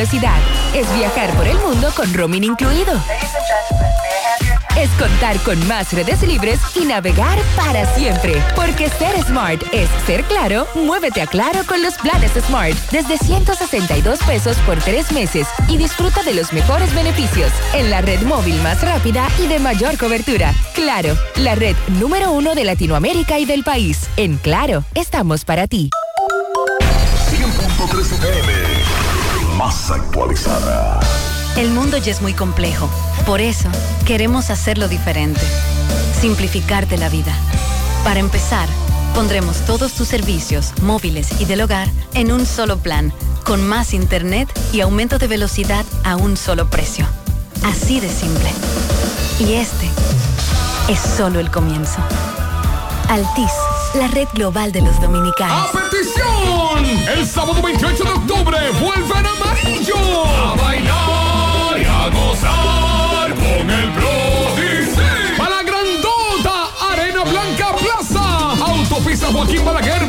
velocidad. Es viajar por el mundo con roaming incluido. Es contar con más redes libres y navegar para siempre. Porque ser smart es ser claro, muévete a claro con los planes Smart. Desde 162 pesos por tres meses y disfruta de los mejores beneficios en la red móvil más rápida y de mayor cobertura. Claro, la red número uno de Latinoamérica y del país. En Claro, estamos para ti. 100.3 FM, actualizada. El mundo ya es muy complejo. Por eso, queremos hacerlo diferente. Simplificarte la vida. Para empezar, pondremos todos tus servicios, móviles y del hogar, en un solo plan, con más internet y aumento de velocidad a un solo precio. Así de simple. Y este es solo el comienzo. Altis, la red global de los dominicanos. ¡A petición! El sábado 28 de octubre vuelve en amarillo. A bailar y a gozar con el Brody. Para la grandota Arena Blanca Plaza. Autopista Joaquín Balaguer,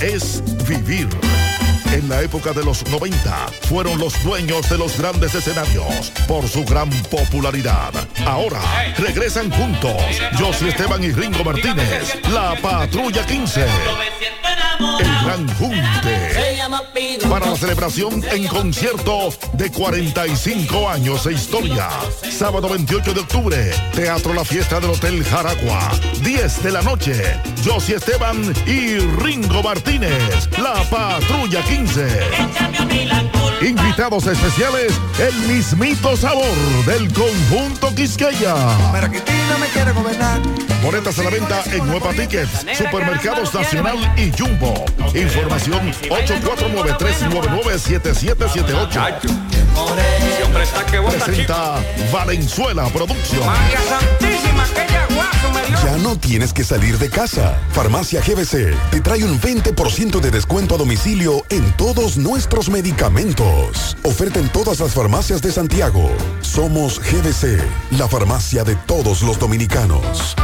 Es vivir. En la época de los 90 fueron los dueños de los grandes escenarios por su gran popularidad. Ahora regresan juntos Josie Esteban y Ringo Martínez, la Patrulla 15. El Gran Junte. Para la celebración en concierto de 45 años de historia. Sábado 28 de octubre, Teatro La Fiesta del Hotel Jaragua. 10 de la noche, Josie Esteban y Ringo Martínez, la Patrulla 15. Invitados especiales, el mismito sabor del conjunto Quisqueya. Boletas a la venta en Nueva Tickets, Supermercados Nacional y Jumbo. Información 849-399-7778. Presenta Valenzuela Producción. Ya no tienes que salir de casa. Farmacia GBC te trae un 20% de descuento a domicilio en todos nuestros medicamentos. Oferta en todas las farmacias de Santiago. Somos GBC, la farmacia de todos los dominicanos.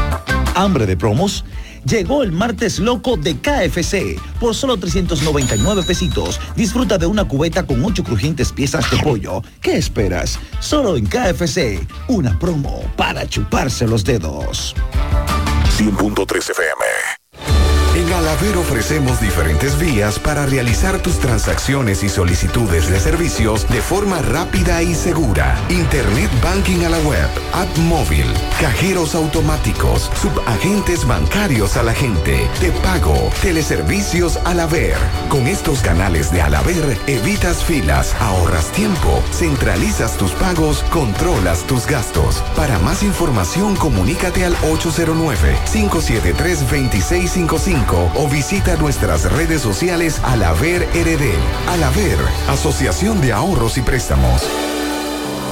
hambre de promos? Llegó el martes loco de KFC. Por solo 399 pesitos, disfruta de una cubeta con 8 crujientes piezas de pollo. ¿Qué esperas? Solo en KFC. Una promo para chuparse los dedos. 100.3 FM. En Alaber ofrecemos diferentes vías para realizar tus transacciones y solicitudes de servicios de forma rápida y segura. Internet Banking a la web, app móvil, cajeros automáticos, subagentes bancarios a la gente, de pago, teleservicios Alaber. Con estos canales de Alaber evitas filas, ahorras tiempo, centralizas tus pagos, controlas tus gastos. Para más información comunícate al 809-573-2655 o visita nuestras redes sociales Alaver RD. Alaver, Asociación de Ahorros y Préstamos.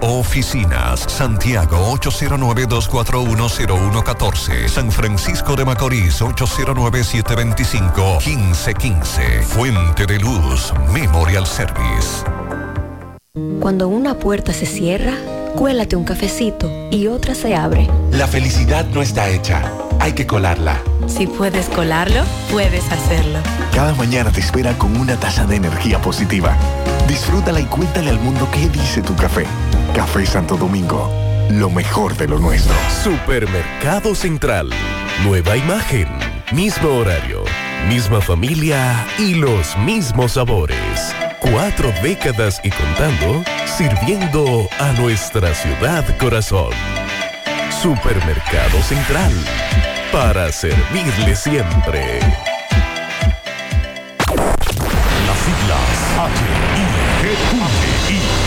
oficinas. Santiago 809-241-0114. San Francisco de Macorís 809-725-1515. Fuente de Luz Memorial Service. Cuando una puerta se cierra, cuélate un cafecito y otra se abre. La felicidad no está hecha, hay que colarla. Si puedes colarlo, puedes hacerlo. Cada mañana te espera con una taza de energía positiva. Disfrútala y cuéntale al mundo qué dice tu café. Café Santo Domingo, lo mejor de lo nuestro. Supermercado Central. Nueva imagen, mismo horario, misma familia y los mismos sabores. Cuatro décadas y contando, sirviendo a nuestra ciudad corazón. Supermercado Central. para servirle siempre. Las siglas Who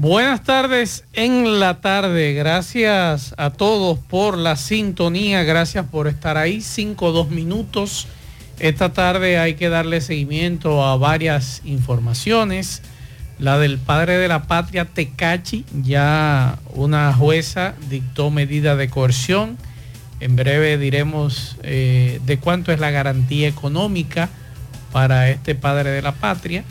Buenas tardes en la tarde. Gracias a todos por la sintonía. Gracias por estar ahí. Cinco o dos minutos. Esta tarde hay que darle seguimiento a varias informaciones. La del padre de la patria, Tecachi. Ya una jueza dictó medida de coerción. En breve diremos eh, de cuánto es la garantía económica para este padre de la patria.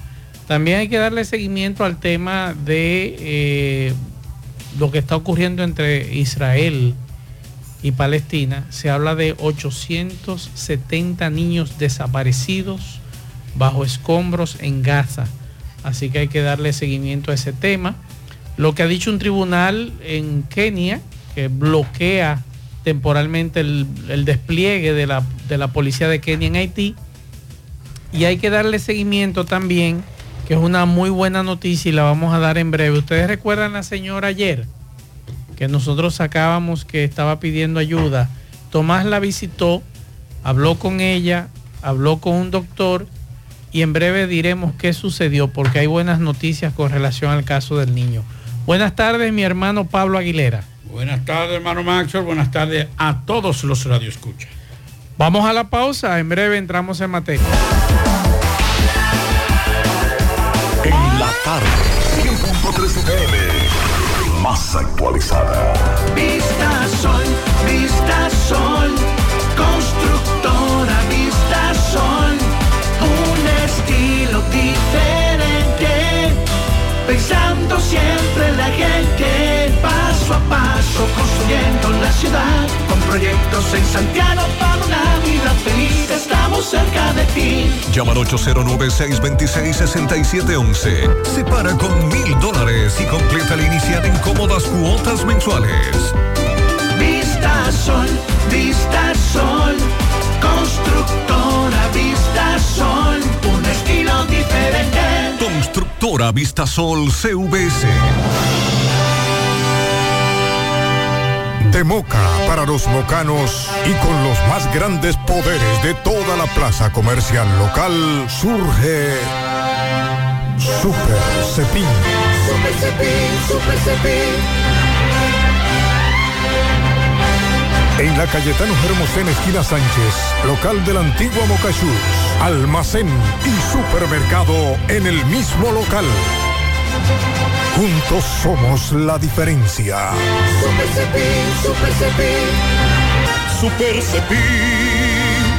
También hay que darle seguimiento al tema de eh, lo que está ocurriendo entre Israel y Palestina. Se habla de 870 niños desaparecidos bajo escombros en Gaza. Así que hay que darle seguimiento a ese tema. Lo que ha dicho un tribunal en Kenia, que bloquea temporalmente el, el despliegue de la, de la policía de Kenia en Haití. Y hay que darle seguimiento también que es una muy buena noticia y la vamos a dar en breve. Ustedes recuerdan la señora ayer que nosotros sacábamos que estaba pidiendo ayuda. Tomás la visitó, habló con ella, habló con un doctor y en breve diremos qué sucedió porque hay buenas noticias con relación al caso del niño. Buenas tardes, mi hermano Pablo Aguilera. Buenas tardes, hermano Maxwell. Buenas tardes a todos los radioescuchas. Vamos a la pausa, en breve entramos en materia. Tarde. 100.3 FM. Más actualizada. Vista Sol, Vista Sol, constructora Vista Sol, un estilo diferente, pensando siempre en la gente, paso a paso construyendo la ciudad, con proyectos en Santiago para una vida feliz, estamos cerca de ti. Llama al 809-626-6711. Separa con mil dólares y completa la inicial en cómodas cuotas mensuales. Vista Sol, Vista Sol, constructora Vista Sol, un estilo diferente. Constructora Vistasol CVS. De Moca para los mocanos y con los más grandes poderes de toda la plaza comercial local surge Super Cepín. Super Cepín, Super Cepín. En la Cayetano Hermosén, esquina Sánchez, local de la antigua Mocachus, almacén y supermercado en el mismo local. Juntos somos la diferencia. Super Cepín, Super Cepín. Super Cepín.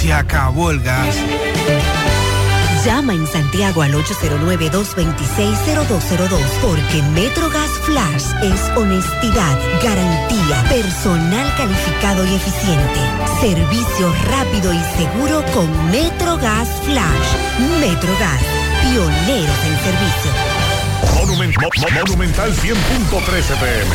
Se acabó el gas. Llama en Santiago al 809-226-0202 porque MetroGas Flash es honestidad, garantía, personal calificado y eficiente, servicio rápido y seguro con MetroGas Flash. MetroGas, pioneros en servicio. Monument- Mo- Mo- Monumental 100.13 PM.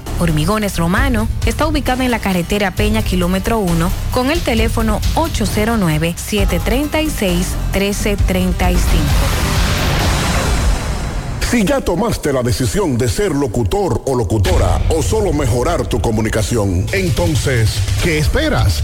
Hormigones Romano está ubicado en la carretera Peña Kilómetro 1 con el teléfono 809-736-1335. Si ya tomaste la decisión de ser locutor o locutora o solo mejorar tu comunicación, entonces, ¿qué esperas?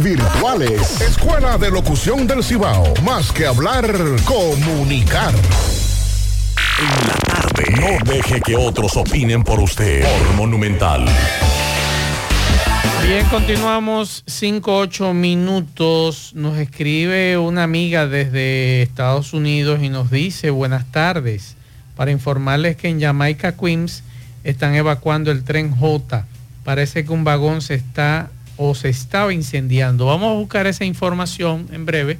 virtuales. Escuela de Locución del Cibao. Más que hablar, comunicar. En la tarde. No deje que otros opinen por usted. Por Monumental. Bien, continuamos 5-8 minutos. Nos escribe una amiga desde Estados Unidos y nos dice buenas tardes. Para informarles que en Jamaica Queens están evacuando el tren J. Parece que un vagón se está o se estaba incendiando. Vamos a buscar esa información en breve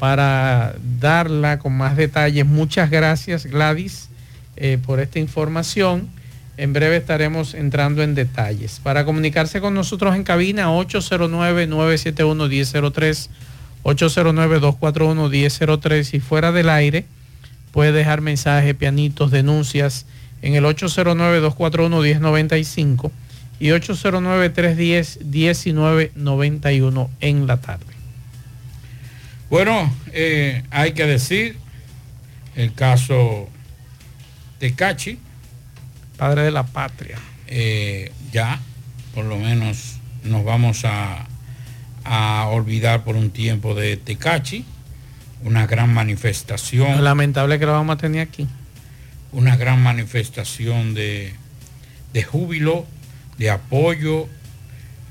para darla con más detalles. Muchas gracias Gladys eh, por esta información. En breve estaremos entrando en detalles. Para comunicarse con nosotros en cabina 809-971-1003, 809-241-1003 y fuera del aire puede dejar mensajes, pianitos, denuncias en el 809-241-1095 y 809-310-1991 en la tarde. Bueno, eh, hay que decir el caso de Cachi. Padre de la patria. Eh, ya, por lo menos nos vamos a, a, olvidar por un tiempo de Tecachi, una gran manifestación. lamentable que lo vamos a tener aquí. Una gran manifestación de, de júbilo, de apoyo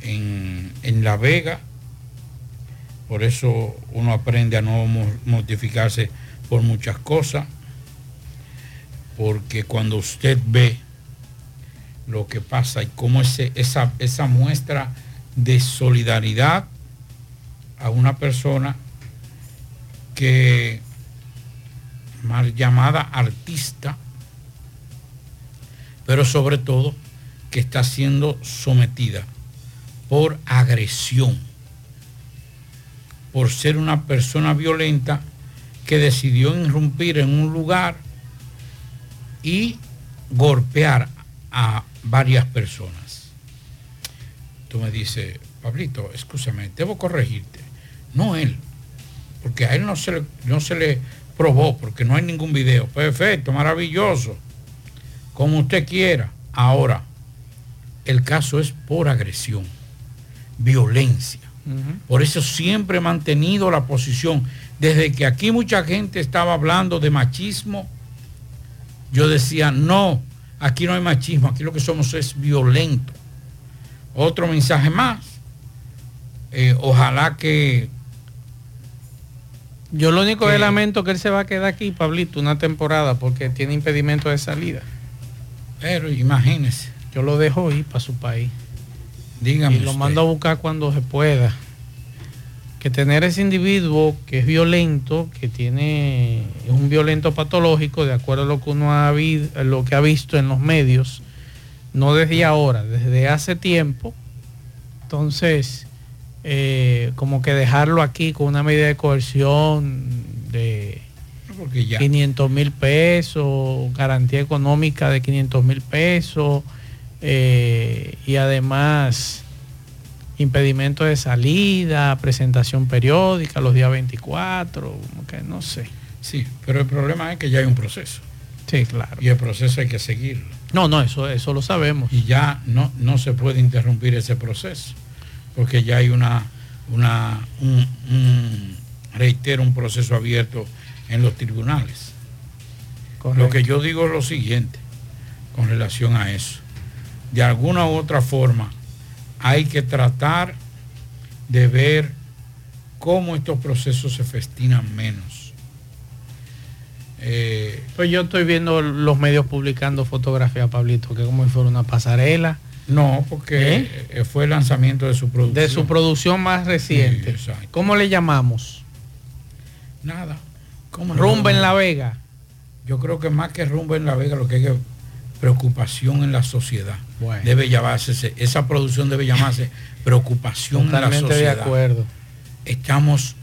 en, en, La Vega. Por eso uno aprende a no mortificarse por muchas cosas. Porque cuando usted ve lo que pasa y cómo ese, esa, esa muestra de solidaridad a una persona que mal llamada artista, pero sobre todo que está siendo sometida por agresión, por ser una persona violenta que decidió irrumpir en un lugar y golpear a varias personas. Tú me dices, Pablito, escúchame, debo corregirte. No él, porque a él no se le, no se le probó, porque no hay ningún video. Perfecto, maravilloso, como usted quiera. Ahora, el caso es por agresión, violencia. Uh -huh. Por eso siempre he mantenido la posición. Desde que aquí mucha gente estaba hablando de machismo, yo decía, no, aquí no hay machismo, aquí lo que somos es violento. Otro mensaje más. Eh, ojalá que... Yo lo único que, que lamento que él se va a quedar aquí, Pablito, una temporada, porque tiene impedimento de salida. Pero imagínese. Yo lo dejo ir para su país. Dígame. Y lo usted. mando a buscar cuando se pueda. Que tener ese individuo que es violento, que tiene es un violento patológico, de acuerdo a lo que uno ha visto, lo que ha visto en los medios, no desde ahora, desde hace tiempo. Entonces, eh, como que dejarlo aquí con una medida de coerción de ya. 500 mil pesos, garantía económica de 500 mil pesos eh, y además impedimento de salida, presentación periódica los días 24, como que no sé. Sí, pero el problema es que ya hay un proceso. Sí, claro. Y el proceso hay que seguirlo. No, no, eso, eso lo sabemos. Y ya no, no se puede interrumpir ese proceso, porque ya hay una, una un, un reitero, un proceso abierto en los tribunales. Lo que yo digo es lo siguiente con relación a eso. De alguna u otra forma, hay que tratar de ver cómo estos procesos se festinan menos. Eh, pues yo estoy viendo los medios publicando fotografías, Pablito, que como si fuera una pasarela. No, porque ¿Eh? fue el lanzamiento de su producción. De su producción más reciente. ¿Cómo le llamamos? Nada. Rumba en La Vega. Yo creo que más que rumba en La Vega, lo que hay que preocupación en la sociedad. Debe llamarse, esa producción debe llamarse preocupación en la sociedad. de acuerdo. Estamos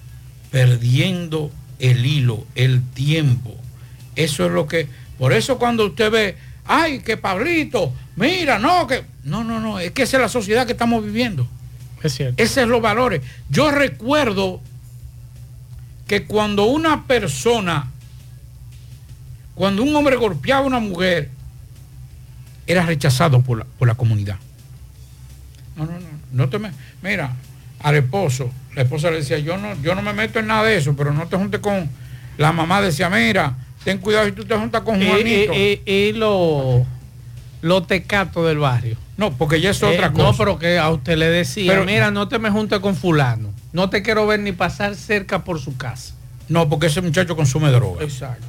perdiendo el hilo, el tiempo. Eso es lo que, por eso cuando usted ve, ay, que Pablito, mira, no, que, no, no, no, es que esa es la sociedad que estamos viviendo. Es cierto. Esos son los valores. Yo recuerdo que cuando una persona, cuando un hombre golpeaba a una mujer, era rechazado por la, comunidad. No, no, no, no te me, mira, al esposo, la esposa le decía, yo no, yo no me meto en nada de eso, pero no te juntes con, la mamá decía, mira, ten cuidado si tú te juntas con Juanito. Y, lo, lo tecato del barrio. No, porque ya es otra cosa. No, pero que a usted le decía, mira, no te me juntes con fulano. No te quiero ver ni pasar cerca por su casa. No, porque ese muchacho consume droga. Exacto.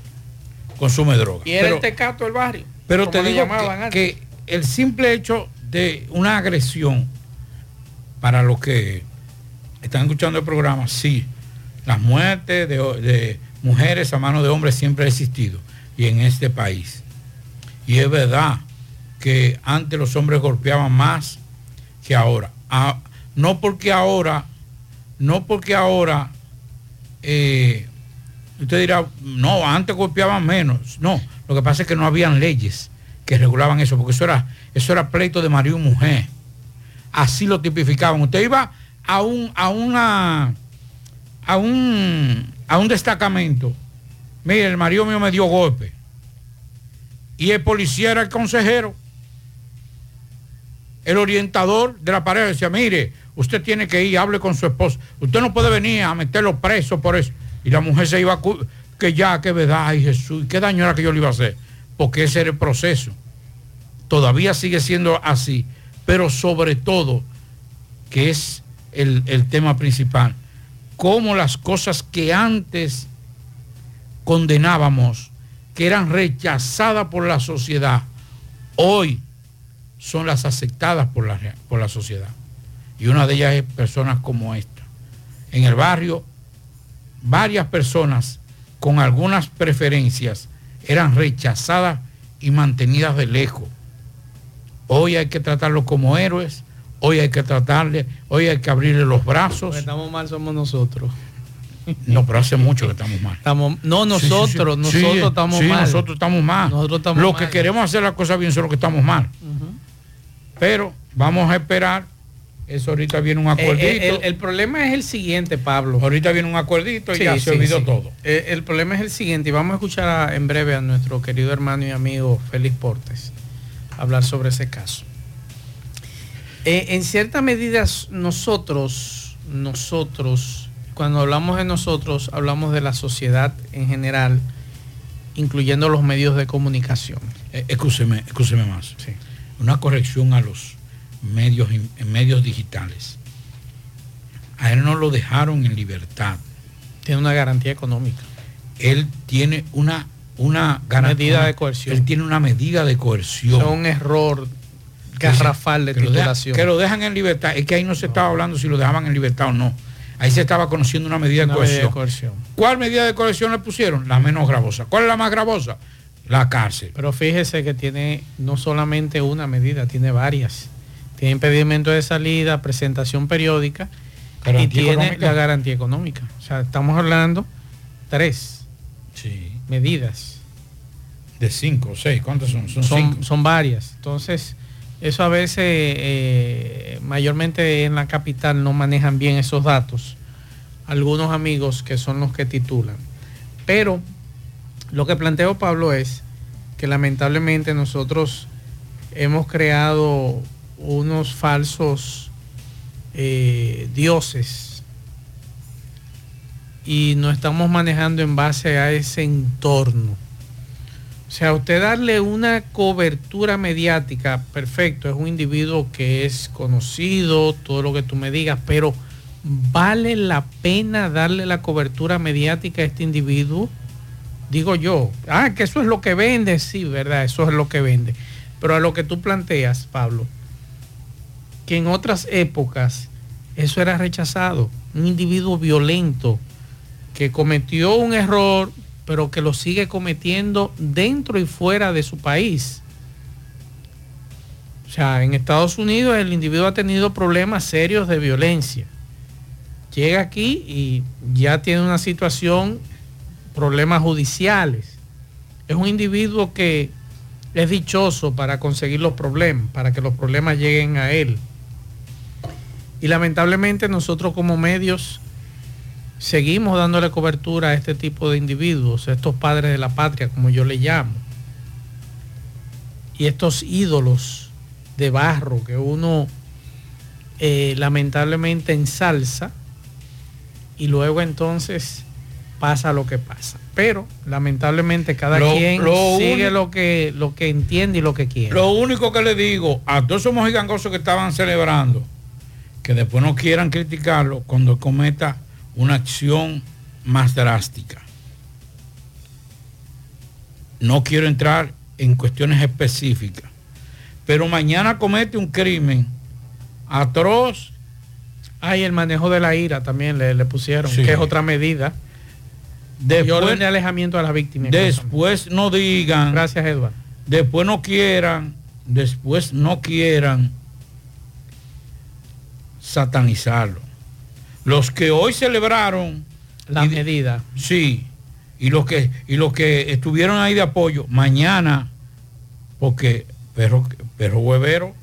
Consume droga. Y era el tecato del barrio. Pero te digo que, el simple hecho de una agresión para los que están escuchando el programa, sí, las muertes de, mujeres a mano de hombres siempre ha existido y en este país. Y es verdad que antes los hombres golpeaban más que ahora. Ah, no porque ahora, no porque ahora, eh, usted dirá, no, antes golpeaban menos. No, lo que pasa es que no habían leyes que regulaban eso, porque eso era, eso era pleito de marido y mujer. Así lo tipificaban. Usted iba a un, a una, a un, a un destacamento. Mire, el marido mío me dio golpe. Y el policía era el consejero. El orientador de la pareja decía, mire, usted tiene que ir, hable con su esposo. Usted no puede venir a meterlo preso por eso. Y la mujer se iba a que ya, que verdad, ay Jesús, qué daño era que yo le iba a hacer, porque ese era el proceso. Todavía sigue siendo así, pero sobre todo, que es el, el tema principal, cómo las cosas que antes condenábamos, que eran rechazadas por la sociedad, hoy son las aceptadas por la, por la sociedad. Y una de ellas es personas como esta. En el barrio, varias personas con algunas preferencias eran rechazadas y mantenidas de lejos. Hoy hay que tratarlos como héroes, hoy hay que tratarle, hoy hay que abrirle los brazos. estamos mal somos nosotros. No, pero hace mucho que estamos mal. Estamos, no, nosotros, nosotros estamos mal. Nosotros estamos mal. Nosotros estamos Los que queremos hacer las cosas bien son los que estamos mal. Pero vamos a esperar eso ahorita viene un eh, eh, acuerdito. el, problema es el siguiente, Pablo. Ahorita viene un acuerdito y ya se olvidó todo. Eh, el problema es el siguiente, y vamos a escuchar en breve a nuestro querido hermano y amigo Félix Portes hablar sobre ese caso. en cierta medida, nosotros, nosotros, cuando hablamos de nosotros, hablamos de la sociedad en general, incluyendo los medios de comunicación. escúcheme, escúcheme más. Una corrección a los medios, en medios digitales. A él no lo dejaron en libertad. Tiene una garantía económica. Él tiene una, una medida de coerción. Él tiene una medida de coerción. Es un error garrafal de que titulación. que lo dejan en libertad. Es que ahí no se estaba hablando si lo dejaban en libertad o no. Ahí se estaba conociendo una medida, de, coerción. coerción. ¿Cuál medida de coerción le pusieron? La menos gravosa. ¿Cuál es la más gravosa? La cárcel. Pero fíjese que tiene no solamente una medida, tiene varias tiene impedimento de salida, presentación periódica y tiene la garantía económica. O sea, estamos hablando tres medidas. De cinco o seis, ¿cuántos son? Son, son, varias. Entonces, eso a veces, eh, mayormente en la capital, no manejan bien esos datos. Algunos amigos que son los que titulan. Pero lo que planteo Pablo es que lamentablemente nosotros hemos creado unos falsos eh, dioses y nos estamos manejando en base a ese entorno. O sea, usted darle una cobertura mediática, perfecto, es un individuo que es conocido, todo lo que tú me digas, pero ¿vale la pena darle la cobertura mediática a este individuo? Digo yo, ah, que eso es lo que vende, sí, ¿verdad? Eso es lo que vende. Pero a lo que tú planteas, Pablo, que en otras épocas eso era rechazado. Un individuo violento que cometió un error, pero que lo sigue cometiendo dentro y fuera de su país. O sea, en Estados Unidos el individuo ha tenido problemas serios de violencia. Llega aquí y ya tiene una situación, problemas judiciales. Es un individuo que es dichoso para conseguir los problemas, para que los problemas lleguen a él. Y lamentablemente nosotros como medios seguimos dándole cobertura a este tipo de individuos, a estos padres de la patria, como yo le llamo. Y estos ídolos de barro que uno eh, lamentablemente ensalza y luego entonces pasa lo que pasa. Pero lamentablemente cada Lo- quien lo sigue lo que, lo que entiende y lo que quiere. Lo único que le digo a todos esos mojigangosos que estaban celebrando, que después no quieran criticarlo cuando cometa una acción más drástica. No quiero entrar en cuestiones específicas, pero mañana comete un crimen atroz. Hay el manejo de la ira también le, le pusieron, Sí. que es otra medida. Después- orden de alejamiento a las víctimas. Después no digan. Gracias, Eduardo. Después no quieran, después no quieran satanizarlo. Los que hoy celebraron la medida. Sí. Y los que y los que estuvieron ahí de apoyo, mañana, porque perro, perro huevero,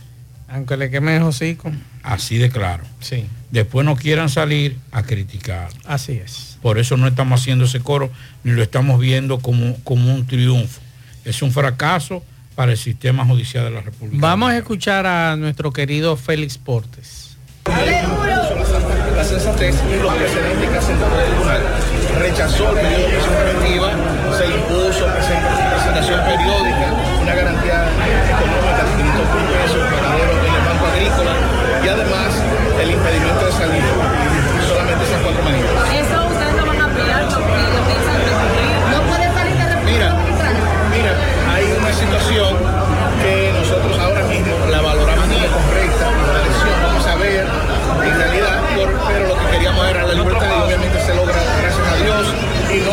aunque le queme el hocico. Así de claro. Sí. Después no quieran salir a criticar. Así es. Por eso no estamos haciendo ese coro, ni lo estamos viendo como, como un triunfo. Es un fracaso para el sistema judicial de la República. Vamos a escuchar a nuestro querido Félix Portes. La sensatez y los precedentes que ha sentado el tribunal. Rechazó el periodo de preventiva, se impuso presen- presentación periódica, una garantía económica de 500 mil pesos paradero en el Banco Agrícola y además el impedimento de salir.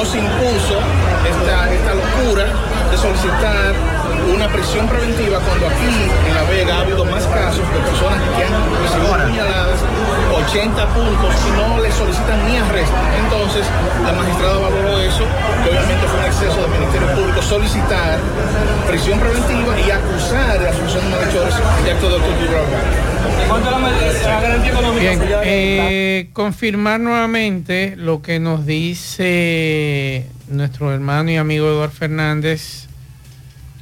Nos impuso esta, esta locura de solicitar una prisión preventiva cuando aquí en La Vega ha habido más casos de personas que han recibido puñaladas, 80 puntos y no le solicitan ni arresto. Entonces, la magistrada valoró eso, que obviamente fue un exceso del Ministerio Público solicitar prisión preventiva y acusar de asociación de malhechores de acto de tortura Bien, eh, confirmar nuevamente lo que nos dice nuestro hermano y amigo Eduardo Fernández,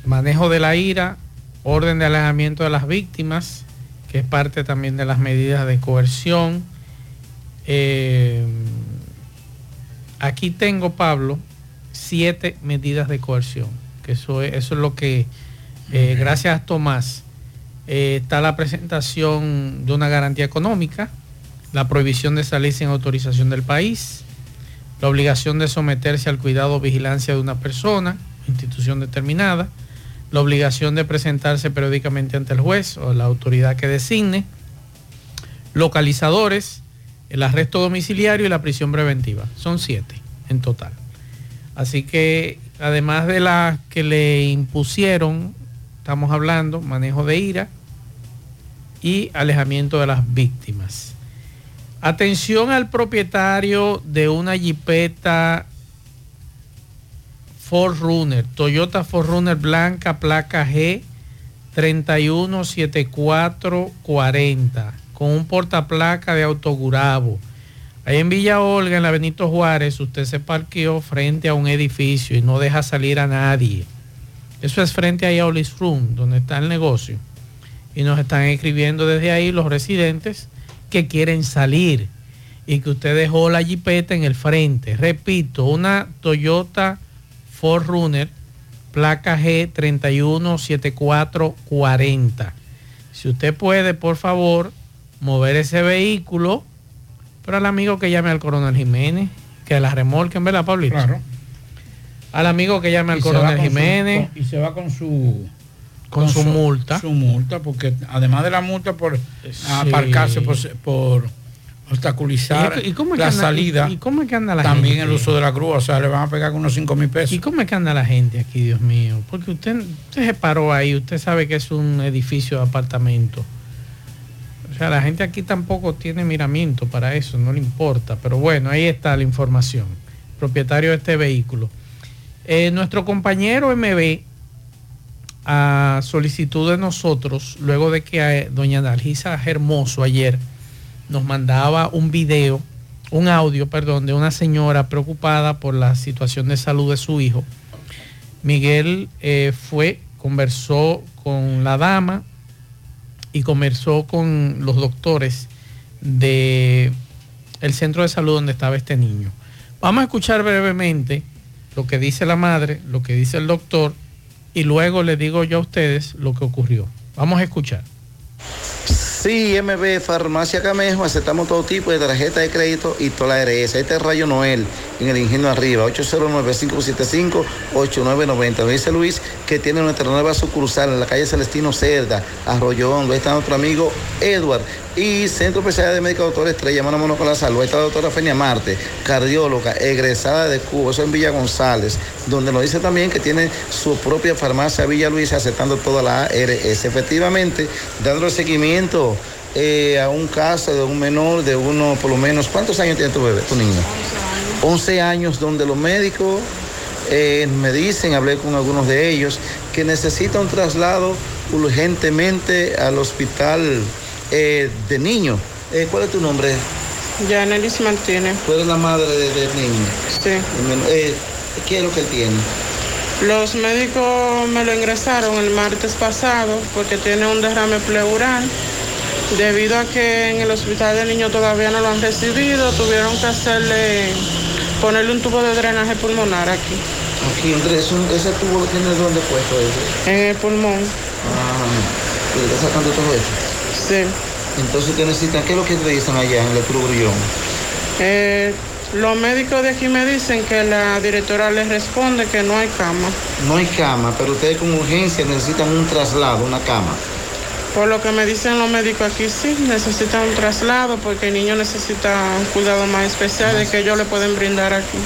manejo de la ira, orden de alejamiento de las víctimas, que es parte también de las medidas de coerción. Eh, aquí tengo, Pablo, siete medidas de coerción, que eso es, eso es lo que, eh, gracias Tomás, eh, está la presentación de una garantía económica, la prohibición de salir sin autorización del país, la obligación de someterse al cuidado o vigilancia de una persona, institución determinada, la obligación de presentarse periódicamente ante el juez o la autoridad que designe, localizadores, el arresto domiciliario y la prisión preventiva. Son siete en total. Así que además de las que le impusieron, estamos hablando, manejo de ira y alejamiento de las víctimas. Atención al propietario de una jipeta Ford Runner, Toyota Ford Runner blanca, placa G 317440, con un portaplaca de autogurabo. Ahí en Villa Olga, en la Benito Juárez, usted se parqueó frente a un edificio y no deja salir a nadie. Eso es frente a Olis Room, donde está el negocio. Y nos están escribiendo desde ahí los residentes que quieren salir. y que usted dejó la jipeta en el frente. Repito, una Toyota 4Runner, placa G317440. Si usted puede, por favor, mover ese vehículo, pero al amigo que llame al coronel Jiménez, que la remolquen, ¿verdad, Pablito? Claro. Al amigo que llame al Y coronel con su- Jiménez. con- y se va con su Con su multa. Su multa, porque además de la multa por aparcarse, por, por obstaculizar ¿Y cómo es que la anda- salida, y- y cómo es que anda la también gente? el uso de la grúa, o sea, le van a pegar con unos 5 mil pesos. ¿Y cómo es que anda la gente aquí, Dios mío? Porque usted, usted se paró ahí, usted sabe que es un edificio de apartamento. O sea, la gente aquí tampoco tiene miramiento para eso, no le importa. Pero bueno, ahí está la información. Propietario de este vehículo. Eh, nuestro compañero MB, a solicitud de nosotros, luego de que eh, doña Dalgisa Hermoso ayer nos mandaba un video, un audio, perdón, de una señora preocupada por la situación de salud de su hijo. Miguel eh, fue, conversó con la dama y conversó con los doctores de el centro de salud donde estaba este niño. Vamos a escuchar brevemente lo que dice la madre, lo que dice el doctor y luego le digo yo a ustedes lo que ocurrió. Vamos a escuchar. Sí, MB Farmacia Camejo, aceptamos todo tipo de tarjeta de crédito y toda la RS. Este es Rayo Noel, en el Ingenio Arriba, 809-575-8990. Me dice Luis que tiene nuestra nueva sucursal en la calle Celestino Cerda, Arroyo Hondo. Ahí está nuestro amigo Edward. Y Centro Especial de Médico Doctor Estrella, mano mano con la salud. Está la doctora Fenia Marte, cardióloga, egresada de Cuba, eso en Villa González, donde nos dice también que tiene su propia farmacia Villa Luisa aceptando toda la ARS. Efectivamente, dándole seguimiento eh, a un caso de un menor de uno, por lo menos, ¿cuántos años tiene tu bebé, tu niño? 11 años, donde los médicos eh, me dicen, hablé con algunos de ellos, que necesita un traslado urgentemente al hospital eh, de niños. Eh, ¿Cuál es tu nombre? Yanelis Martínez. Tú eres la madre de- del niño. Sí. Eh, ¿Qué es lo que él tiene? Los médicos me lo ingresaron el martes pasado porque tiene un derrame pleural. Debido a que en el hospital del niño todavía no lo han recibido, tuvieron que hacerle, ponerle un tubo de drenaje pulmonar aquí, Aquí, Andrés, un- ese tubo lo tiene dónde puesto ese. en el pulmón. Ah, ¿y está sacando todo eso? Sí. Entonces, ¿qué necesitan? ¿Qué es lo que te dicen allá en el Cruz Grullón? Eh, los médicos de aquí me dicen que la directora les responde que no hay cama. No hay cama, pero ustedes con urgencia necesitan un traslado, una cama. Por lo que me dicen los médicos aquí, sí, necesitan un traslado porque el niño necesita un cuidado más especial de que ellos le pueden brindar aquí.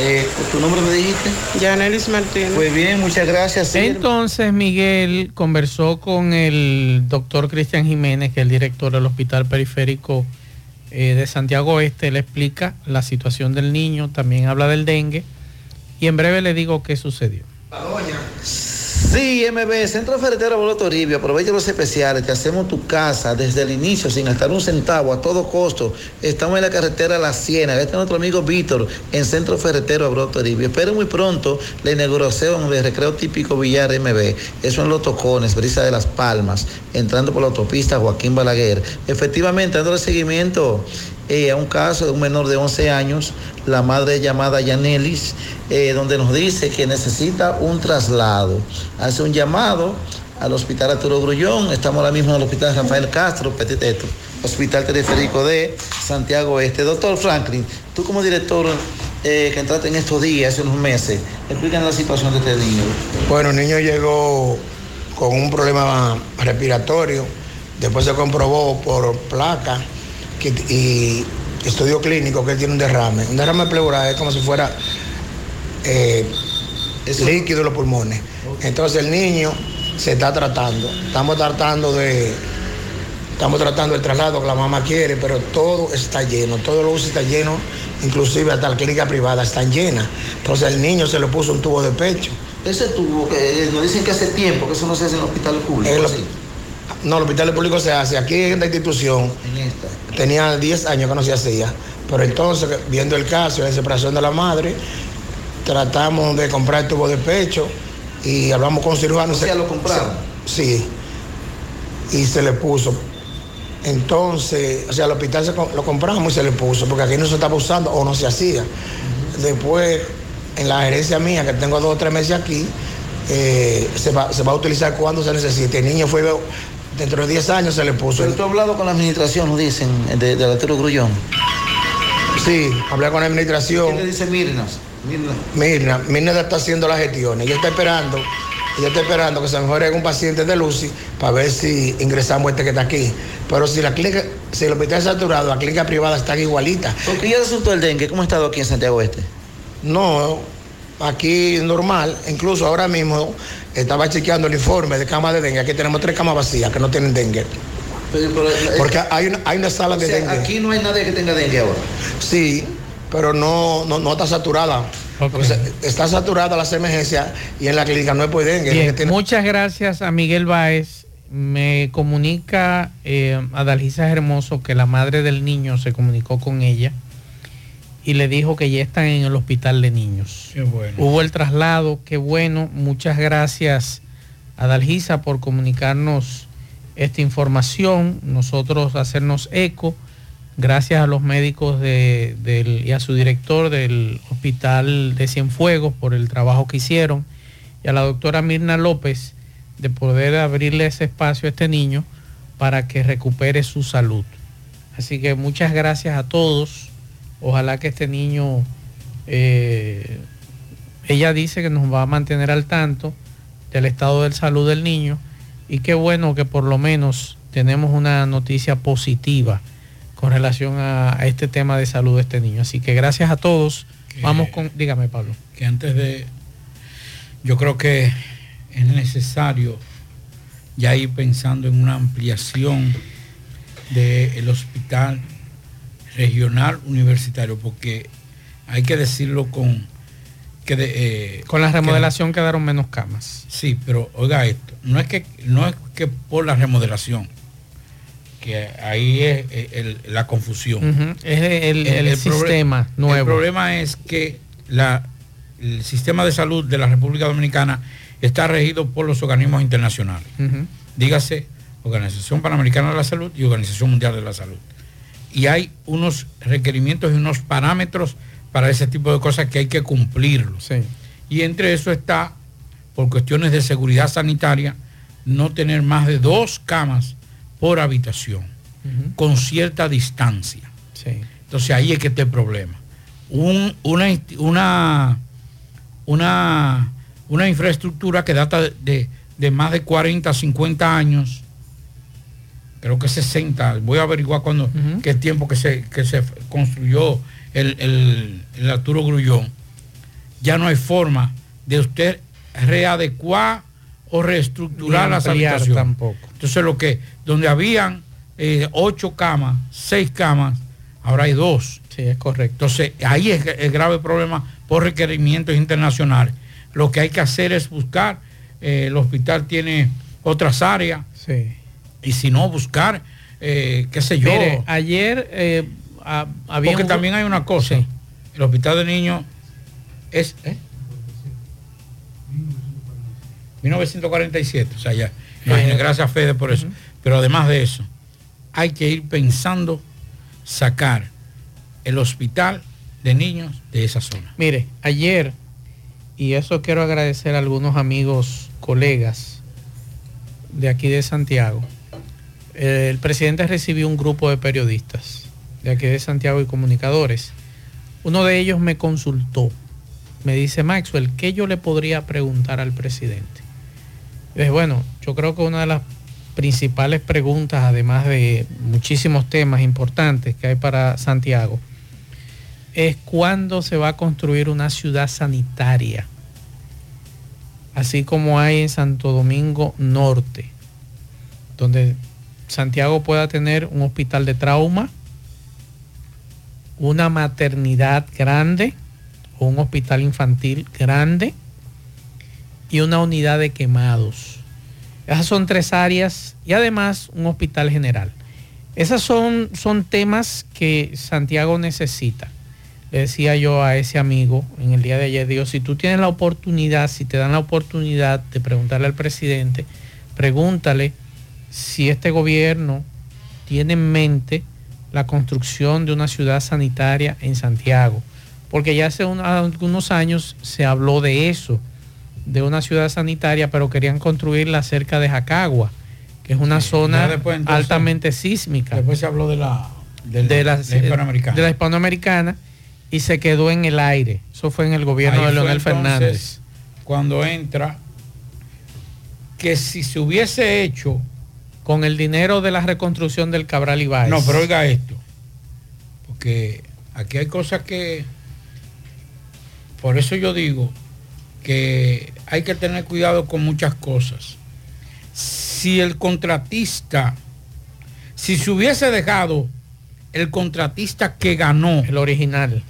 Eh, ¿Tu nombre me dijiste? Yanelis Martínez. Pues bien, muchas gracias. sí. Entonces Miguel conversó con el doctor Cristian Jiménez, que es el director del Hospital Periférico eh, de Santiago Oeste. Le explica la situación del niño, también habla del dengue y en breve le digo qué sucedió. Sí, MB, Centro Ferretero Bolo Toribio, aprovecha los especiales, te hacemos tu casa desde el inicio sin gastar un centavo a todo costo. Estamos en la carretera La Ciénaga, este es nuestro amigo Víctor en Centro Ferretero Bolo Toribio. Espero muy pronto la inauguración del recreo típico Villar MB, eso en Los Tocones, Brisa de las Palmas, entrando por la autopista Joaquín Balaguer. Efectivamente, dándole seguimiento eh, a un caso de un menor de 11 años, la madre llamada Yanelis, eh, donde nos dice que necesita un traslado. Hace un llamado al hospital Arturo Grullón, estamos ahora mismo en el hospital Rafael Castro, Petit Eto, hospital periférico de Santiago Este. Doctor Franklin, tú como director eh, que entraste en estos días, hace unos meses, explícanos la situación de este niño. Bueno, el niño llegó con un problema respiratorio, después se comprobó por placa que- y estudio clínico que él tiene un derrame. Un derrame pleural es como si fuera eh, líquido en los pulmones. Entonces el niño se está tratando. Estamos tratando de, estamos tratando el traslado que la mamá quiere, pero todo está lleno, todo lo está lleno, inclusive hasta la clínica privada están llenas. Entonces el niño se le puso un tubo de pecho. Ese tubo que eh, nos dicen que hace tiempo que eso no se hace en el hospital público. El- ¿sí? No, el hospital público se hace. Aquí en esta institución En tenía 10 años que no se hacía. Pero entonces, viendo el caso de separación de la madre, tratamos de comprar el tubo de pecho y hablamos con cirujanos. Sea, ¿lo compraron? Sí. Y se le puso. Entonces, o sea, el hospital se lo compramos y se le puso, porque aquí no se estaba usando o no se hacía. Después, en la gerencia mía, que tengo dos o tres meses aquí, eh, se, va, se va a utilizar cuando se necesite. El niño fue, dentro de 10 años se le puso. Pero tú has hablado con la administración, nos dicen, de, de Arturo Grullón. Sí, hablé con la administración. ¿Qué te dice Mirna? Mirna. Mirna, Mirna está haciendo las gestiones. Ella está esperando, ella está esperando que se mejore un paciente de Lucy para ver si ingresamos este que está aquí. Pero si la clínica, si el hospital es saturado, la clínica privada está igualita. ¿Por qué ya resultó el dengue? ¿Cómo ha estado aquí en Santiago Este? No, aquí normal. Incluso ahora mismo estaba chequeando el informe de cama de dengue. Aquí tenemos tres camas vacías que no tienen dengue. Porque hay una, hay una sala O de sea, dengue. aquí no hay nadie que tenga dengue ahora. Sí, pero no, no, no está saturada. Está saturada las emergencias y en la clínica no es por dengue. Bien, que tiene- muchas gracias a Miguel Báez. Me comunica eh, Adalgisa Hermoso que la madre del niño se comunicó con ella y le dijo que ya están en el hospital de niños. Qué bueno. Hubo el traslado, qué bueno. Muchas gracias Adalgisa por comunicarnos esta información, nosotros hacernos eco. Gracias a los médicos de- del- y a su director del hospital de Cienfuegos por el trabajo que hicieron y a la doctora Mirna López de poder abrirle ese espacio a este niño para que recupere su salud. Así que muchas gracias a todos. Ojalá que este niño, eh, ella dice que nos va a mantener al tanto del estado de salud del niño y qué bueno que por lo menos tenemos una noticia positiva con relación a, a este tema de salud de este niño. Así que gracias a todos. Vamos con, dígame Pablo. que antes de, yo creo que es necesario ya ir pensando en una ampliación del hospital regional universitario, porque hay que decirlo con que de, eh, Con la que- remodelación quedaron menos camas. Sí, pero oiga esto, no es que no es que por la remodelación, que ahí es eh, el- la confusión. Es el- el proble- sistema nuevo. El problema es que la, el sistema de salud de la República Dominicana está regido por los organismos internacionales. Dígase Organización Panamericana de la Salud y Organización Mundial de la Salud. Y hay unos requerimientos y unos parámetros para ese tipo de cosas que hay que cumplirlos. Y entre eso está, por cuestiones de seguridad sanitaria, no tener más de dos camas por habitación, con cierta distancia. Entonces ahí es que está el problema. Un- una, una, una, una infraestructura que data de, de- de más de 40, 50 años, creo que 60, voy a averiguar cuándo, qué tiempo que se, que se construyó el, el- el Arturo Grullón, ya no hay forma de usted readecuar o reestructurar las habitaciones. tampoco. Entonces lo que, donde habían eh, ocho camas, seis camas, ahora hay dos. Sí, es correcto. Entonces ahí es el grave problema por requerimientos internacionales. Lo que hay que hacer es buscar, eh, el hospital tiene otras áreas, Sí. Y si no, buscar, eh, qué sé yo. Mire, ayer eh, ha- había Porque un- también hay una cosa, el hospital de niños es... ¿eh? 1947, o sea, ya, imagínate, gracias Fede por eso. Pero además de eso, hay que ir pensando sacar el hospital de niños de esa zona. Mire, ayer, y eso quiero agradecer a algunos amigos, colegas de aquí de Santiago, eh, el presidente recibió un grupo de periodistas de aquí de Santiago y comunicadores. Uno de ellos me consultó, me dice, Maxwell, ¿qué yo le podría preguntar al presidente? Y dije, bueno, yo creo que una de las principales preguntas, además de muchísimos temas importantes que hay para Santiago, es cuándo se va a construir una ciudad sanitaria, así como hay en Santo Domingo Norte, donde Santiago pueda tener un hospital de trauma, una maternidad grande un hospital infantil grande y una unidad de quemados. Esas son tres áreas y además un hospital general. Esas son, son temas que Santiago necesita. Le decía yo a ese amigo en el día de ayer, digo, si tú tienes la oportunidad, si te dan la oportunidad de preguntarle al presidente, pregúntale si este gobierno tiene en mente la construcción de una ciudad sanitaria en Santiago, porque ya hace un- algunos años se habló de eso, de una ciudad sanitaria, pero querían construirla cerca de Jacagua, que es una zona ya después, entonces, altamente sísmica. Después se habló de la, de la, de la, la hispanoamericana. de la hispanoamericana y se quedó en el aire. Eso fue en el gobierno Ahí de fue Leonel entonces Fernández. Cuando entra, que si se hubiese hecho con el dinero de la reconstrucción del Cabral Ibáez. No, pero oiga esto. Porque aquí hay cosas que. Por eso yo digo que hay que tener cuidado con muchas cosas. Si el contratista, si se hubiese dejado el contratista que ganó. El original.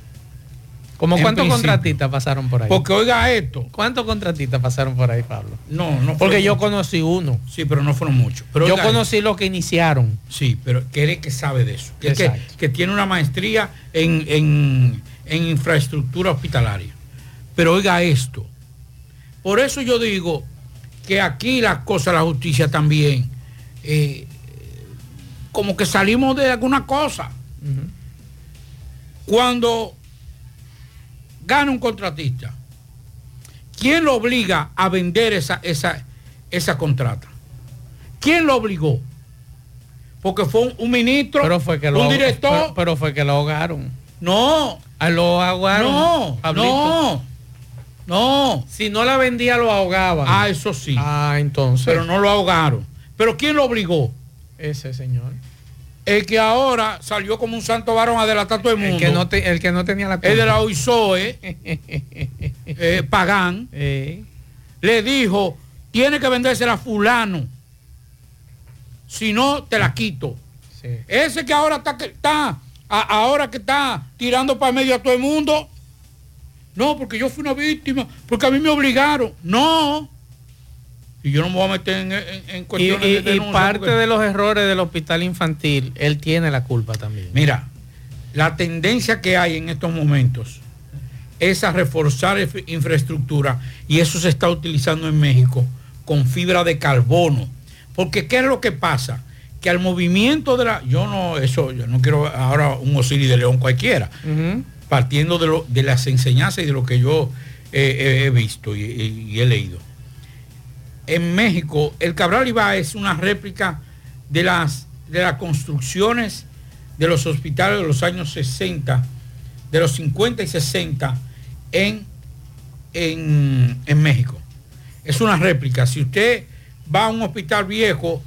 ¿Como En cuántos principio. contratistas pasaron por ahí? Porque oiga esto. ¿Cuántos contratistas pasaron por ahí, Pablo? No, no Porque yo conocí uno. Sí, pero no fueron muchos. Pero yo conocí los que iniciaron. Sí, pero quiere que sabe de eso. Que, que, que tiene una maestría en, en- en infraestructura hospitalaria. Pero oiga esto. Por eso yo digo que aquí las cosas, la justicia también, eh, como que salimos de alguna cosa. Cuando gana un contratista, ¿quién lo obliga a vender esa, esa, esa contrata? ¿Quién lo obligó? Porque fue un, un ministro, Pero fue que lo, un director. pero, pero fue que lo ahogaron. No. A lo ahogaron. No, Pablito. no, no. Si no la vendía, lo ahogaban. Ah, eso sí. Ah, entonces. Pero no lo ahogaron. ¿Pero quién lo obligó? Ese señor. El que ahora salió como un santo varón a delatar a todo el mundo. El que no, te- el que no tenía la culpa. el de la OISOE, eh, Pagán, Eh, le dijo, tiene que vendérsela a fulano. Si no, te la quito. sí. Ese que ahora está, que está a- ahora que está tirando para medio a todo el mundo. No, porque yo fui una víctima, porque a mí me obligaron. No. Y yo no me voy a meter en, en- en Y, cuestiones y- de y parte porque- de los errores del hospital infantil, él tiene la culpa también. Mira, la tendencia que hay en estos momentos es a reforzar inf- infraestructura y eso se está utilizando en México con fibra de carbono. Porque ¿qué es lo que pasa? Que al movimiento de la... Yo no, eso, yo no quiero ahora un Osiris de León cualquiera, partiendo de, lo- de las enseñanzas y de lo que yo eh, he visto y, y- y he leído. En México, el Cabral Ibáez es una réplica de las, de las construcciones de los hospitales de los años 60, de los 50 y 60 en, en, en México. Es una réplica. Si usted va a un hospital viejo,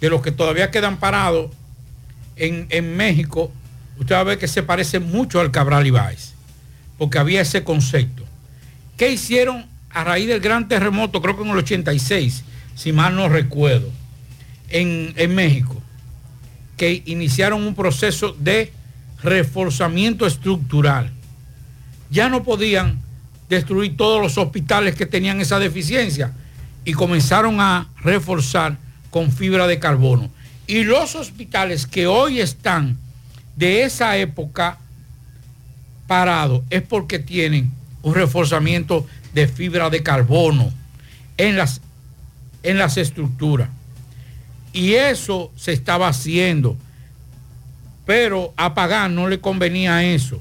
de los que todavía quedan parados en, en México, usted va a ver que se parece mucho al Cabral Ibáez, porque había ese concepto. ¿Qué hicieron a raíz del gran terremoto, creo que en el 86, si mal no recuerdo, en, en México? Que iniciaron un proceso de reforzamiento estructural. Ya no podían destruir todos los hospitales que tenían esa deficiencia y comenzaron a reforzar con fibra de carbono. Y los hospitales que hoy están de esa época parados es porque tienen un reforzamiento de fibra de carbono en las, en las estructuras. Y eso se estaba haciendo. Pero a Pagán no le convenía eso.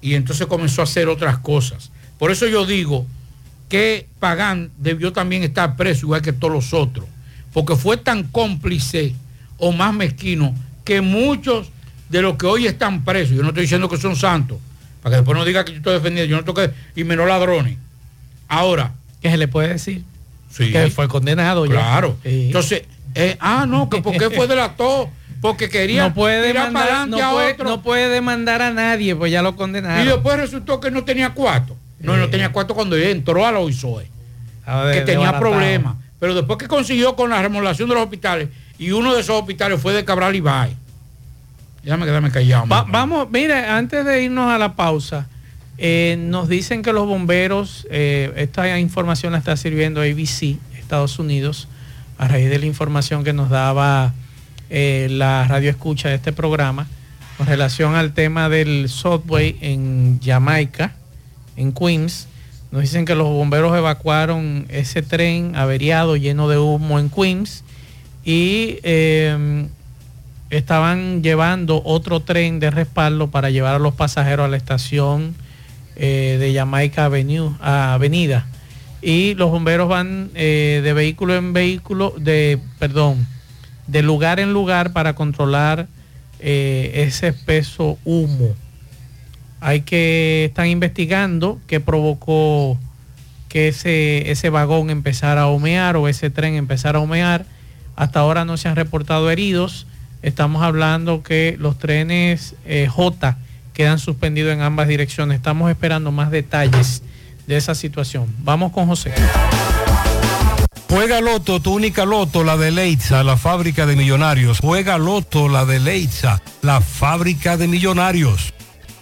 Y entonces comenzó a hacer otras cosas. Por eso yo digo que Pagán debió también estar preso igual que todos los otros. Porque fue tan cómplice o más mezquino que muchos de los que hoy están presos, yo no estoy diciendo que son santos, para que después no diga que yo estoy defendiendo, yo no toque y menos ladrones. Ahora. ¿Qué se le puede decir? Sí. Que fue condenado ya. Claro. Sí. Entonces, eh, ah, no, que porque fue delator, porque quería no puede tirar para demandar, adelante no a puede, otro. no puede demandar a nadie, pues ya lo condenaron. y después resultó que no tenía cuarto. No, no tenía cuarto cuando entró a la OISOE, que tenía problemas. Pero después que consiguió con la remodelación de los hospitales, y uno de esos hospitales fue de Cabral Ibáez. Déjame quedarme callado. Va- vamos, mire, antes de irnos a la pausa, eh, nos dicen que los bomberos, eh, esta información la está sirviendo ABC, Estados Unidos, a raíz de la información que nos daba eh, la radio escucha de este programa, con relación al tema del subway en Jamaica, en Queens. Nos dicen que los bomberos evacuaron ese tren averiado lleno de humo en Queens y eh, estaban llevando otro tren de respaldo para llevar a los pasajeros a la estación eh, de Jamaica Avenue, Avenida. Y los bomberos van eh, de vehículo en vehículo, de, perdón, de lugar en lugar para controlar eh, ese espeso humo. Hay que, están investigando qué provocó que ese, ese vagón empezara a humear o ese tren empezara a humear. Hasta ahora no se han reportado heridos. Estamos hablando que los trenes J quedan suspendidos en ambas direcciones. Estamos esperando más detalles de esa situación. Vamos con José. Juega Loto, tu única Loto, la de Leitza, la fábrica de millonarios. Juega Loto, la de Leitza, la fábrica de millonarios.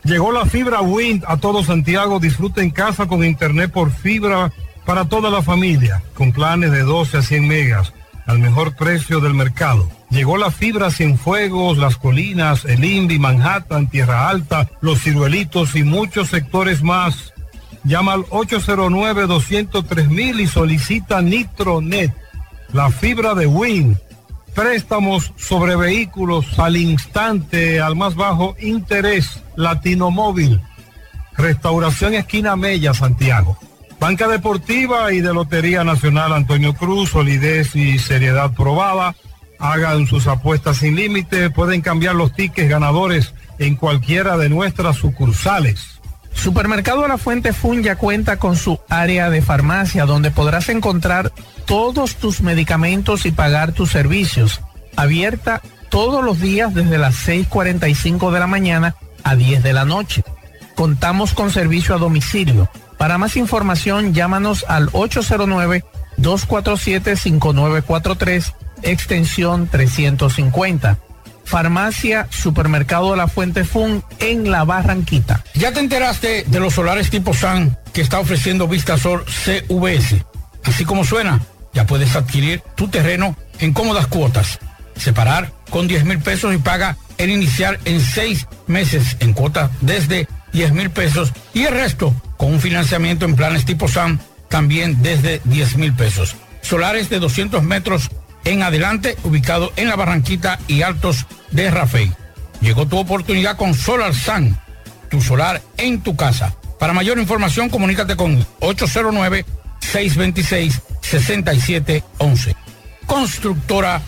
Llegó la fibra Wind a todo Santiago. Disfruta en casa con internet por fibra para toda la familia, con planes de 12 a 100 megas, al mejor precio del mercado. Llegó la fibra Cienfuegos, Las Colinas, El Indy, Manhattan, Tierra Alta, Los Ciruelitos y muchos sectores más. Llama al 809-203 y solicita Nitronet, la fibra de Win. Préstamos sobre vehículos al instante, al más bajo interés, Latino Móvil. Restauración Esquina Mella, Santiago. Banca Deportiva y de Lotería Nacional Antonio Cruz, solidez y seriedad probada. Hagan sus apuestas sin límite, pueden cambiar los tickets ganadores en cualquiera de nuestras sucursales. Supermercado La Fuente Fun ya cuenta con su área de farmacia donde podrás encontrar todos tus medicamentos y pagar tus servicios. Abierta todos los días desde las 6.45 de la mañana a 10 de la noche. Contamos con servicio a domicilio. Para más información llámanos al 809-247-5943, extensión 350. Farmacia Supermercado La Fuente Fun en La Barranquita. ¿Ya te enteraste de los solares tipo SAN que está ofreciendo Vistasol CVS? Así como suena, ya puedes adquirir tu terreno en cómodas cuotas. Separar con 10 mil pesos y paga el inicial en seis meses en cuotas desde 10 mil pesos y el resto con un financiamiento en planes tipo SAM también desde 10 mil pesos. Solares de 200 metros en adelante, ubicado en la Barranquita y Altos de Rafey. Llegó tu oportunidad con Solar Sun, tu solar en tu casa. Para mayor información, comunícate con 809-626-6711. Constructora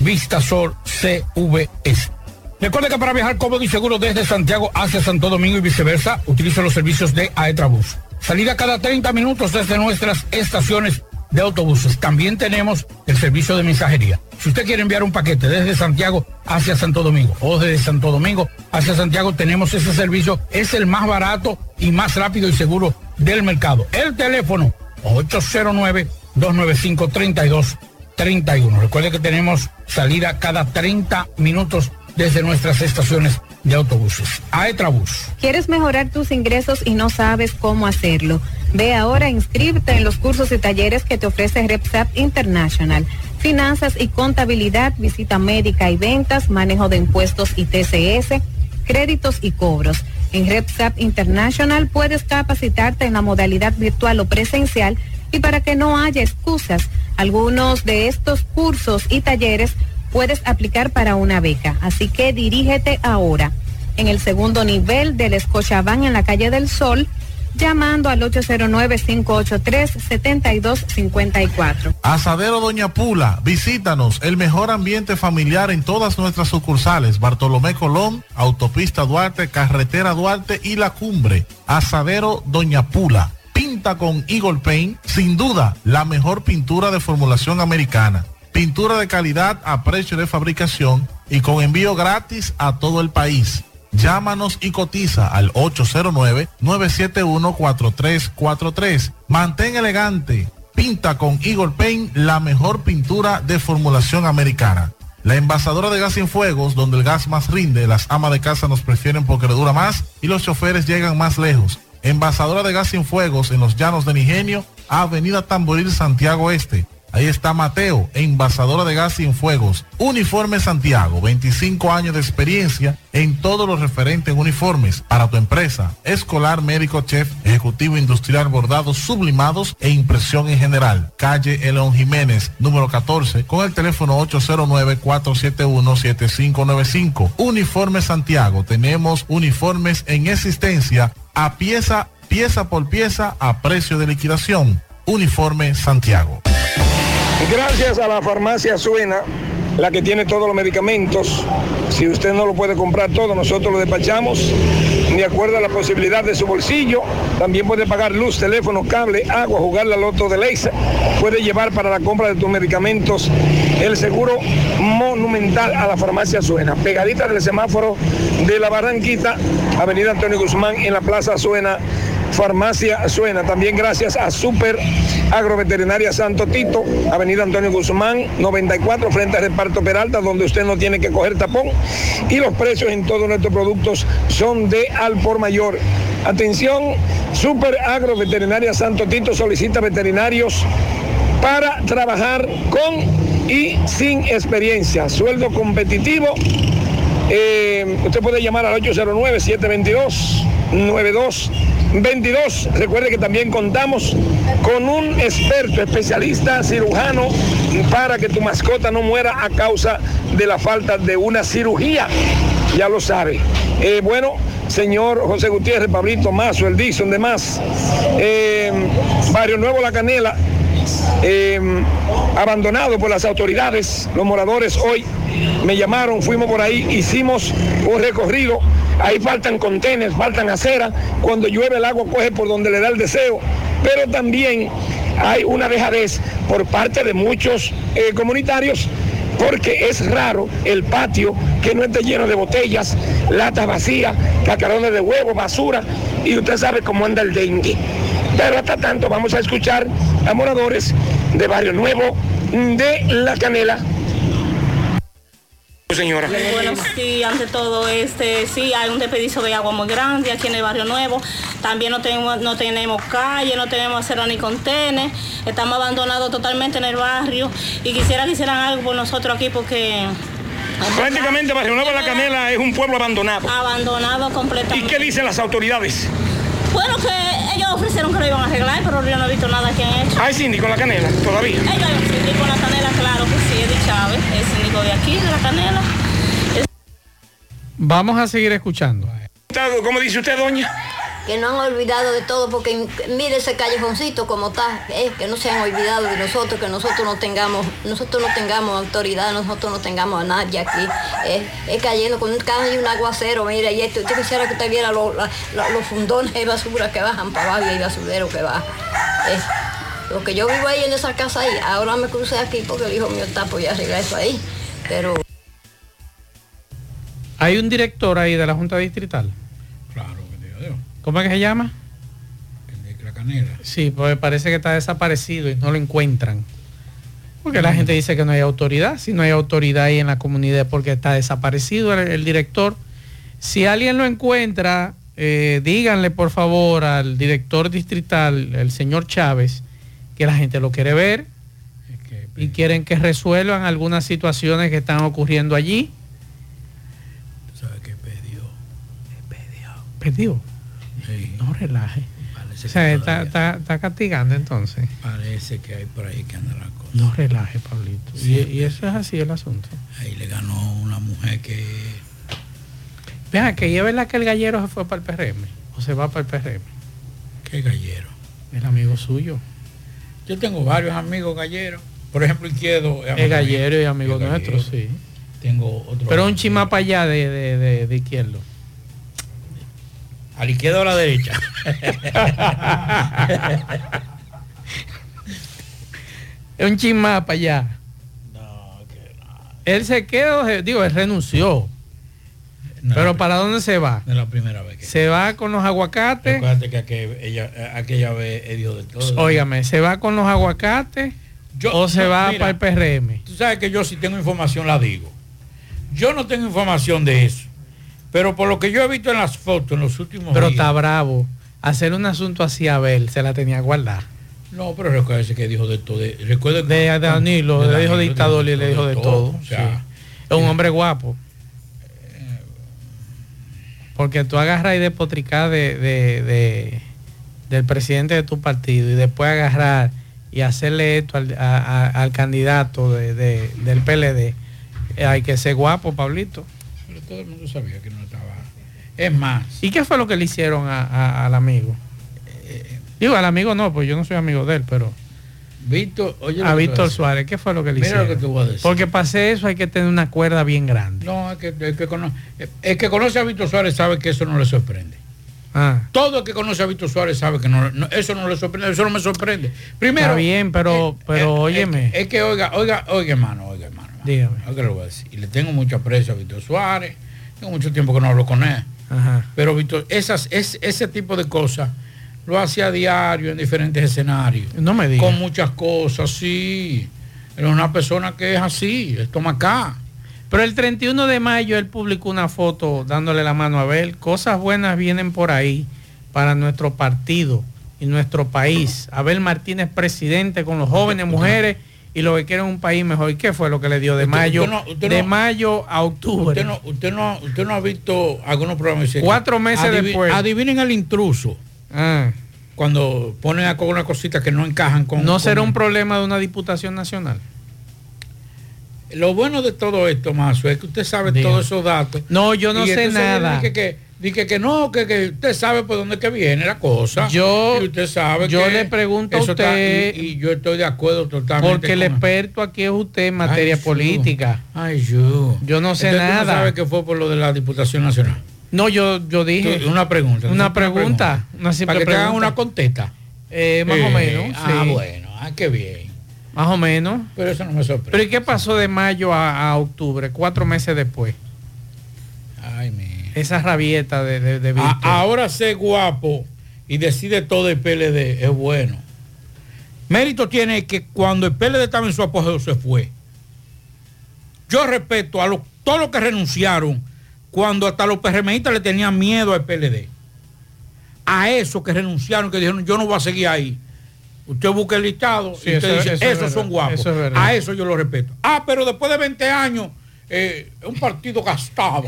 Vistasol CVS. Recuerde que para viajar cómodo y seguro desde Santiago hacia Santo Domingo y viceversa, utiliza los servicios de Aetrabús. Salida cada 30 minutos desde nuestras estaciones de autobuses. También tenemos el servicio de mensajería. Si usted quiere enviar un paquete desde Santiago hacia Santo Domingo o desde Santo Domingo hacia Santiago, tenemos ese servicio. Es el más barato y más rápido y seguro del mercado. El teléfono 809-295-3231. Recuerde que tenemos salida cada 30 minutos desde nuestras estaciones de autobuses. Aetrabús. ¿Quieres mejorar tus ingresos y no sabes cómo hacerlo? Ve ahora, inscríbete en los cursos y talleres que te ofrece RepSap International. Finanzas y contabilidad, visita médica y ventas, manejo de impuestos y TCS, créditos y cobros. En RepSap International puedes capacitarte en la modalidad virtual o presencial y para que no haya excusas, algunos de estos cursos y talleres puedes aplicar para una beca. Así que dirígete ahora en el segundo nivel del Escochabán en la calle del Sol, llamando al 809-583-7254. Asadero Doña Pula, visítanos, el mejor ambiente familiar en todas nuestras sucursales, Bartolomé Colón, Autopista Duarte, Carretera Duarte y La Cumbre. Asadero Doña Pula, pinta con Eagle Paint, sin duda, la mejor pintura de formulación americana. Pintura de calidad a precio de fabricación y con envío gratis a todo el país. Llámanos y cotiza al 809-971-4343. Mantén elegante. Pinta con Eagle Paint la mejor pintura de formulación americana. La envasadora de gas sin fuegos, donde el gas más rinde, las amas de casa nos prefieren porque le dura más y los choferes llegan más lejos. Envasadora de gas sin fuegos en los llanos de Nigenio, Avenida Tamboril, Santiago Este Ahí está Mateo, envasadora de gas sin fuegos. Uniforme Santiago, 25 años de experiencia en todo lo referente en uniformes para tu empresa, escolar, médico, chef, ejecutivo industrial, bordados, sublimados e impresión en general. Calle Elon Jiménez, número 14, con el teléfono 809-471-7595. Uniforme Santiago, tenemos uniformes en existencia a pieza, pieza por pieza a precio de liquidación. Uniforme Santiago. Gracias a la farmacia Suena, la que tiene todos los medicamentos. Si usted no lo puede comprar todo, nosotros lo despachamos de acuerdo a la posibilidad de su bolsillo. También puede pagar luz, teléfono, cable, agua, jugar la loto de Leisa. Puede llevar para la compra de tus medicamentos el seguro monumental a la farmacia Suena. Pegadita del semáforo de la Barranquita, Avenida Antonio Guzmán, en la Plaza Suena. Farmacia Suena. También gracias a Super Agroveterinaria Santo Tito, Avenida Antonio Guzmán, 94, frente al reparto Peralta, donde usted no tiene que coger tapón. Y los precios en todos nuestros productos son de al por mayor. Atención, Super Agroveterinaria Santo Tito solicita veterinarios para trabajar con y sin experiencia. Sueldo competitivo. Eh, usted puede llamar al 809-722-9222. Recuerde que también contamos con un experto, especialista, cirujano, para que tu mascota no muera a causa de la falta de una cirugía. Ya lo sabe. Eh, bueno, señor José Gutiérrez, Pablito Mazo, el Dixon de más. Eh, Barrio Nuevo La Canela, eh, abandonado por las autoridades. Los moradores hoy me llamaron, fuimos por ahí, hicimos un recorrido. Ahí faltan contenes, faltan aceras. Cuando llueve el agua coge por donde le da el deseo. Pero también hay una dejadez por parte de muchos eh, comunitarios porque es raro el patio que no esté lleno de botellas, latas vacías, cacarones de huevo, basura, y usted sabe cómo anda el dengue. Pero hasta tanto vamos a escuchar a moradores de Barrio Nuevo de La Canela. Señora. Bueno, sí, ante todo, este, sí, hay un despedizo de agua muy grande aquí en el barrio nuevo. También no tenemos, no tenemos calle, no tenemos acero ni contenes. Estamos abandonados totalmente en el barrio. Y quisiera que hicieran algo por nosotros aquí porque. Prácticamente Barrio Nuevo La Canela es un pueblo abandonado. Abandonado completamente. ¿Y qué dicen las autoridades? Bueno, que ellos ofrecieron que lo iban a arreglar, pero yo no he visto nada que han hecho. ¿Hay síndico en La Canela todavía? Ellos hay un síndico en La Canela, claro que sí, es de Chávez, el síndico de aquí, de La Canela. Vamos a seguir escuchando. ¿Cómo dice usted, doña? Que no han olvidado de todo, porque mire ese callejoncito como está, eh, que no se han olvidado de nosotros, que nosotros no tengamos, nosotros no tengamos autoridad, nosotros no tengamos a nadie aquí, eh, es cayendo con un caño y un aguacero, mire, y esto, yo quisiera que usted viera lo- los fundones de basura que bajan para abajo y el basurero que baja. Eh, lo que yo vivo ahí en esa casa ahí, ahora me crucé aquí porque el hijo mío está por ya arreglar eso ahí, pero Hay un director ahí de la Junta Distrital. Claro, que te digo. ¿Cómo es que se llama? De la canela. Sí, pues parece que está desaparecido y no lo encuentran. Porque la gente dice que no hay autoridad. Si no hay autoridad ahí en la comunidad es porque está desaparecido el, el director. Si alguien lo encuentra, eh, díganle por favor al director distrital, el señor Chávez, que la gente lo quiere ver y quieren que resuelvan algunas situaciones que están ocurriendo allí. ¿Sabes qué perdió? No relaje. Parece O sea, está, está- está castigando entonces. Parece que hay por ahí que anda la cosa. No relaje, Pablito. Sí. Y, y eso es así el asunto. Ahí le ganó una mujer que Vean, que es verdad que el gallero se fue para el PRM. O se va para el PRM. ¿Qué gallero? El amigo suyo. Yo tengo varios amigos galleros. Por ejemplo, Izquierdo. Es gallero y amigo Es nuestro, sí. Tengo otro. Pero un chimá para allá de, de, de, de izquierdo. ¿A la izquierda o a la derecha? Es un chimá para allá. Él se quedó, eh, digo, él renunció. Pero ¿para dónde se va? No es la primera vez que. Se va con los aguacates. Acuérdate que aquel- ella, aquella vez es Dios de todo. Óigame, ¿se va con los aguacates o se no, va mira, para el PRM? Tú sabes que yo si tengo información la digo. Yo no tengo información de eso. Pero por lo que yo he visto en las fotos en los últimos Pero días. está bravo. Hacer un asunto así a Abel se la tenía guardada. No, pero recuérdese que dijo de todo. de- Recuerde que- De Danilo, de le dijo dictador y le dijo de todo. O sea, sí. Es un hombre guapo. Porque tú agarras y despotricar de, de- de- del presidente de tu partido y después agarrar y hacerle esto al, a- a- al candidato de- de- del PLD. eh, Hay que ser guapo, Pablito. pero todo el mundo sabía que no. Es más, ¿Y qué fue lo que le hicieron a- a- al amigo? Digo, al amigo no, pues yo no soy amigo de él, pero Víctor, oye, a Víctor. Suárez, ¿qué fue lo que le Mira hicieron? lo que te voy a decir. Porque para hacer eso hay que tener una cuerda bien grande. No, es que, el que conoce, el que conoce a Víctor Suárez sabe que eso no le sorprende. Ah. Todo el que conoce a Víctor Suárez sabe que no, no- eso no le sorprende, eso no me sorprende. Primero, Está bien, pero, pero eh, óyeme. es que oiga, oiga, oiga, hermano, oiga, hermano. hermano. Dígame. Oiga, lo voy a decir. Y le tengo mucho aprecio a Víctor Suárez. Tengo mucho tiempo que no hablo con él. Ajá. Pero Víctor, esas, es, ese tipo de cosas lo hace a diario en diferentes escenarios. No me digas. Con muchas cosas, sí. Es una persona que es así, es toma acá. Pero el 31 de mayo él publicó una foto dándole la mano a Abel. Cosas buenas vienen por ahí para nuestro partido y nuestro país. Abel Martínez presidente con los jóvenes, mujeres y lo que quieren un país mejor. ¿Y qué fue lo que le dio de Usted- mayo? usted no- usted de no- mayo a octubre. Usted no, usted no, usted no ha visto algunos programas. Cuatro meses después. Adivinen el intruso. Ah. Cuando ponen a una cosita que no encajan con. ¿No con- será un problema de una diputación nacional? Lo bueno de todo esto, Mazo, es que usted sabe todos esos datos. No, yo no sé nada. Que, dice que no, que, que usted sabe por dónde que viene la cosa. Yo- y usted sabe yo que le pregunto a está- usted- y, y yo estoy de acuerdo totalmente. Porque el experto aquí es usted en materia Ay, yo. política. Ay, yo. Yo no sé Entonces, ¿tú nada. No sabe que fue por lo de la Diputación Nacional. No, yo, yo dije. Una pregunta. Una pregunta. Una simple Para que te hagan una contesta. Eh, más o menos. Ah, sí. bueno. Ah, qué bien. Más o menos. Pero eso no me sorprende. Pero ¿y qué pasó de mayo a, a octubre? Cuatro meses después. Esa rabieta de, de, de A- Víctor. ahora ser guapo y decide todo el PLD es bueno. Mérito tiene que cuando el PLD estaba en su apogeo se fue. Yo respeto a los, todos los que renunciaron cuando hasta los PRMistas le tenían miedo al PLD. A esos que renunciaron, que dijeron yo no voy a seguir ahí. Usted busca el listado Sí, y usted eso- dice, eso es esos verdad, son guapos. eso es verdad. a eso yo lo respeto. Ah, pero después de 20 años, eh, un partido gastado,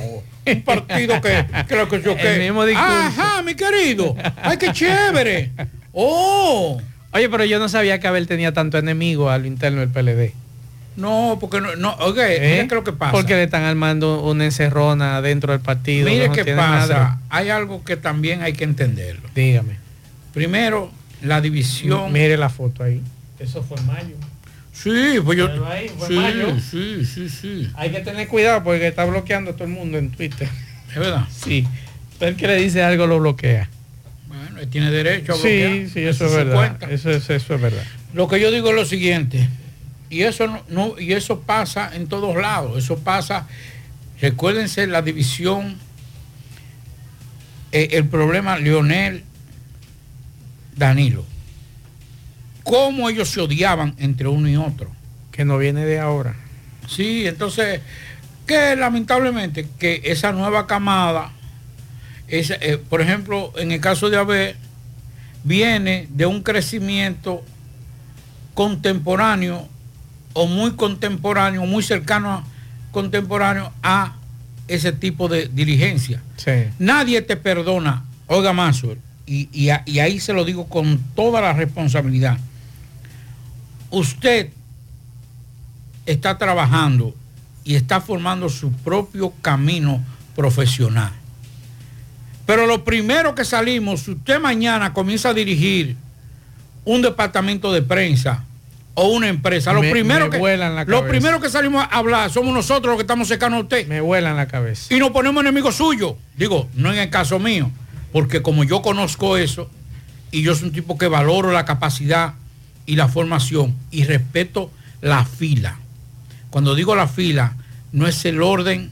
un partido que creo que yo que. El mismo discurso. Ajá, mi querido. Ay, qué chévere. Oh. Oye, pero yo no sabía que Abel tenía tanto enemigo a lo interno del PLD. No, porque no, no ¿Eh? mira qué es lo que pasa. Porque le están armando una encerrona dentro del partido. Mire no qué pasa. madre. Hay algo que también hay que entenderlo. Dígame. Primero, la división. Mire la foto ahí. Eso fue en mayo. Sí, pues yo. Ahí, fue Sí, mayo. sí, sí, sí. Hay que tener cuidado porque está bloqueando a todo el mundo en Twitter. Es verdad. Sí. El que le dice algo lo bloquea. Bueno, él tiene derecho a bloquear. Sí, sí, eso es su verdad. Eso es, eso es verdad. Lo que yo digo es lo siguiente, y eso no, no- y eso pasa en todos lados, eso pasa, recuérdense la división, eh, el problema Leonel Danilo. Cómo ellos se odiaban entre uno y otro. Que no viene de ahora. Sí, entonces, que lamentablemente que esa nueva camada, esa, eh, por ejemplo, en el caso de Abel, viene de un crecimiento contemporáneo o muy contemporáneo, muy cercano a contemporáneo a ese tipo de diligencia. Sí. Nadie te perdona, oiga Mazo, y, y ahí se lo digo con toda la responsabilidad. Usted está trabajando y está formando su propio camino profesional. Pero lo primero que salimos, si usted mañana comienza a dirigir un departamento de prensa o una empresa, lo Me- primero me que vuelan la lo cabeza. primero que salimos a hablar somos nosotros los que estamos cercanos a usted Me vuelan la cabeza. y nos ponemos enemigos suyos. Digo, no en el caso mío, porque como yo conozco eso y yo soy un tipo que valoro la capacidad y la formación y respeto la fila. Cuando digo la fila, no es el orden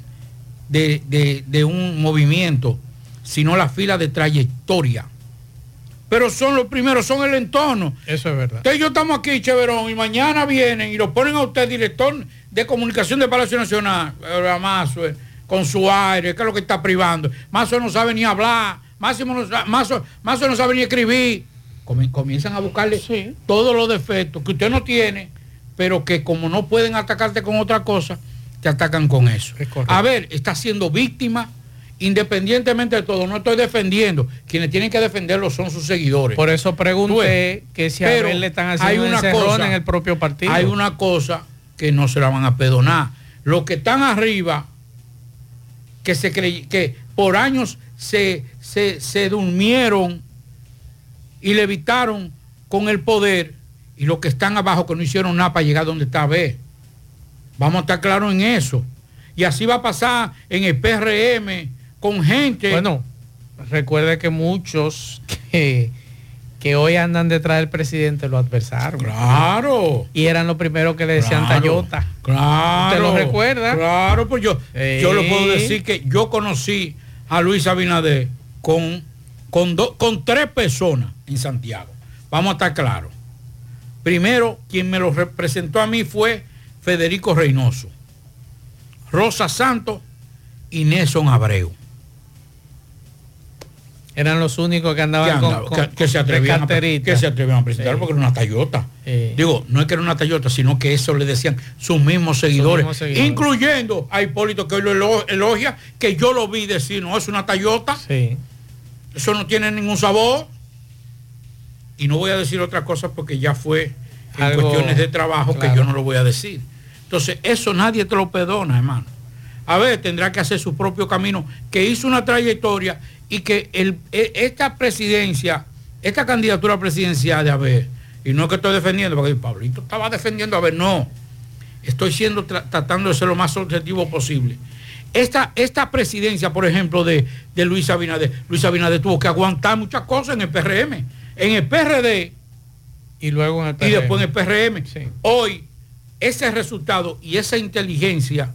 de, de- de un movimiento, sino la fila de trayectoria. Pero son los primeros, son el entorno. Eso es verdad. Yo estamos aquí, Cheverón, y mañana vienen y lo ponen a usted director de comunicación del Palacio Nacional, eh, Mazo, eh, con su aire, que es lo que está privando. Mazo no sabe ni hablar, Máximo no Mazo, Mazo no sabe ni escribir. Comi- comienzan a buscarle todos los defectos que usted no tiene, pero que como no pueden atacarte con otra cosa, te atacan con eso. A ver, está siendo víctima, independientemente de todo. No estoy defendiendo. Quienes tienen que defenderlo son sus seguidores. Por eso pregunté que si a Abel le están hay haciendo un una cosa- en el propio partido. Hay una cosa que no se la van a perdonar. Los que están arriba, que se crey- que por años se, se, se durmieron y levitaron con el poder, y los que están abajo que no hicieron nada para llegar donde está B. Vamos a estar claros en eso. Y así va a pasar en el PRM con gente. Bueno, recuerde que muchos que, que hoy andan detrás del presidente lo adversaron. Claro. Y eran los primeros que le decían Claro, Tayota. Claro. ¿Usted lo recuerda? Claro, pues yo, Sí. yo le puedo decir que yo conocí a Luis Abinader con, con, do- con tres personas en Santiago. Vamos a estar claros. Primero, quien me lo representó a mí fue Federico Reynoso, Rosa Santos y Nelson Abreu. Eran los únicos que andaban que, con, andaba- con- que- que se atrevían a, carterita. que se atrevían a presentar Sí. porque era una Toyota. Sí. Digo, no es que era una Toyota, sino que eso le decían sus mismos seguidores, mismos seguidores. incluyendo a Hipólito que hoy lo elo- elogia, que yo lo vi decir, no, es una Toyota. Sí. Eso no tiene ningún sabor. Y no voy a decir otra cosa porque ya fue en Algo- cuestiones de trabajo que yo no lo voy a decir. Entonces, eso nadie te lo perdona, hermano. A ver, tendrá que hacer su propio camino, que hizo una trayectoria y que el, e- esta presidencia, esta candidatura presidencial de Abel, y no es que estoy defendiendo, porque Pablito estaba defendiendo a Abel, no. Estoy siendo tra- tratando de ser lo más objetivo posible. Esta, esta presidencia, por ejemplo, de, de Luis Abinader, Luis Abinader tuvo que aguantar muchas cosas en el PRM, en el PRD y luego en el y después en el PRM. Hoy, ese resultado y esa inteligencia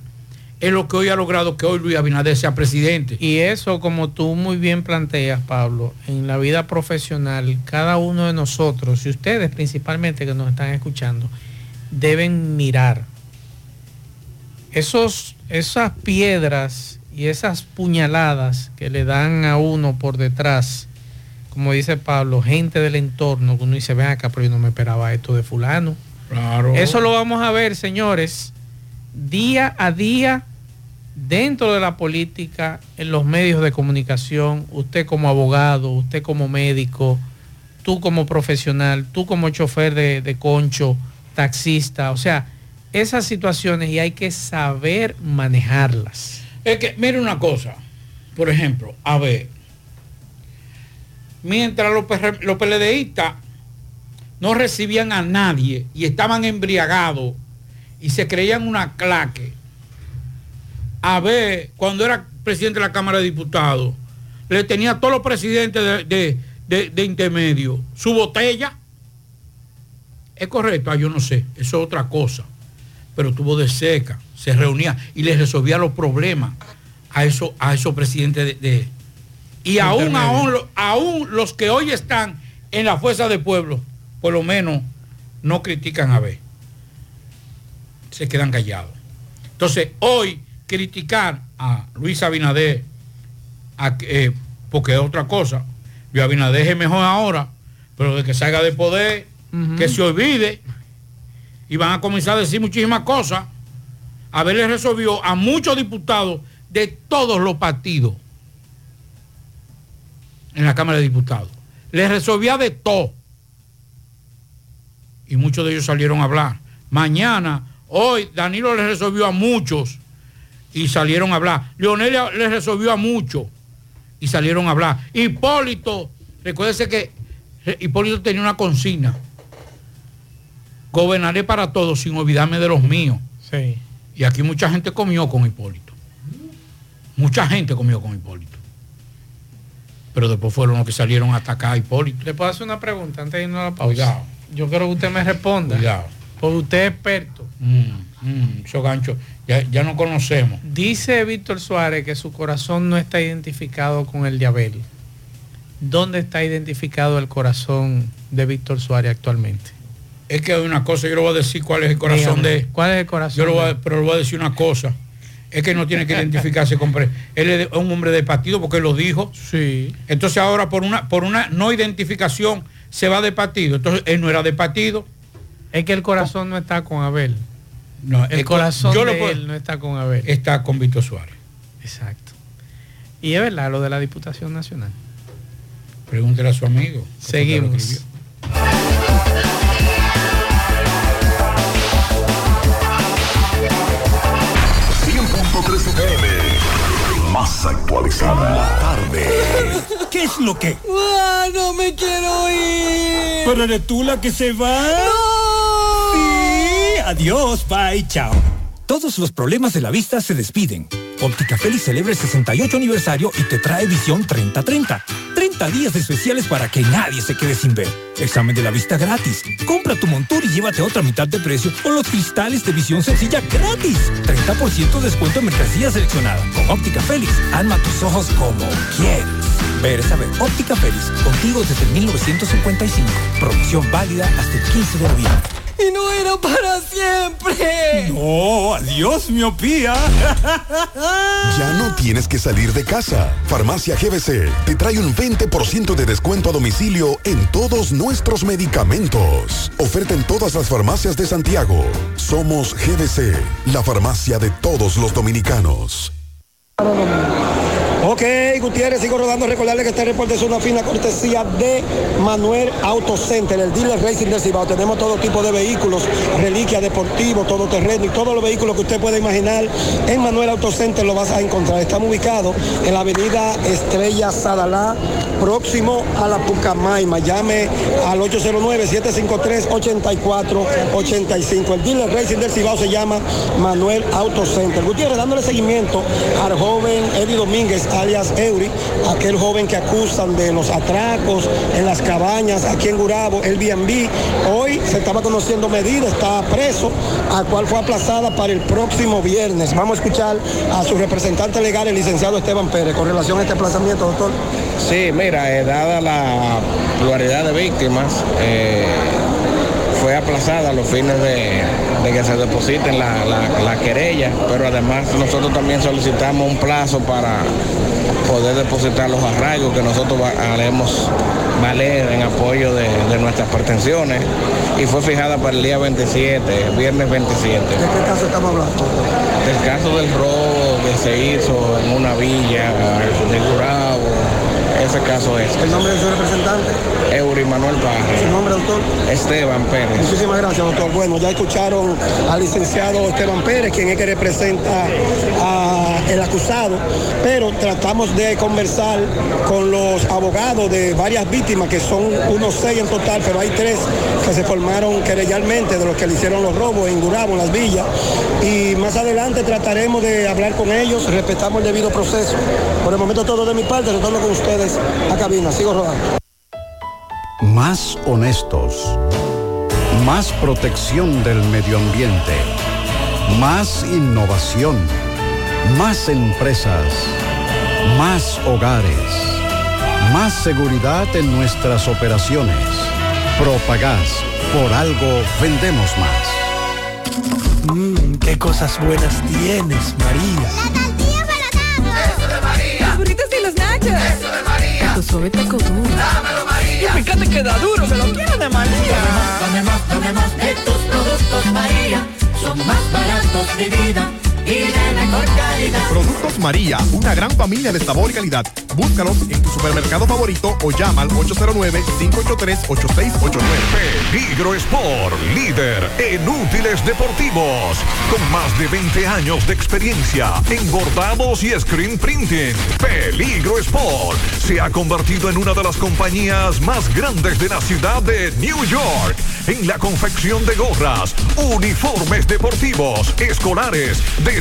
es lo que hoy ha logrado que hoy Luis Abinader sea presidente. Y eso, como tú muy bien planteas, Pablo, en la vida profesional, cada uno de nosotros, y ustedes principalmente que nos están escuchando, deben mirar esos, esas piedras y esas puñaladas que le dan a uno por detrás, como dice Pablo, gente del entorno, que uno dice, ven acá, pero yo no me esperaba esto de fulano. Claro. Eso lo vamos a ver, señores, día a día dentro de la política, en los medios de comunicación, usted como abogado, usted como médico, tú como profesional, tú como chofer de, de concho, taxista, o sea, esas situaciones y hay que saber manejarlas. Es que, mire una cosa, por ejemplo, a ver, mientras los, los PLDistas no recibían a nadie y estaban embriagados y se creían una claque, a ver, cuando era presidente de la Cámara de Diputados, le tenía a todos los presidentes de, de- de- de intermedio su botella. ¿Es correcto? Ah, yo no sé, eso es otra cosa. Pero tuvo de seca, se reunía y les resolvía los problemas a, eso, a esos presidentes de... de- y aún, aún, aún los que hoy están en la fuerza del pueblo, por lo menos no critican a ver. Se quedan callados. Entonces, hoy criticar a Luis Abinader, a eh, porque es otra cosa. Luis Abinader es mejor ahora, pero de que salga de poder, que se olvide, y van a comenzar a decir muchísimas cosas. Abel le resolvió a muchos diputados de todos los partidos en la Cámara de Diputados. Les resolvía de todo. Y muchos de ellos salieron a hablar. Mañana, hoy, Danilo le resolvió a muchos y salieron a hablar. Leonel le resolvió a muchos y salieron a hablar. Hipólito, recuérdese que Hipólito tenía una consigna. Gobernaré para todos sin olvidarme de los míos. Sí. Y aquí mucha gente comió con Hipólito. Mucha gente comió con Hipólito. Pero después fueron los que salieron a atacar a Hipólito. ¿Le puedo hacer una pregunta antes de irnos a la pausa? Cuidado. Yo quiero que usted me responda. Cuidado. Porque usted es experto. Mm, mm, esos ganchos, ya, ya no conocemos. Dice Víctor Suárez que su corazón no está identificado con el de Abel. ¿Dónde está identificado el corazón de Víctor Suárez actualmente? Es que hay una cosa, yo le voy a decir cuál es el corazón Dígame, de... ¿Cuál es el corazón? Yo le voy a- pero le voy a decir una cosa. Es que no tiene que identificarse con... Él es un hombre de partido porque lo dijo. Sí. Entonces ahora por una, por una no identificación se va de partido. Entonces, él no era de partido. Es que el corazón no está con Abel. No, El corazón yo lo de puedo- él no está con Abel. Está con Víctor Suárez. Exacto. Y es verdad lo de la Diputación Nacional. Pregúntele a su amigo. lo Seguimos. FM. Más actualizada. La tarde. ¿Qué es lo que? ¡Ah, no me quiero ir! ¿Pero eres tú la que se va? Sí. Adiós, bye, chao. Todos los problemas de la vista se despiden. Óptica Félix celebra el 68 aniversario y te trae visión 30-30. 30 días especiales para que nadie se quede sin ver. Examen de la vista gratis. Compra tu montura y llévate otra mitad de precio con los cristales de visión sencilla gratis. 30% de descuento en mercancía seleccionada. Con Óptica Félix, alma tus ojos como quieres. Ver es saber. Óptica Félix, contigo desde 1955. Promoción válida hasta el 15 de noviembre. ¡Y no era para siempre! No, adiós, miopía. Ya no tienes que salir de casa. Farmacia GBC te trae un 20% de descuento a domicilio en todos nuestros medicamentos. Oferta en todas las farmacias de Santiago. Somos GBC, la farmacia de todos los dominicanos. Ok, Gutiérrez, sigo rodando. Recordarle que este reporte es una fina cortesía de Manuel Auto Center, el dealer racing del Cibao. Tenemos todo tipo de vehículos, reliquias deportivos, todoterreno y todos los vehículos que usted pueda imaginar. En Manuel Auto Center lo vas a encontrar. Estamos ubicados en la avenida Estrella Sadalá, próximo a la Pucamaima. Llame al 809-753-8485. El dealer racing del Cibao se llama Manuel Auto Center. Gutiérrez, dándole seguimiento al joven Eddie Domínguez, alias Eury, aquel joven que acusan de los atracos en las cabañas aquí en Gurabo, el B&B. Hoy se estaba conociendo medida, está preso, a cual fue aplazada para el próximo viernes. Vamos a escuchar a su representante legal, el licenciado Esteban Pérez, con relación a este aplazamiento, doctor. Sí, mira, eh, dada la pluralidad de víctimas, eh, fue aplazada a los fines de, de que se depositen la, la- la querella, pero además nosotros también solicitamos un plazo para poder depositar los arraigos que nosotros haremos valer en apoyo de, de nuestras pretensiones y fue fijada para el día 27, viernes 27. ¿De qué caso estamos hablando? Del caso del robo que se hizo en una villa de Gurabo, ese caso es. El nombre de su representante. Eury Manuel Barre. ¿Su nombre, doctor? Esteban Pérez. Muchísimas gracias, doctor. Bueno, ya escucharon al licenciado Esteban Pérez, quien es que representa al acusado, pero tratamos de conversar con los abogados de varias víctimas, que son unos seis en total, pero hay tres que se formaron querellalmente de los que le hicieron los robos en Gurabo, en las villas. Y más adelante trataremos de hablar con ellos, respetamos el debido proceso. Por el momento todo de mi parte, retorno con ustedes a cabina. Sigo rodando. Más honestos. Más protección del medio ambiente. Más innovación. Más empresas. Más hogares. Más seguridad en nuestras operaciones. Propagás. Por algo vendemos más. Mmm, qué cosas buenas tienes, María. Eso de María. Los burritos y los nachos. Eso de María. Tu suave taco duro. Dámelo, María. Y fíjate que da duro, que lo quiero de María. Dame más, dame más de tus productos, María. Son más baratos de vida Productos María, una gran familia de sabor y calidad. Búscalos en tu supermercado favorito o llama al 809-583-8689. Peligro Sport, líder en útiles deportivos, con más de 20 años de experiencia en bordados y screen printing. Peligro Sport se ha convertido en una de las compañías más grandes de la ciudad de New York en la confección de gorras, uniformes deportivos, escolares, de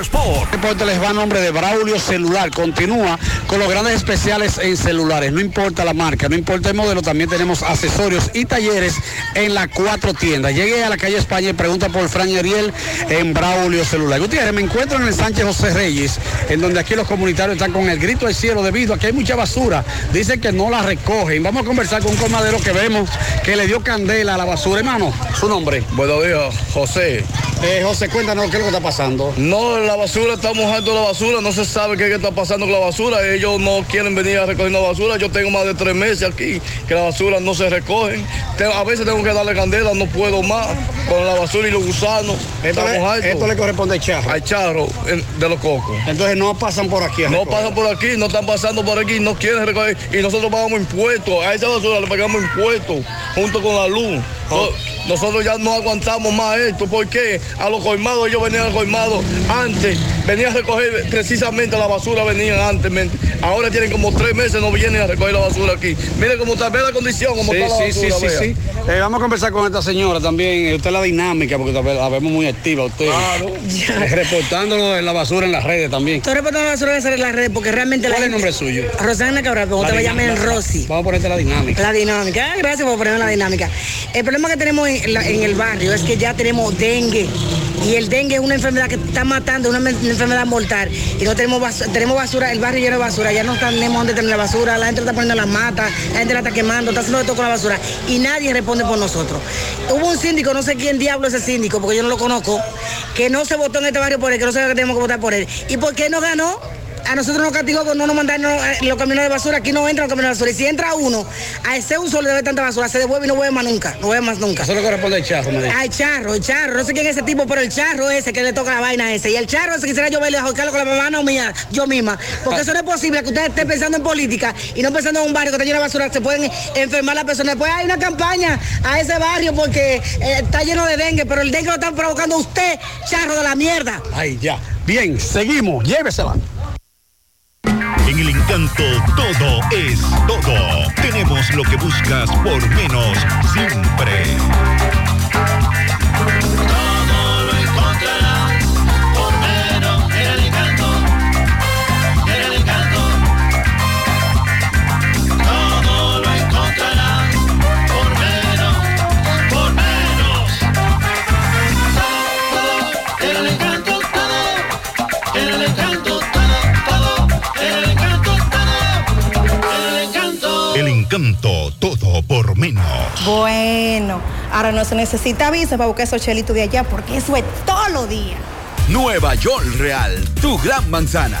Sport. Deporte les va a nombre de Braulio Celular. Continúa con los grandes especiales en celulares. No importa la marca, no importa el modelo, también tenemos accesorios y talleres en las cuatro tiendas. Llegue a la calle España y pregunta por Fran y Ariel en Braulio Celular. Gutiérrez, me encuentro en el Sánchez José Reyes, en donde aquí los comunitarios están con el grito al cielo debido a que hay mucha basura. Dicen que no la recogen. Vamos a conversar con un colmadero que vemos que le dio candela a la basura. Hermano, su nombre. Buenos días, José. Eh, José, cuéntanos qué es lo que está pasando. No, la basura está mojando la basura, no se sabe qué, está pasando con la basura. Ellos no quieren venir a recoger la basura. Yo tengo más de tres meses aquí que la basura no se recogen. A veces tengo que darle candela, no puedo más con la basura y los gusanos. Esto le- esto le corresponde al charro. Al charro de los cocos. Entonces no pasan por aquí. No pasan por aquí, no están pasando por aquí, no quieren recoger. Y nosotros pagamos impuestos. A esa basura le pagamos impuestos junto con la luz. No- Nosotros ya no aguantamos más esto. porque A los colmados, ellos venían a los colmados antes. Venían a recoger precisamente la basura, venían antes. men. Ahora tienen como tres meses, no vienen a recoger la basura aquí. Mire cómo está, ve la condición, cómo Sí, está la sí, basura. sí, vea. sí. Eh, vamos a conversar con esta señora también. Eh, Usted la dinámica, porque la ve- la vemos muy activa usted. Eh, Reportándolo de la basura en las redes también. Estoy reportando la basura en las redes porque realmente la ¿Cuál es el nombre suyo? Rosana Cabral, usted me llame dinámica. Rosy. Vamos a ponerte la dinámica. La dinámica. Ah, gracias por ponerme la dinámica. El problema que tenemos en, la- el barrio es que ya tenemos dengue. Y el dengue es una enfermedad que está matando, una, me- una enfermedad mortal. Y no tenemos basura, tenemos basura, el barrio lleno de basura. Ya no tenemos donde tener la basura. La gente está poniendo en las matas, la gente la está quemando, está haciendo de todo con la basura. Y nadie responde por nosotros. Hubo un síndico, no sé quién diablo es ese síndico, porque yo no lo conozco, que no se votó en este barrio por él, que no sabe que tenemos que votar por él. ¿Y por qué no ganó? A nosotros nos castigó con no nos mandar no, eh, los camiones de basura, aquí no entran los camiones de basura. Y si entra uno, a ese uso le debe tanta basura, se devuelve y no vuelve más nunca, no vuelve más nunca. Eso le corresponde al charro, me. Al charro, el charro, no sé quién es ese tipo, pero el charro ese que le toca la vaina ese. Y el charro ese quisiera yo verle a Carlos con la mamá no mía, yo misma. Porque eso no es posible que usted esté pensando en política y no pensando en un barrio que está lleno de basura, se pueden enfermar las personas. Después hay una campaña a ese barrio porque eh, está lleno de dengue, pero el dengue lo están provocando usted, charro de la mierda. Ahí, ya. Bien, seguimos. Llévesela. En el encanto todo es todo. Tenemos lo que buscas por menos siempre. Encanto. Todo por menos. Bueno, ahora no se necesita visa para buscar esos chelitos de allá porque eso es todos los días. Nueva York Real, tu gran manzana.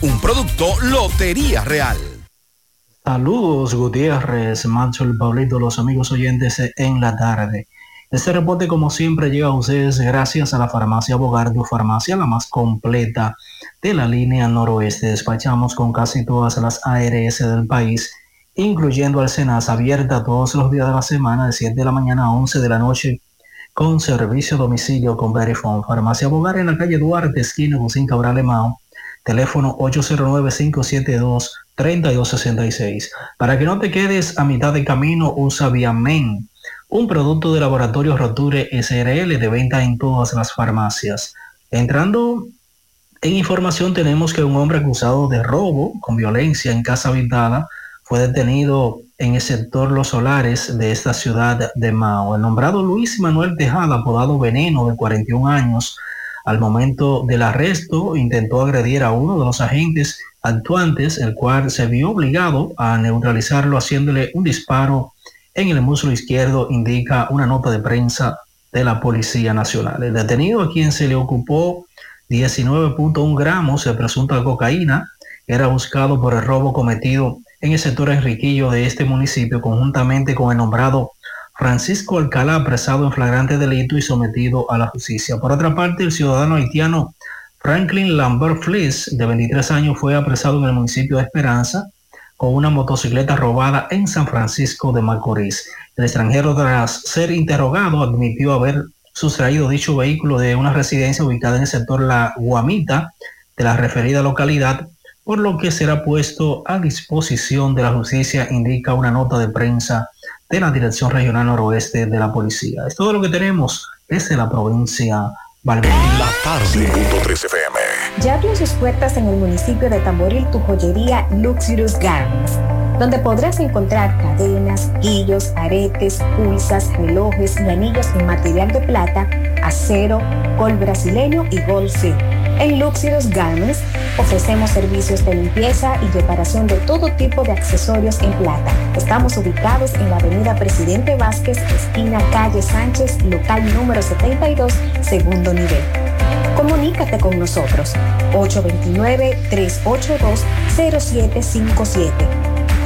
Un producto Lotería Real. Saludos Gutiérrez, Macho, el Pablito, los amigos oyentes en la tarde. Este reporte como siempre llega a ustedes gracias a la farmacia Bogardo, farmacia la más completa de la línea noroeste. Despachamos con casi todas las ARS del país, incluyendo Alcenas, abierta todos los días de la semana de 7 de la mañana a 11 de la noche con servicio a domicilio con Verifone. Farmacia Bogar en la calle Duarte, esquina con Cabral Mao. Teléfono 809-572-3266. Para que no te quedes a mitad de camino, usa Viamen, un producto de laboratorio Roture SRL de venta en todas las farmacias. Entrando en información tenemos que un hombre acusado de robo con violencia en casa habitada fue detenido en el sector Los Solares de esta ciudad de Mao. El nombrado Luis Manuel Tejada, apodado Veneno, de 41 años, al momento del arresto intentó agredir a uno de los agentes actuantes, el cual se vio obligado a neutralizarlo haciéndole un disparo en el muslo izquierdo, indica una nota de prensa de la Policía Nacional. El detenido a quien se le ocupó 19.1 gramos de presunta cocaína. Era buscado por el robo cometido en el sector Enriquillo de este municipio conjuntamente con el nombrado Francisco Alcalá, apresado en flagrante delito y sometido a la justicia. Por otra parte, el ciudadano haitiano Franklin Lambert Fliss, de 23 años, fue apresado en el municipio de Esperanza con una motocicleta robada en San Francisco de Macorís. El extranjero, tras ser interrogado, admitió haber sustraído dicho vehículo de una residencia ubicada en el sector La Guamita de la referida localidad, por lo que será puesto a disposición de la justicia, indica una nota de prensa de la Dirección Regional Noroeste de la Policía. Es todo lo que tenemos desde la provincia Valverde. La tarde. 5.3 FM. Ya abrió sus puertas en el municipio de Tamboril tu joyería Luxurious Garments, donde podrás encontrar cadenas, guillos, aretes, pulsas, relojes y anillos en material de plata, acero, gol brasileño y gol C. En Luxurious Garments ofrecemos servicios de limpieza y reparación de todo tipo de accesorios en plata. Estamos ubicados en la avenida Presidente Vázquez, esquina calle Sánchez, local número 72, segundo nivel. Comunícate con nosotros 829-382-0757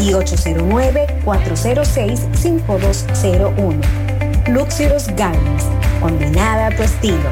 y 809-406-5201. Luxurious Garments, combinada a tu estilo.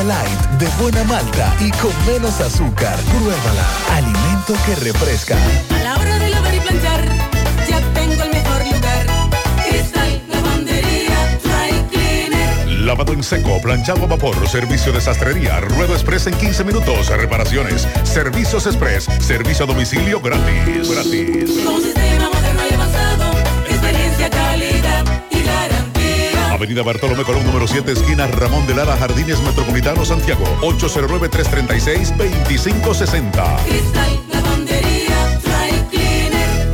Light, de buena malta y con menos azúcar. Pruébala. Alimento que refresca. A la hora de lavar y planchar, ya tengo el mejor lugar. Cristal, lavandería, dry cleaner. Lavado en seco, planchado a vapor, servicio de sastrería, ruedo express en 15 minutos, reparaciones, servicios express, servicio a domicilio gratis. Gratis. Avenida Bartolomé Colón, número 7, esquina Ramón de Lara, Jardines Metropolitano, Santiago. 809-336-2560. Cristal, lavandería, dry cleaner.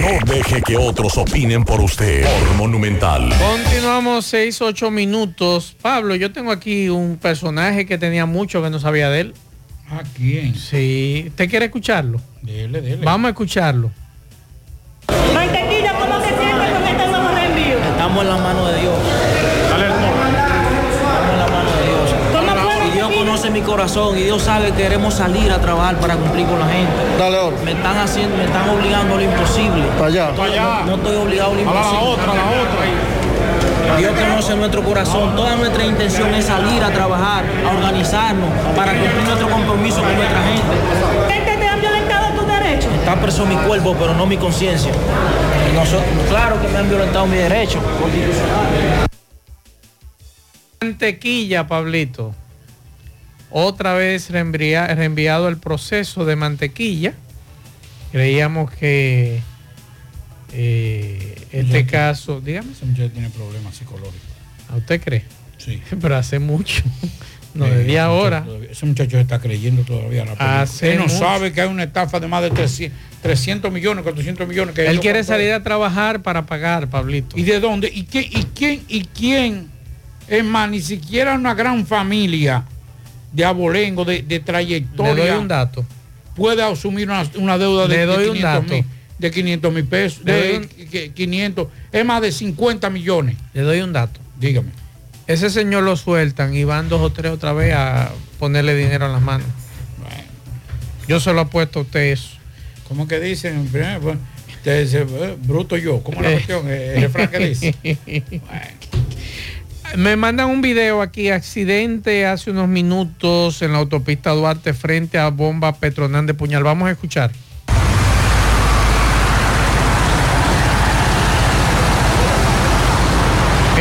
No deje que otros opinen por usted. Por Monumental. Continuamos 6, 8 minutos. Pablo, yo tengo aquí un personaje que tenía mucho que no sabía de él. ¿A quién? Sí. ¿Usted quiere escucharlo? Dele, dele. Vamos a escucharlo. Estamos en la mano de Dios. Estamos en la mano de Dios. Y Dios conoce mi corazón y Dios sabe que queremos salir a trabajar para cumplir con la gente. Me están haciendo, me están obligando a lo imposible. Para allá. No, no estoy obligado a lo imposible. otra, la otra. Dios conoce nuestro corazón. Toda nuestra intención es salir a trabajar, a organizarnos para cumplir nuestro compromiso con nuestra gente. ¿Gente te han violentado tus derechos? Está preso mi cuerpo, pero no mi conciencia. Nosotros- claro que me han violentado mi derecho constitucional. Mantequilla, Pablito. Otra vez reenviado el proceso de mantequilla. Creíamos que eh, este caso, dígame. Ese tiene problemas psicológicos. ¿A usted cree? Sí. Pero hace mucho. No, Eh, de ese 10 horas. muchacho todavía- Ese muchacho está creyendo todavía la película. Hace Él no mucho. sabe que hay una estafa de más de 300, 300 millones, 400 millones. Que Él quiere salir a trabajar para pagar, Pablito. ¿Y de dónde? ¿Y, qué, y quién? ¿Y quién? Es más, ni siquiera una gran familia de abolengo, de, de trayectoria. Le doy un dato. Puede asumir una, una deuda de, Le doy de un 500 dato. mil. De 500 mil pesos. De que- 500. Es más de 50 millones. Le doy un dato. Dígame. Ese señor lo sueltan y van dos o tres otra vez a ponerle dinero en las manos. Yo se lo apuesto a usted eso. ¿Cómo que dicen? Bueno, usted dice, eh, bruto yo. ¿Cómo la Eh. cuestión? Eh, El refrán que dice. Me mandan un video aquí, accidente hace unos minutos en la autopista Duarte frente a bomba Petronán de Puñal. Vamos a escuchar.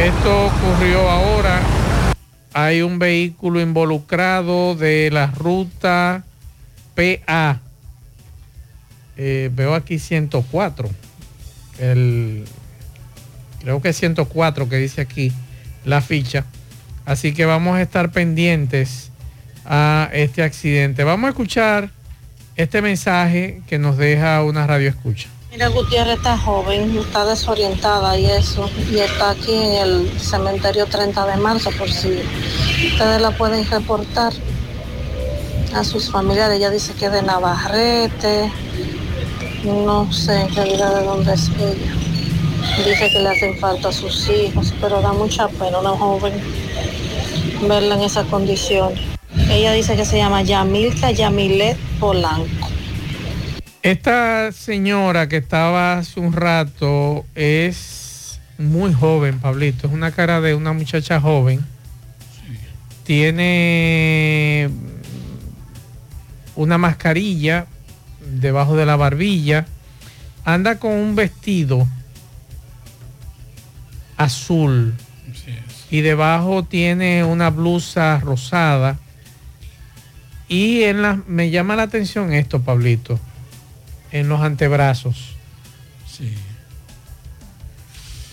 Esto ocurrió ahora. Hay un vehículo involucrado de la ruta PA. Eh, veo aquí 104. El, creo que es 104 que dice aquí la ficha. Así que vamos a estar pendientes a este accidente. Vamos a escuchar este mensaje que nos deja una radio escucha. Mira, Gutiérrez está joven, está desorientada y eso, y está aquí en el cementerio 30 de marzo, por si ustedes la pueden reportar a sus familiares. Ella dice que es de Navarrete, no sé en realidad de dónde es ella. Dice que le hacen falta a sus hijos, pero da mucha pena una joven verla en esas condiciones. Ella dice que se llama Yamilka Yamilet Polanco. Esta señora que estaba hace un rato es muy joven, Pablito. Es una cara de una muchacha joven. Tiene una mascarilla debajo de la barbilla. Anda con un vestido azul. Y debajo tiene una blusa rosada. Y en la, me llama la atención esto, Pablito en los antebrazos.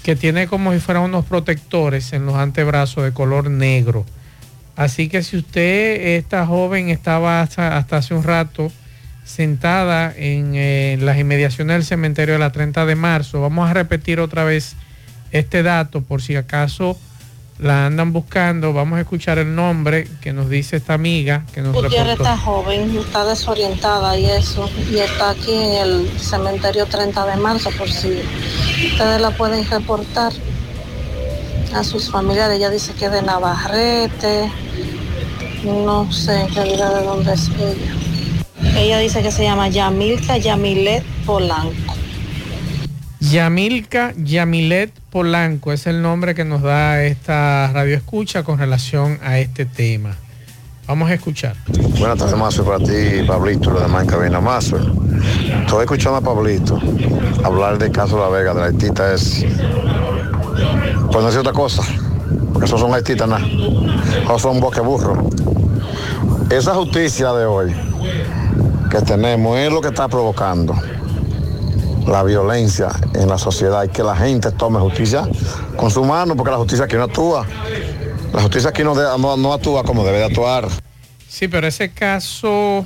Que tiene como si fueran unos protectores en los antebrazos de color negro. Así que si usted, esta joven, estaba hasta, hasta hace un rato sentada en eh, las inmediaciones del cementerio de la 30 de marzo, vamos a repetir otra vez este dato por si acaso la andan buscando. Vamos a escuchar el nombre que nos dice esta amiga que nos Gutiérrez reportó. está joven, está desorientada y eso, y está aquí en el cementerio 30 de marzo, por si ustedes la pueden reportar a sus familiares. Ella dice que es de Navarrete, no sé en realidad de dónde es ella. Ella dice que se llama Yamilka Yamilet Polanco. Yamilka Yamilet Polanco es el nombre que nos da esta radio escucha con relación a este tema. Vamos a escuchar. Buenas tardes, Mazo, para ti, Pablito, y los demás en cabina, Mazo. Estoy escuchando a Pablito hablar del caso de La Vega, de la artista es... Pues no decir otra cosa, porque esos son artistas nada, esos son boqueburros. Esa justicia de hoy que tenemos es lo que está provocando la violencia en la sociedad y que la gente tome justicia con su mano, porque la justicia aquí no actúa. La justicia aquí no, de- no- no actúa como debe de actuar. Sí, pero ese caso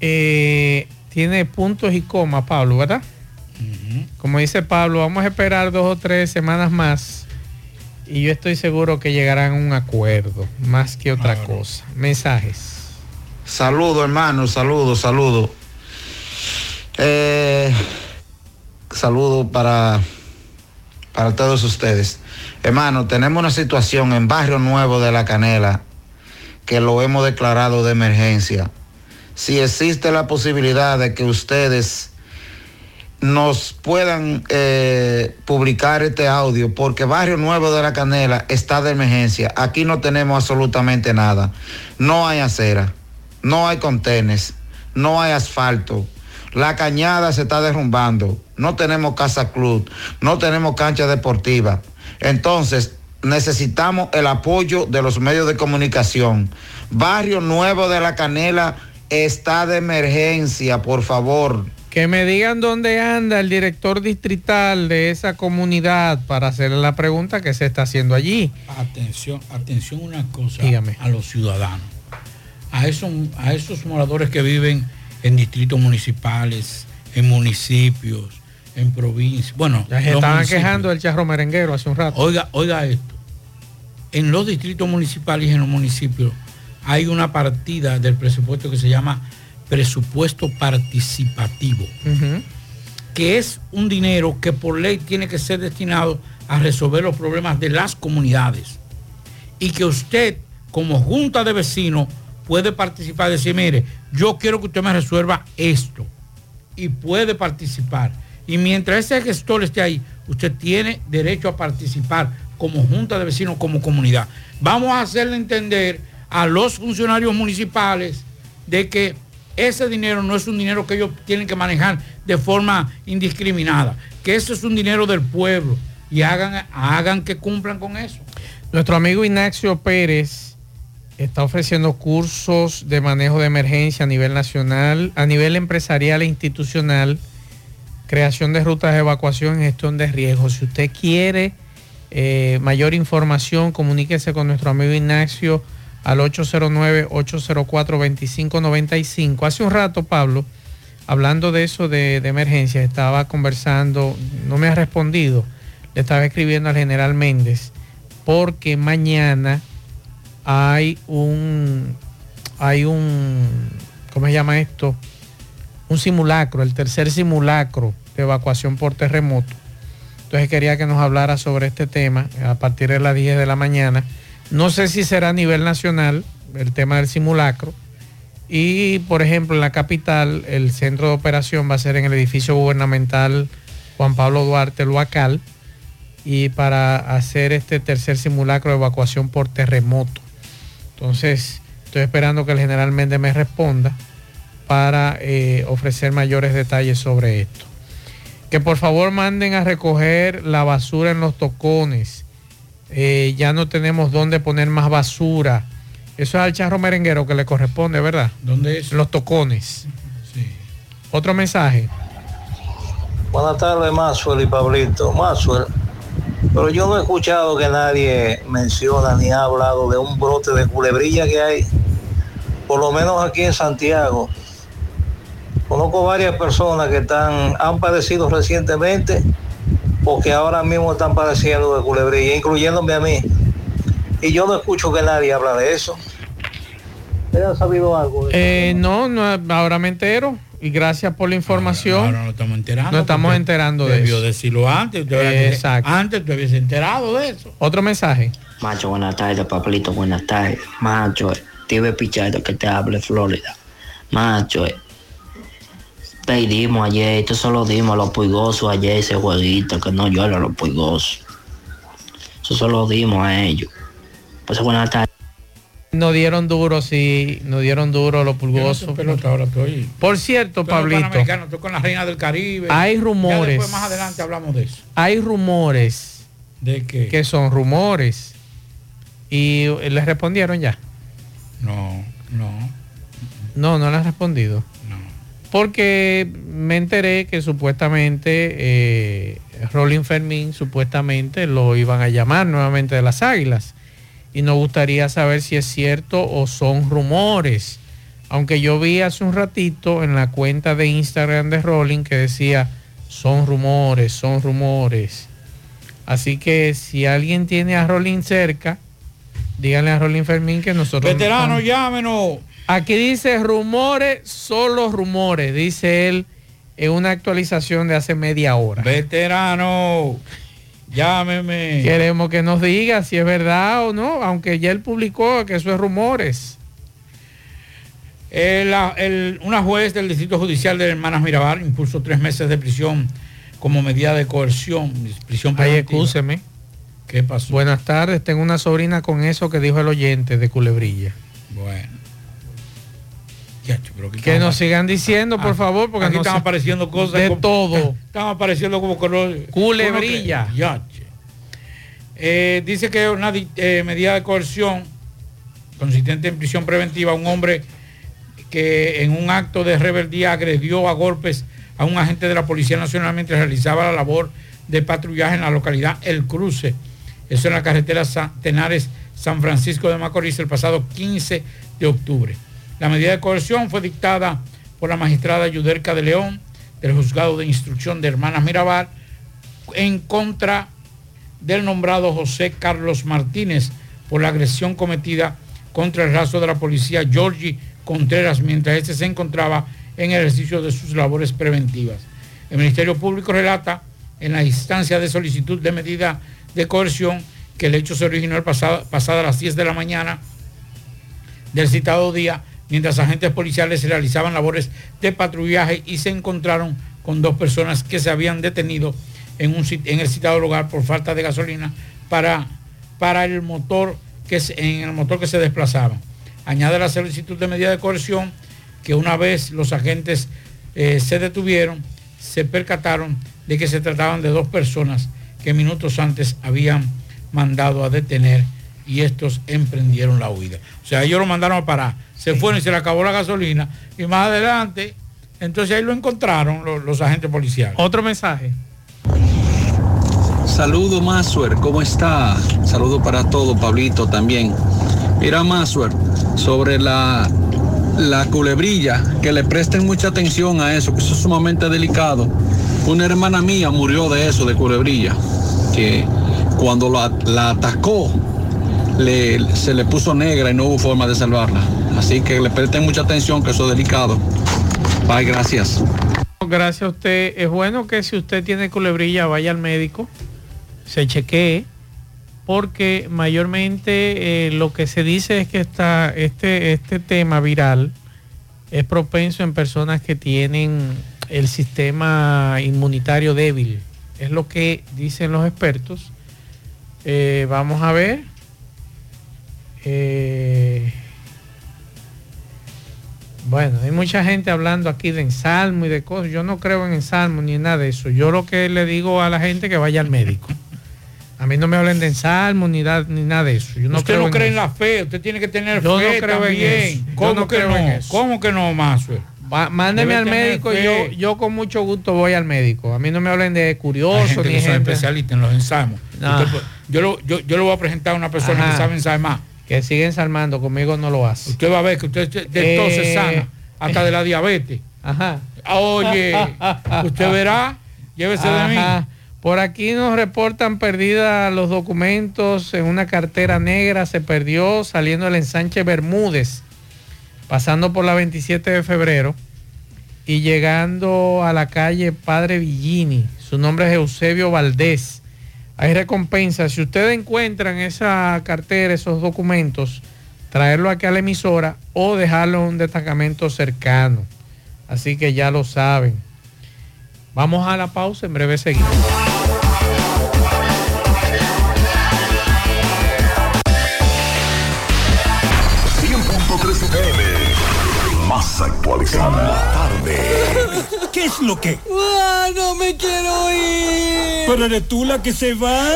eh, tiene puntos y comas, Pablo, ¿verdad? Como dice Pablo, vamos a esperar dos o tres semanas más y yo estoy seguro que llegarán a un acuerdo, más que otra cosa. Mensajes. Saludo, hermano, saludo, saludo. Eh, saludo para, para todos ustedes. Hermano, tenemos una situación en Barrio Nuevo de La Canela que lo hemos declarado de emergencia. Si existe la posibilidad de que ustedes nos puedan eh, publicar este audio, porque Barrio Nuevo de la Canela está de emergencia. Aquí no tenemos absolutamente nada. No hay acera, no hay contenes, no hay asfalto. La cañada se está derrumbando. No tenemos casa club, no tenemos cancha deportiva. Entonces, necesitamos el apoyo de los medios de comunicación. Barrio Nuevo de la Canela está de emergencia, por favor. Que me digan dónde anda el director distrital de esa comunidad para hacerle la pregunta que se está haciendo allí. Atención, atención una cosa Dígame. a los ciudadanos. A esos, a esos moradores que viven en distritos municipales, en municipios, en provincias. Bueno, Ya se estaban quejando del charro merenguero hace un rato. Oiga, oiga esto. En los distritos municipales y en los municipios hay una partida del presupuesto que se llama presupuesto participativo, que es un dinero que por ley tiene que ser destinado a resolver los problemas de las comunidades. Y que usted, como junta de vecinos, puede participar decir, mire, yo quiero que usted me resuelva esto. Y puede participar. Y mientras ese gestor esté ahí, usted tiene derecho a participar como junta de vecinos, como comunidad. Vamos a hacerle entender a los funcionarios municipales de que ese dinero no es un dinero que ellos tienen que manejar de forma indiscriminada, que eso es un dinero del pueblo y hagan, hagan que cumplan con eso. Nuestro amigo Ignacio Pérez está ofreciendo cursos de manejo de emergencia a nivel nacional, a nivel empresarial e institucional, creación de rutas de evacuación, gestión de riesgos. Si usted quiere eh, mayor información, comuníquese con nuestro amigo Ignacio al 809-804-2595. Hace un rato, Pablo, hablando de eso de, de emergencia, estaba conversando, no me ha respondido, le estaba escribiendo al general Méndez, porque mañana hay un, hay un, ¿cómo se llama esto? Un simulacro, el tercer simulacro de evacuación por terremoto. Entonces quería que nos hablara sobre este tema a partir de las 10 de la mañana. No sé si será a nivel nacional el tema del simulacro. Y, por ejemplo, en la capital, el centro de operación va a ser en el edificio gubernamental Juan Pablo Duarte, Luacal, y para hacer este tercer simulacro de evacuación por terremoto. Entonces, estoy esperando que el general Méndez me responda para eh, ofrecer mayores detalles sobre esto. Que por favor manden a recoger la basura en los tocones. Eh, ya no tenemos dónde poner más basura. Eso es al charro merenguero que le corresponde, ¿verdad? ¿Dónde es? Los tocones. Otro mensaje. Buenas tardes, Maxwell y Pablito. Maxwell, pero yo no he escuchado que nadie menciona ni ha hablado de un brote de culebrilla que hay, por lo menos aquí en Santiago. Conozco varias personas que están, han padecido recientemente o que ahora mismo están padeciendo de culebrilla, incluyéndome a mí. Y yo no escucho que nadie habla de eso. ¿Usted ha sabido algo? de? Eh, no, no, ahora me entero. Y gracias por la información. Ahora no estamos enterando. Nos estamos porque enterando de debió eso. decirlo antes. Exacto. Antes te hubiese enterado de eso. Otro mensaje. Macho, buenas tardes, papelito, buenas tardes. Macho, eh, Steve Pichardo que te hable Florida. Macho, eh, te dimos ayer, esto solo dimos a los puigosos ayer ese jueguito, que no yo a los puigosos. Eso solo dimos a ellos. Pues buenas tardes. Nos dieron duro, sí, nos dieron duro los pulgosos. Por cierto, Pablito, estoy con la reina del Caribe. Hay rumores. después más adelante hablamos de eso. hay rumores ¿De qué? que son rumores. Y les respondieron ya. No, no. No, no le han respondido. Porque me enteré que supuestamente eh, Rolling Fermín supuestamente lo iban a llamar nuevamente de las Águilas. Y nos gustaría saber si es cierto o son rumores. Aunque yo vi hace un ratito en la cuenta de Instagram de Rolling que decía, son rumores, son rumores. Así que si alguien tiene a Rolling cerca, díganle a Rolling Fermín que nosotros... Veterano, llámenos. Aquí dice rumores, solo rumores, dice él en una actualización de hace media hora. Veterano, llámeme. Queremos que nos diga si es verdad o no, aunque ya él publicó que eso es rumores. El- una juez del Distrito Judicial de Hermanas Mirabal impuso tres meses de prisión como medida de coerción, prisión Ay, excúseme. ¿Qué pasó? Buenas tardes, tengo una sobrina con eso que dijo el oyente de Culebrilla. Bueno. Que nos sigan diciendo, por Ah, favor, porque aquí no están apareciendo cosas de como- todo. Están apareciendo como color Culebrilla. Eh, dice que una eh, medida de coerción consistente en prisión preventiva a un hombre que en un acto de rebeldía agredió a golpes a un agente de la Policía Nacional mientras realizaba la labor de patrullaje en la localidad El Cruce. Eso en la carretera Sa- Tenares San Francisco de Macorís el pasado 15 de octubre. La medida de coerción fue dictada por la magistrada Yuderca de León del juzgado de instrucción de Hermanas Mirabal en contra del nombrado José Carlos Martínez por la agresión cometida contra el rastro de la policía Georgie Contreras mientras este se encontraba en ejercicio de sus labores preventivas. El Ministerio Público relata en la instancia de solicitud de medida de coerción que el hecho se originó el pasado, pasada las 10 de la mañana del citado día, mientras agentes policiales realizaban labores de patrullaje y se encontraron con dos personas que se habían detenido en, un, en el citado lugar por falta de gasolina para, para el motor que se- en el motor que se desplazaban. Añade la solicitud de medida de coerción que una vez los agentes eh, se detuvieron, se percataron de que se trataban de dos personas que minutos antes habían mandado a detener y estos emprendieron la huida. O sea, ellos lo mandaron a parar, se fueron y se le acabó la gasolina y más adelante, entonces ahí lo encontraron los, los agentes policiales. Otro mensaje. Saludo Maswer, ¿cómo está? Saludo para todo, Pablito también. Mira Maswer, sobre la, la culebrilla, que le presten mucha atención a eso, que eso es sumamente delicado. Una hermana mía murió de eso, de culebrilla, que cuando la, la atacó, le- se le puso negra y no hubo forma de salvarla. Así que le presten mucha atención, que eso es delicado. Bye, gracias. Gracias a usted. Es bueno que si usted tiene culebrilla vaya al médico, se chequee, porque mayormente eh, lo que se dice es que está, este, este tema viral es propenso en personas que tienen el sistema inmunitario débil. Es lo que dicen los expertos. Eh, vamos a ver. Eh, bueno, hay mucha gente hablando aquí de ensalmo y de cosas. Yo no creo en ensalmo ni en nada de eso. Yo lo que le digo a la gente que vaya al médico. A mí no me hablen de ensalmo ni, da- ni nada de eso. Yo no usted creo no cree en la fe, usted tiene que tener Yo no fe en también. eso. Yo ¿Cómo no que creo no? en eso. ¿Cómo que no, Mazo? Va- mándeme al médico y yo, yo con mucho gusto voy al médico. A mí no me hablen de Hay curioso gente ni que son gente. especialistas en los. Usted puede- yo, lo, yo, yo le voy a presentar a una persona Ajá. que sabe ensayar Que sigue ensalmando, conmigo no lo hace. Usted va a ver que usted de todo se Eh, sana, hasta de la diabetes. Ajá. Oye, usted verá, llévese de mí. Ajá. Por aquí nos reportan perdidas los documentos en una cartera negra. Se perdió saliendo del ensanche Bermúdez, pasando por la 27 de febrero y llegando a la calle Padre Villini. Su nombre es Eusebio Valdés. Hay recompensa. Si ustedes encuentran esa cartera, esos documentos, traerlo aquí a la emisora o dejarlo en un destacamento cercano. Así que ya lo saben. Vamos a la pausa, en breve seguimos. Más actualizada. Tarde. ¿Qué es lo que? ¡Ah, no me quiero ir! ¿Pero eres tú la que se va?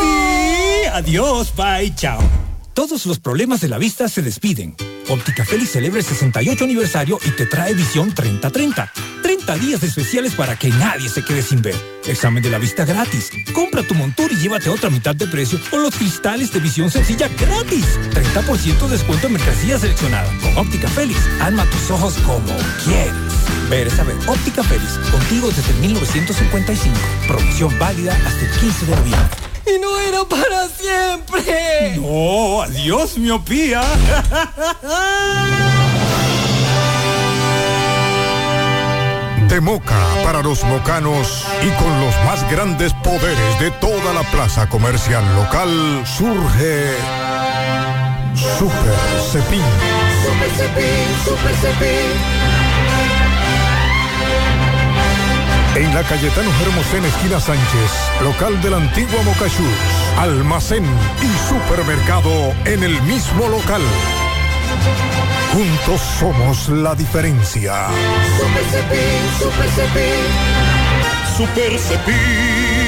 Sí, adiós, bye, chao. Todos los problemas de la vista se despiden. Óptica Félix celebra el 68 aniversario y te trae visión 30-30. 30 días especiales para que nadie se quede sin ver. Examen de la vista gratis. Compra tu montura y llévate otra mitad de precio o los cristales de visión sencilla gratis. 30% de descuento en mercancía seleccionada. Con Óptica Félix, alma tus ojos como quieres. Ver es saber. Óptica Félix, contigo desde 1955. Promoción válida hasta el 15 de noviembre. ¡Y no era para siempre! No, adiós, miopía. De Moca para los mocanos y con los más grandes poderes de toda la plaza comercial local surge Super Cepín. Super Cepín, Super Cepín. En la Cayetano Hermosén, esquina Sánchez, local de la antigua Moca Shoes, almacén y supermercado en el mismo local. Juntos somos la diferencia. Super Cepín, Super Cepín. Super Cepín.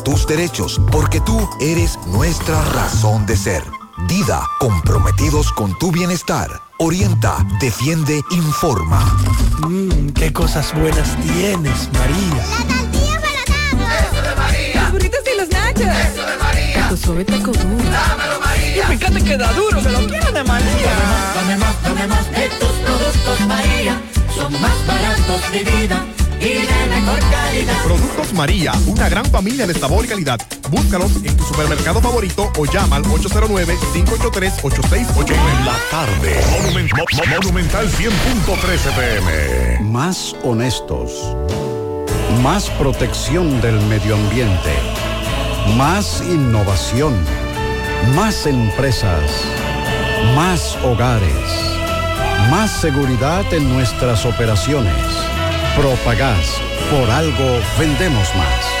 tus derechos, porque tú eres nuestra razón de ser. Dida, comprometidos con tu bienestar. Orienta, defiende, informa. Mmm, qué cosas buenas tienes, María. ¡Eso de María! Los burritos y los nachos. ¡Eso de María! Tu suave taco duro. ¡Dámelo, María! Y fíjate que da duro, que lo quiero de María. Dame más, dame más de tus productos, María. Son más baratos de vida y de mejor calidad. Productos María, una gran familia de sabor y calidad. Búscalos en tu supermercado favorito o llama al 809-583-8689. La tarde. Monumen- Mo- Mo- Monumental 100.13 pm. Más honestos. Más protección del medio ambiente. Más innovación. Más empresas. Más hogares. Más seguridad en nuestras operaciones. Propagás. Por algo vendemos más.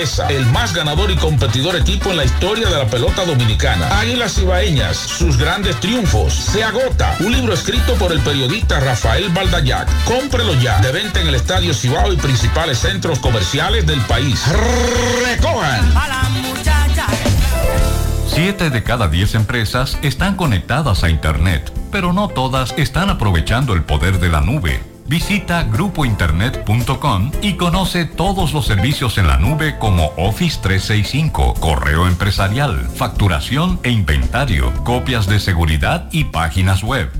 el más ganador y competidor equipo en la historia de la pelota dominicana. Águilas Ibaeñas, sus grandes triunfos. Se agota. Un libro escrito por el periodista Rafael Baldayac. Cómprelo ya. De venta en el Estadio Cibao y principales centros comerciales del país. Recojan. Siete de cada diez empresas están conectadas a Internet, pero no todas están aprovechando el poder de la nube. Visita grupointernet.com y conoce todos los servicios en la nube como Office 365, correo empresarial, facturación e inventario, copias de seguridad y páginas web.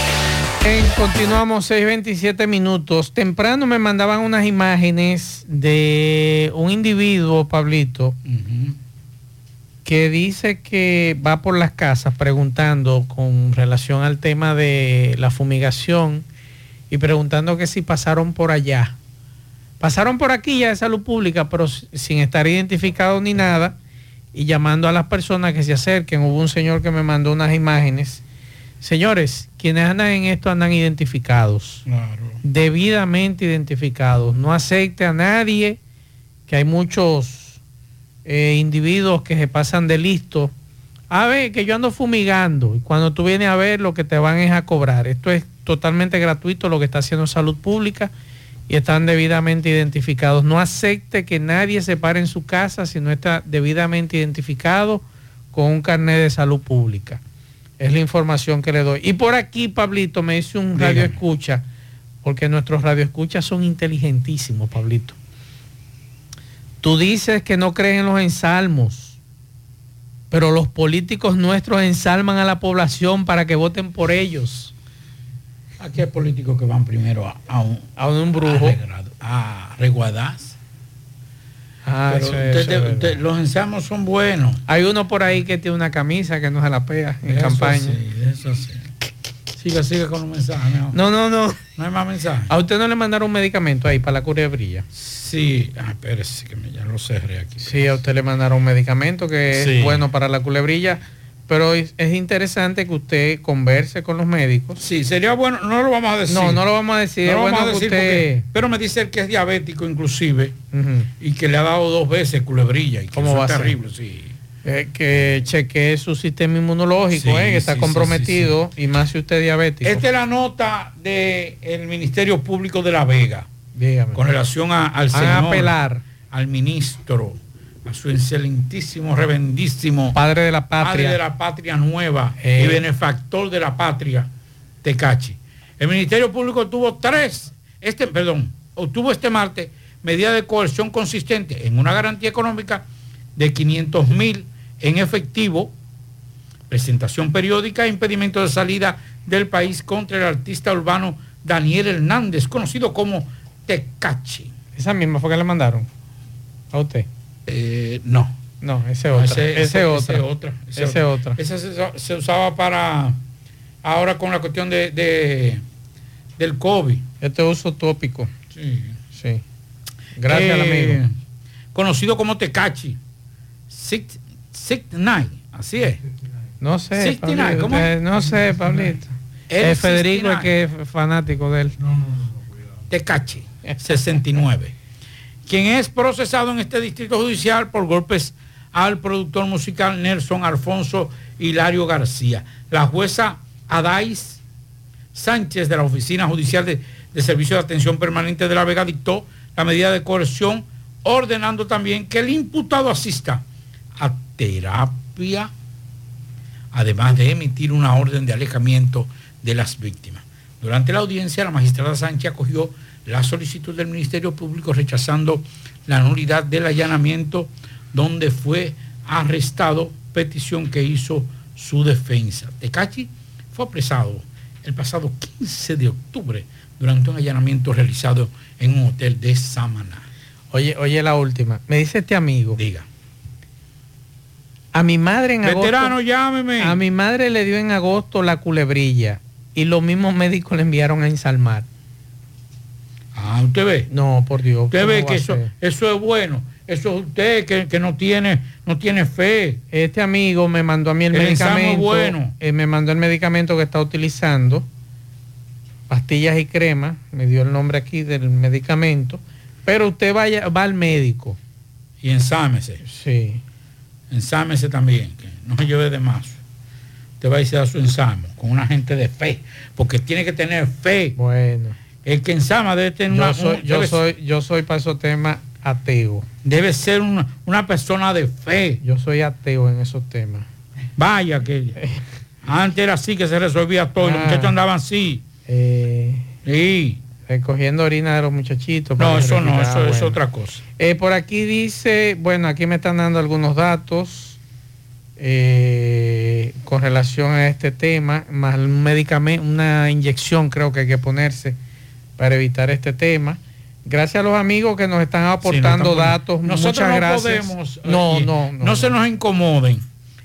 Eh, continuamos 6.27 minutos. Temprano me mandaban unas imágenes de un individuo, Pablito, que dice que va por las casas preguntando con relación al tema de la fumigación y preguntando que si pasaron por allá. Pasaron por aquí ya de salud pública, pero sin estar identificados ni nada, y llamando a las personas que se acerquen. Hubo un señor que me mandó unas imágenes. Señores, quienes andan en esto andan identificados, debidamente identificados. No acepte a nadie, que hay muchos eh, individuos que se pasan de listo. A ver, que yo ando fumigando. Y cuando tú vienes a ver, lo que te van es a cobrar. Esto es totalmente gratuito lo que está haciendo salud pública y están debidamente identificados. No acepte que nadie se pare en su casa si no está debidamente identificado con un carnet de salud pública. Es la información que le doy. Y por aquí, Pablito, me dice un radio escucha, porque nuestros radioescuchas son inteligentísimos, Pablito. Tú dices que no creen en los ensalmos, pero los políticos nuestros ensalman a la población para que voten por ellos. Aquí hay políticos que van primero a, a un, a un brujo. A, reguadas. Ah, eso usted- eso usted- los ensamos son buenos. Hay uno por ahí que tiene una camisa que no se la pega en Eso campaña. sí, eso sí. Siga, siga con los mensajes. mejor. No, no, no. No hay más mensajes. ¿A usted no le mandaron un medicamento ahí para la culebrilla? Sí, ah, espérese que me, ya lo cerré aquí. Sí, a usted le mandaron un medicamento que Sí. es bueno para la culebrilla, pero es, es interesante que usted converse con los médicos. Sí, sería bueno, no lo vamos a decir. No, no lo vamos a decir. No lo bueno vamos a decir usted... porque- pero me dice él que es diabético inclusive y que le ha dado dos veces culebrilla y que ¿Cómo eso va es a ser? terrible, sí. Eh, que chequee su sistema inmunológico, Sí, eh, que está sí, sí, comprometido, y más si usted es diabético. Esta es la nota del Ministerio Público de La Vega Dígame. con relación a- al señor, apelar. al ministro, a su excelentísimo, reverendísimo Padre de la patria. padre de la patria nueva Eh. y benefactor de la patria, Tecachi. El Ministerio Público tuvo tres, este, perdón, obtuvo este martes medida de coerción consistente en una garantía económica de 500 mil en efectivo, presentación periódica e impedimento de salida del país contra el artista urbano Daniel Hernández, conocido como Tecachi. Esa misma fue que le mandaron a usted. Eh, no. No, ese No, otra. ese- Ese, ese- otra. ese otra, ese otra. se, se usaba para ahora con la cuestión de, de- del COVID. Este uso tópico. Sí. Sí. Gracias Eh, amigo. Conocido como Tecachi. Six, six Nine, así es. No sé, 69, Pablito, ¿cómo? eh, no sé, Pablito. Él Eh, es Federico es 69. que es fanático de él. Tecachi, 69, quien es procesado en este distrito judicial por golpes al productor musical Nelson Alfonso Hilario García. La jueza Adais Sánchez de la Oficina Judicial de, de Servicio de Atención Permanente de La Vega dictó la medida de coerción ordenando también que el imputado asista a terapia, además de emitir una orden de alejamiento de las víctimas. Durante la audiencia, la magistrada Sánchez acogió la solicitud del Ministerio Público rechazando la nulidad del allanamiento donde fue arrestado, petición que hizo su defensa. Tecachi fue apresado el pasado 15 de octubre durante un allanamiento realizado en un hotel de Samaná. Oye, oye la última. Me dice este amigo. Diga. A mi madre en Veterano, agosto. llámeme. A mi madre le dio en agosto la culebrilla y los mismos médicos le enviaron a ensalmar. Ah, usted ve. No, por Dios. Usted ¿cómo ve que eso, eso es bueno. Eso es usted que, que no tiene no tiene fe. Este amigo me mandó a mí el, medicamento. bueno. eh, me mandó el medicamento que está utilizando. Pastillas y crema. Me dio el nombre aquí del medicamento. Pero usted vaya, va al médico. Y ensámese. Sí. Ensámese también, que no se lleve de más. Usted va a irse a su ensamo con una gente de fe, porque tiene que tener fe. Bueno. El que ensama debe tener Yo una... soy, un- yo soy, yo soy para esos temas ateo. debe ser una, una persona de fe. Yo soy ateo en esos temas. Vaya que antes era así que se resolvía todo, los Ah. muchachos andaban así. Eh, Sí. recogiendo orina de los muchachitos. No, eso no, eso es otra cosa. Eh, por aquí dice, bueno, aquí me están dando algunos datos eh, con relación a este tema, más un medicamento, una inyección creo que hay que ponerse para evitar este tema. Gracias a los amigos que nos están aportando Sí, no estamos- datos. Nosotros Muchas no gracias. podemos. No, eh, no, no. No se nos incomoden.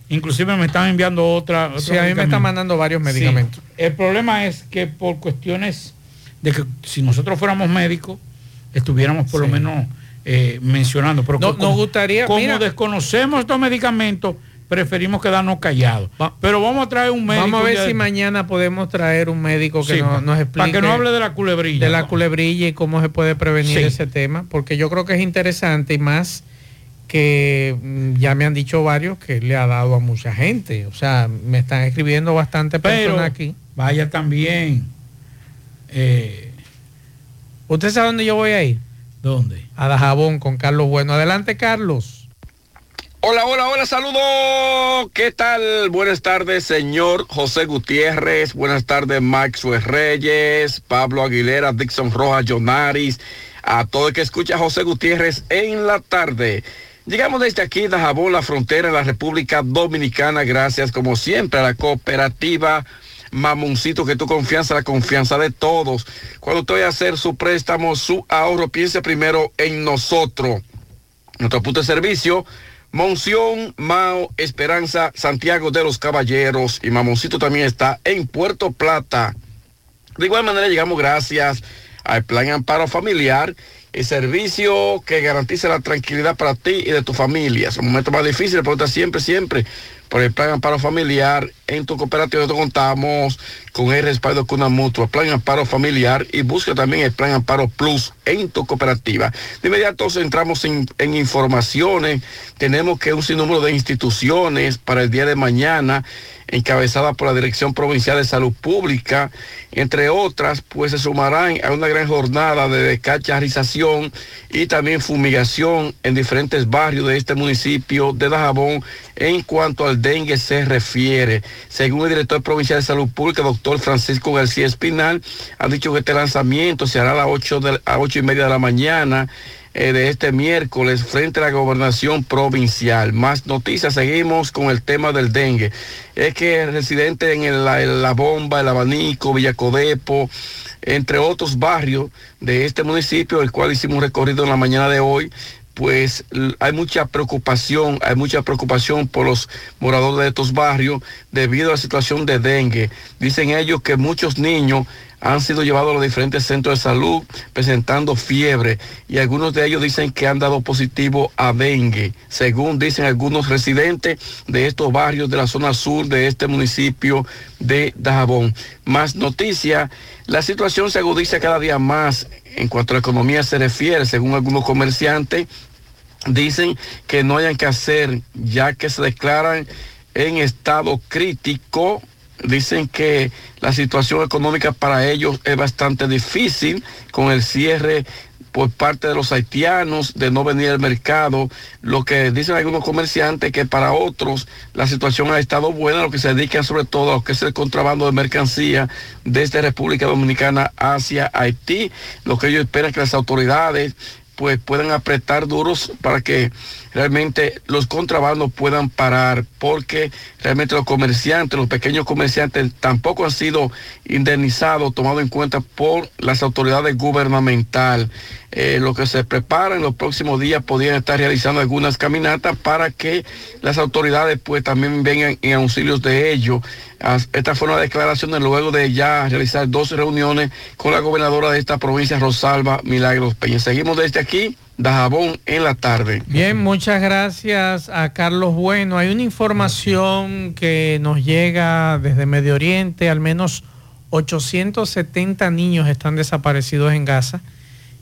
Inclusive me están enviando otra. Sí, a mí me están mandando varios Sí. medicamentos. El problema es que por cuestiones de que si nosotros fuéramos médicos, estuviéramos por lo menos eh, mencionando. Pero No- que nos como- gustaría- Como mira. desconocemos estos medicamentos, preferimos quedarnos callados. Pero vamos a traer un médico. Vamos a ver si mañana podemos traer un médico que Sí, nos, nos explique. Para que no hable de la culebrilla. de la culebrilla y cómo se puede prevenir Sí. ese tema, porque yo creo que es interesante y más que mm, ya me han dicho varios que le ha dado a mucha gente. O sea, me están escribiendo bastante Pero personas aquí. vaya también. eh, ¿Usted sabe dónde yo voy a ir? ¿Dónde? A Dajabón con Carlos Bueno. Adelante, Carlos. Hola, hola, hola, saludos. ¿Qué tal? Buenas tardes, señor José Gutiérrez. Buenas tardes, Maxwell Reyes, Pablo Aguilera, Dixon Rojas, Jonaris. A todo el que escucha a José Gutiérrez en la tarde. Llegamos desde aquí, Dajabón, la frontera de la República Dominicana. Gracias, como siempre, a la cooperativa Mamoncito, que tu confianza, la confianza de todos. Cuando usted a hacer su préstamo, su ahorro, piense primero en nosotros. Nuestro punto de servicio, Monción, Mao, Esperanza, Santiago de los Caballeros y Mamoncito también está en Puerto Plata. De igual manera llegamos gracias al Plan Amparo Familiar, el servicio que garantiza la tranquilidad para ti y de tu familia. Es un momento más difícil, pero está siempre, siempre por el Plan Amparo Familiar. En tu cooperativa nosotros contamos con el respaldo de Cuna Mutua, Plan Amparo Familiar y busca también el Plan Amparo Plus en tu cooperativa. De inmediato entramos en, en informaciones. Tenemos que un sinnúmero de instituciones para el día de mañana encabezada por la Dirección Provincial de Salud Pública, entre otras, pues se sumarán a una gran jornada de descacharización y también fumigación en diferentes barrios de este municipio de Dajabón en cuanto al dengue se refiere. Según el director provincial de Salud Pública, doctor Francisco García Espinal, ha dicho que este lanzamiento se hará a las 8, de, a ocho y media de la mañana eh, de este miércoles frente a la gobernación provincial. Más noticias, seguimos con el tema del dengue. Es que residentes en, el- la, en la bomba, el abanico, Villacodepo, entre otros barrios de este municipio, el cual hicimos un recorrido en la mañana de hoy, pues hay mucha preocupación, hay mucha preocupación por los moradores de estos barrios debido a la situación de dengue. Dicen ellos que muchos niños han sido llevados a los diferentes centros de salud presentando fiebre y algunos de ellos dicen que han dado positivo a dengue, según dicen algunos residentes de estos barrios de la zona sur de este municipio de Dajabón. Más noticias, la situación se agudiza cada día más en cuanto a la economía se refiere, según algunos comerciantes dicen que no hayan que hacer ya que se declaran en estado crítico dicen que la situación económica para ellos es bastante difícil con el cierre por parte de los haitianos de no venir al mercado. Lo que dicen algunos comerciantes que para otros la situación ha estado buena, lo que se dedican sobre todo a lo que es el contrabando de mercancía desde República Dominicana hacia Haití. Lo que ellos esperan que las autoridades pues puedan apretar duros para que realmente los contrabandos puedan parar, porque realmente los comerciantes, los pequeños comerciantes tampoco han sido indemnizados, tomados en cuenta por las autoridades gubernamentales. Eh, lo que se prepara en los próximos días podrían estar realizando algunas caminatas para que las autoridades pues también vengan en auxilios de ellos. Esta fue una declaración de luego de ya realizar dos reuniones con la gobernadora de esta provincia, Rosalba Milagros Peña. Seguimos desde aquí, Dajabón, en la tarde. Bien, muchas gracias a Carlos Bueno. Hay una información que nos llega desde Medio Oriente, al menos 870 niños están desaparecidos en Gaza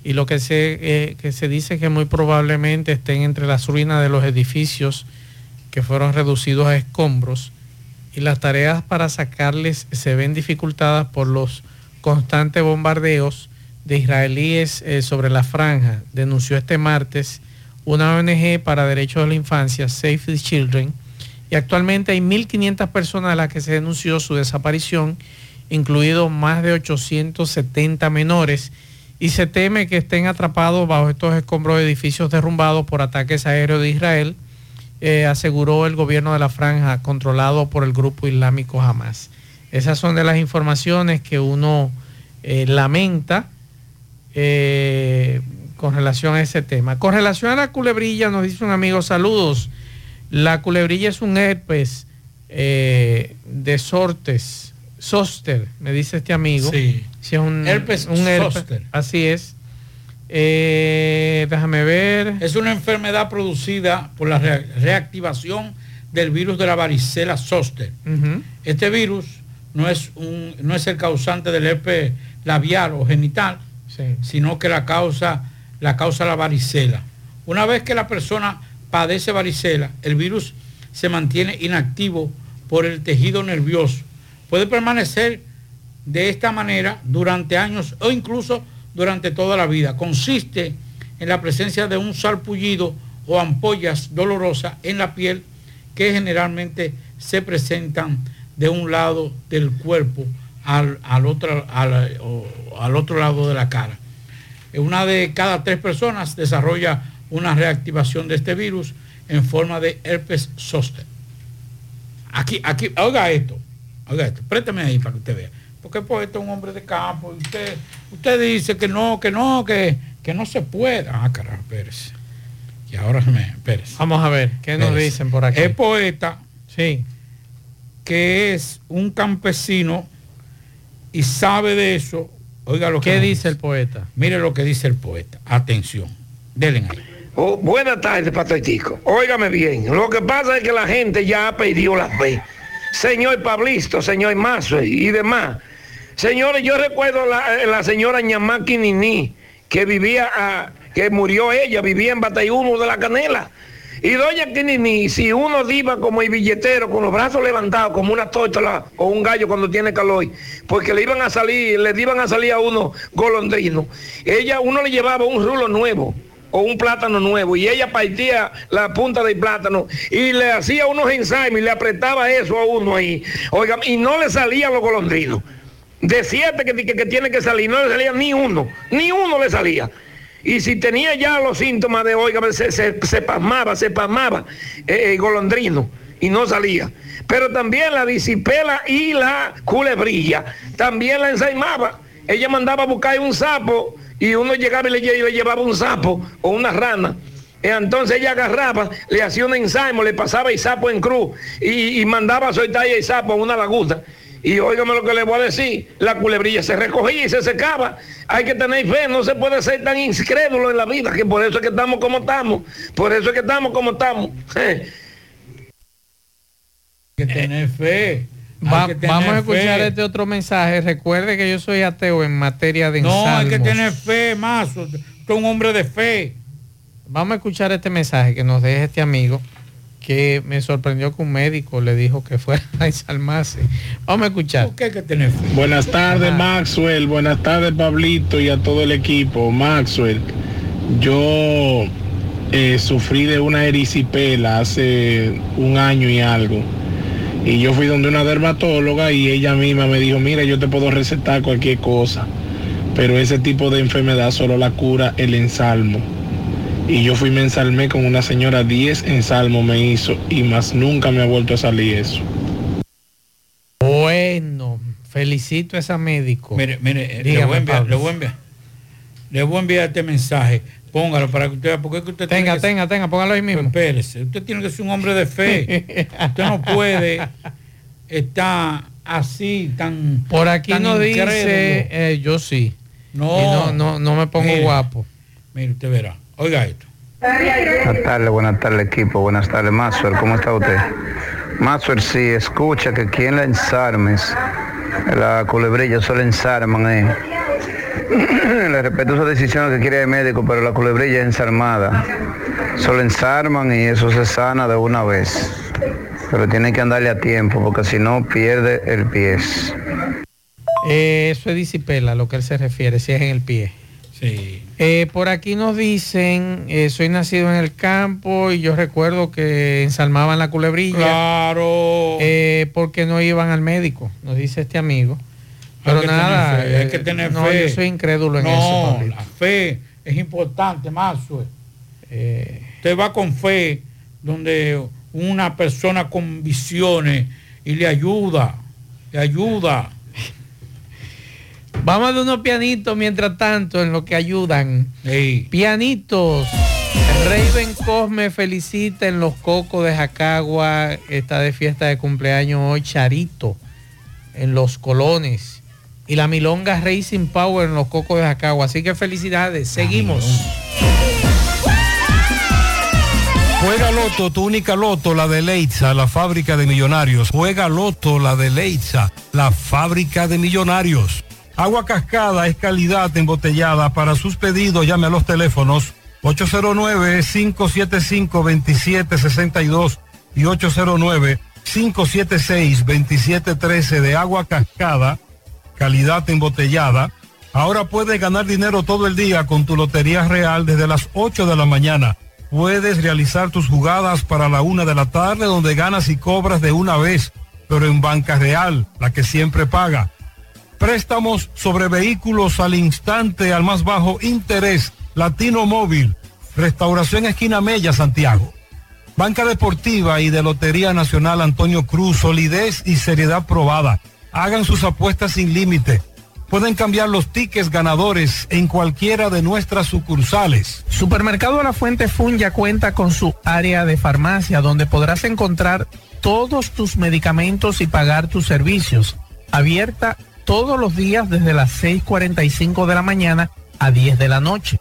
y lo que se, eh, que se dice que muy probablemente estén entre las ruinas de los edificios que fueron reducidos a escombros y las tareas para sacarles se ven dificultadas por los constantes bombardeos de israelíes eh, sobre la franja, denunció este martes una ONG para derechos de la infancia, Save the Children, y actualmente hay 1.500 personas a las que se denunció su desaparición, incluidos más de 870 menores, y se teme que estén atrapados bajo estos escombros de edificios derrumbados por ataques aéreos de Israel, eh, aseguró el gobierno de la franja controlado por el grupo islámico Hamas. Esas son de las informaciones que uno eh, lamenta eh, con relación a ese tema. Con relación a la culebrilla, nos dice un amigo, saludos. La culebrilla es un herpes de sortes, zóster, me dice este amigo. Sí. Sí, es un Herpes un herpes. Así es. Eh, déjame ver. Es una enfermedad producida por la rea- reactivación del virus de la varicela zoster. Este virus no es, un, no es el causante del herpes labial o genital, sino que la causa, la causa la varicela. Una vez que la persona padece varicela, el virus se mantiene inactivo por el tejido nervioso. Puede permanecer de esta manera durante años o incluso durante toda la vida. Consiste en la presencia de un salpullido o ampollas dolorosas en la piel que generalmente se presentan de un lado del cuerpo al, al otro, al, al otro lado de la cara. Una de cada tres personas desarrolla una reactivación de este virus en forma de herpes zóster. Aquí, aquí, oiga esto, oiga esto, préstame ahí para que usted vea. Porque pues este es un hombre de campo y usted, usted dice que no, que no, que, que no se puede. Ah, carajo, espérese. Y ahora me, espérese. Vamos a ver, ¿qué nos dicen por aquí? Es poeta. Sí. Que es un campesino y sabe de eso. Oiga lo que ¿Qué dice el poeta? Mire lo que dice el poeta. Atención. Denle ahí. Oh, buenas tardes, Patricico. Óigame bien, lo que pasa es que la gente ya ha perdido la fe. Señor Pablisto, señor Mazo y demás. Señores, yo recuerdo la, la señora Ñamaki Nini, que vivía, a- que murió ella, vivía en Batayuno de la Canela. Y doña Kinini, si uno diva como el billetero, con los brazos levantados, como una tórtola o un gallo cuando tiene calor, porque le iban a salir, le iban a salir a uno golondrino. Ella, uno le llevaba un rulo nuevo o un plátano nuevo y ella partía la punta del plátano y le hacía unos ensayos y le apretaba eso a uno ahí. Oiga, y no le salían los golondrinos. De siete que, que, tiene que salir, no le salía ni uno, ni uno le salía. Y si tenía ya los síntomas de, oiga, se, se, se pasmaba, se pasmaba eh, el golondrino y no salía. Pero también la disipela y la culebrilla, también la ensaimaba. Ella mandaba a buscar un sapo y uno llegaba y le, lle- le llevaba un sapo o una rana. Y entonces ella agarraba, le hacía un ensaimo, le pasaba el sapo en cruz y, mandaba a soltar el sapo a una laguna. Y óigame lo que le voy a decir, la culebrilla se recogía y se secaba. Hay que tener fe, no se puede ser tan incrédulo en la vida, que por eso es que estamos como estamos. Por eso es que estamos como estamos. Hay que tener fe. Va- vamos a escuchar fe. este otro mensaje. Recuerde que yo soy ateo en materia de No, hay que ensalmos. tener fe, más. Usted es un hombre de fe. Vamos a escuchar este mensaje que nos deja este amigo que me sorprendió que un médico le dijo que fuera a ensalmarse. Vamos a escuchar. Buenas tardes, Maxwell. Buenas tardes, Pablito, y a todo el equipo. Maxwell, yo eh, sufrí de una erisipela hace un año y algo. Y yo fui donde una dermatóloga y ella misma me dijo, mira, yo te puedo recetar cualquier cosa, pero ese tipo de enfermedad solo la cura el ensalmo. Y yo fui, me ensalmé con una señora, 10 ensalmos me hizo y más nunca me ha vuelto a salir eso. Bueno, felicito a ese médico. Mire, mire, eh, le voy, a enviar, le voy a enviar. Le voy a enviar este mensaje. Póngalo para que usted vea. Porque es que usted Tenga, tiene que- tenga, tenga, póngalo ahí mismo. Espérese, usted tiene que ser un hombre de fe. usted no puede estar así tan. Por aquí tan no incrédulo. dice, eh, yo sí. No. Y no, no, no me pongo Mire. guapo. Mire, usted verá. Oiga esto. Buenas tardes, buenas tardes equipo, buenas tardes Maxwell, ¿cómo está usted? Maxwell, sí, escucha que aquí en la ensarmes, la culebrilla solo ensarman, eh. Le respeto esa decisión que quiere el médico, pero la culebrilla es ensarmada. Solo ensarman y eso se sana de una vez. Pero tiene que andarle a tiempo, porque si no pierde el pie. Eh, eso es disipela, a lo que él se refiere, si es en el pie. Sí. Eh, por aquí nos dicen, eh, soy nacido en el campo y yo recuerdo que ensalmaban la culebrilla. Claro. Eh, porque no iban al médico, nos dice este amigo. Pero Hay nada, tener fe, hay que tener no, fe. yo soy incrédulo en no, eso. La fe es importante. Eh, Usted va con fe donde una persona con visiones y le ayuda, le ayuda. Vamos a dar unos pianitos mientras tanto en lo que ayudan. Pianitos. Raven Cosme felicita en los cocos de Jacagua. Está de fiesta de cumpleaños hoy Charito en los colones. Y la Milonga Racing Power en los cocos de Jacagua. Así que felicidades. Seguimos. Juega Loto, tu única Loto, la de Leitza, la fábrica de millonarios. Juega Loto, la de Leitza, la fábrica de millonarios. Agua cascada es calidad embotellada. Para sus pedidos llame a los teléfonos 809-575-2762 y 809-576-2713 de agua cascada, calidad embotellada. Ahora puedes ganar dinero todo el día con tu Lotería Real desde las 8 de la mañana. Puedes realizar tus jugadas para la una de la tarde donde ganas y cobras de una vez, pero en Banca Real, la que siempre paga. Préstamos sobre vehículos al instante al más bajo interés. Latino Móvil. Restauración Esquina Mella, Santiago. Banca Deportiva y de Lotería Nacional Antonio Cruz. Solidez y seriedad probada. Hagan sus apuestas sin límite. Pueden cambiar los tickets ganadores en cualquiera de nuestras sucursales. Supermercado La Fuente Fun ya cuenta con su área de farmacia donde podrás encontrar todos tus medicamentos y pagar tus servicios. Abierta todos los días desde las 6.45 de la mañana a 10 de la noche.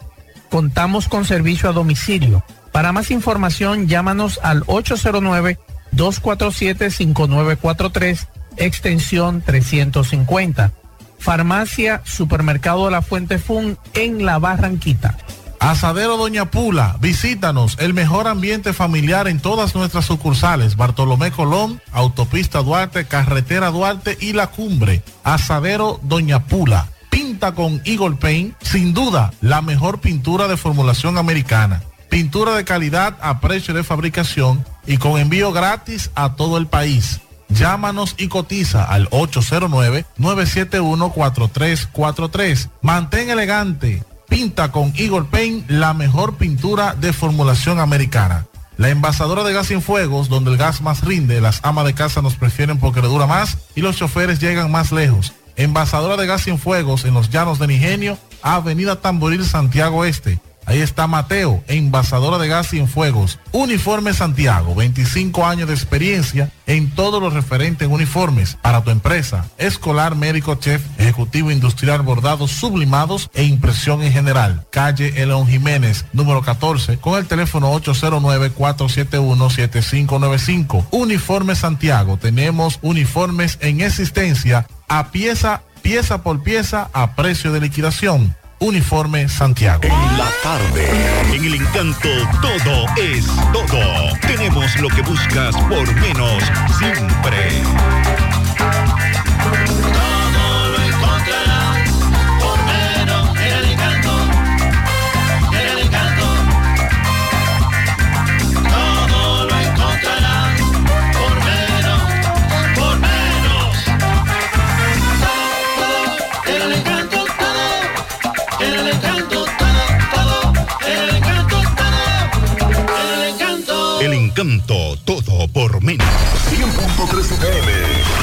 Contamos con servicio a domicilio. Para más información llámanos al 809-247-5943 extensión 350. Farmacia Supermercado La Fuente Fun en La Barranquita. Asadero Doña Pula, visítanos, el mejor ambiente familiar en todas nuestras sucursales, Bartolomé Colón, Autopista Duarte, Carretera Duarte y La Cumbre. Asadero Doña Pula, pinta con Eagle Paint, sin duda, la mejor pintura de formulación americana. Pintura de calidad a precio de fabricación y con envío gratis a todo el país. Llámanos y cotiza al 809-971-4343. Mantén elegante. Pinta con Eagle Paint la mejor pintura de formulación americana. La envasadora de gas sin fuegos, donde el gas más rinde, las amas de casa nos prefieren porque le dura más y los choferes llegan más lejos. Envasadora de gas sin fuegos en los llanos de Nigenio, Avenida Tamboril, Santiago Este. Ahí está Mateo, envasadora de gas sin fuegos. Uniforme Santiago, 25 años de experiencia en todo lo referente en uniformes para tu empresa, escolar, médico, chef, ejecutivo industrial, bordados, sublimados e impresión en general. Calle Elon Jiménez, número 14, con el teléfono 809-471-7595. Uniforme Santiago, tenemos uniformes en existencia a pieza, pieza por pieza a precio de liquidación. Uniforme Santiago. En la tarde, en el encanto todo es todo. Tenemos lo que buscas por menos siempre. Encanto. Todo por menos. 100.3 FM.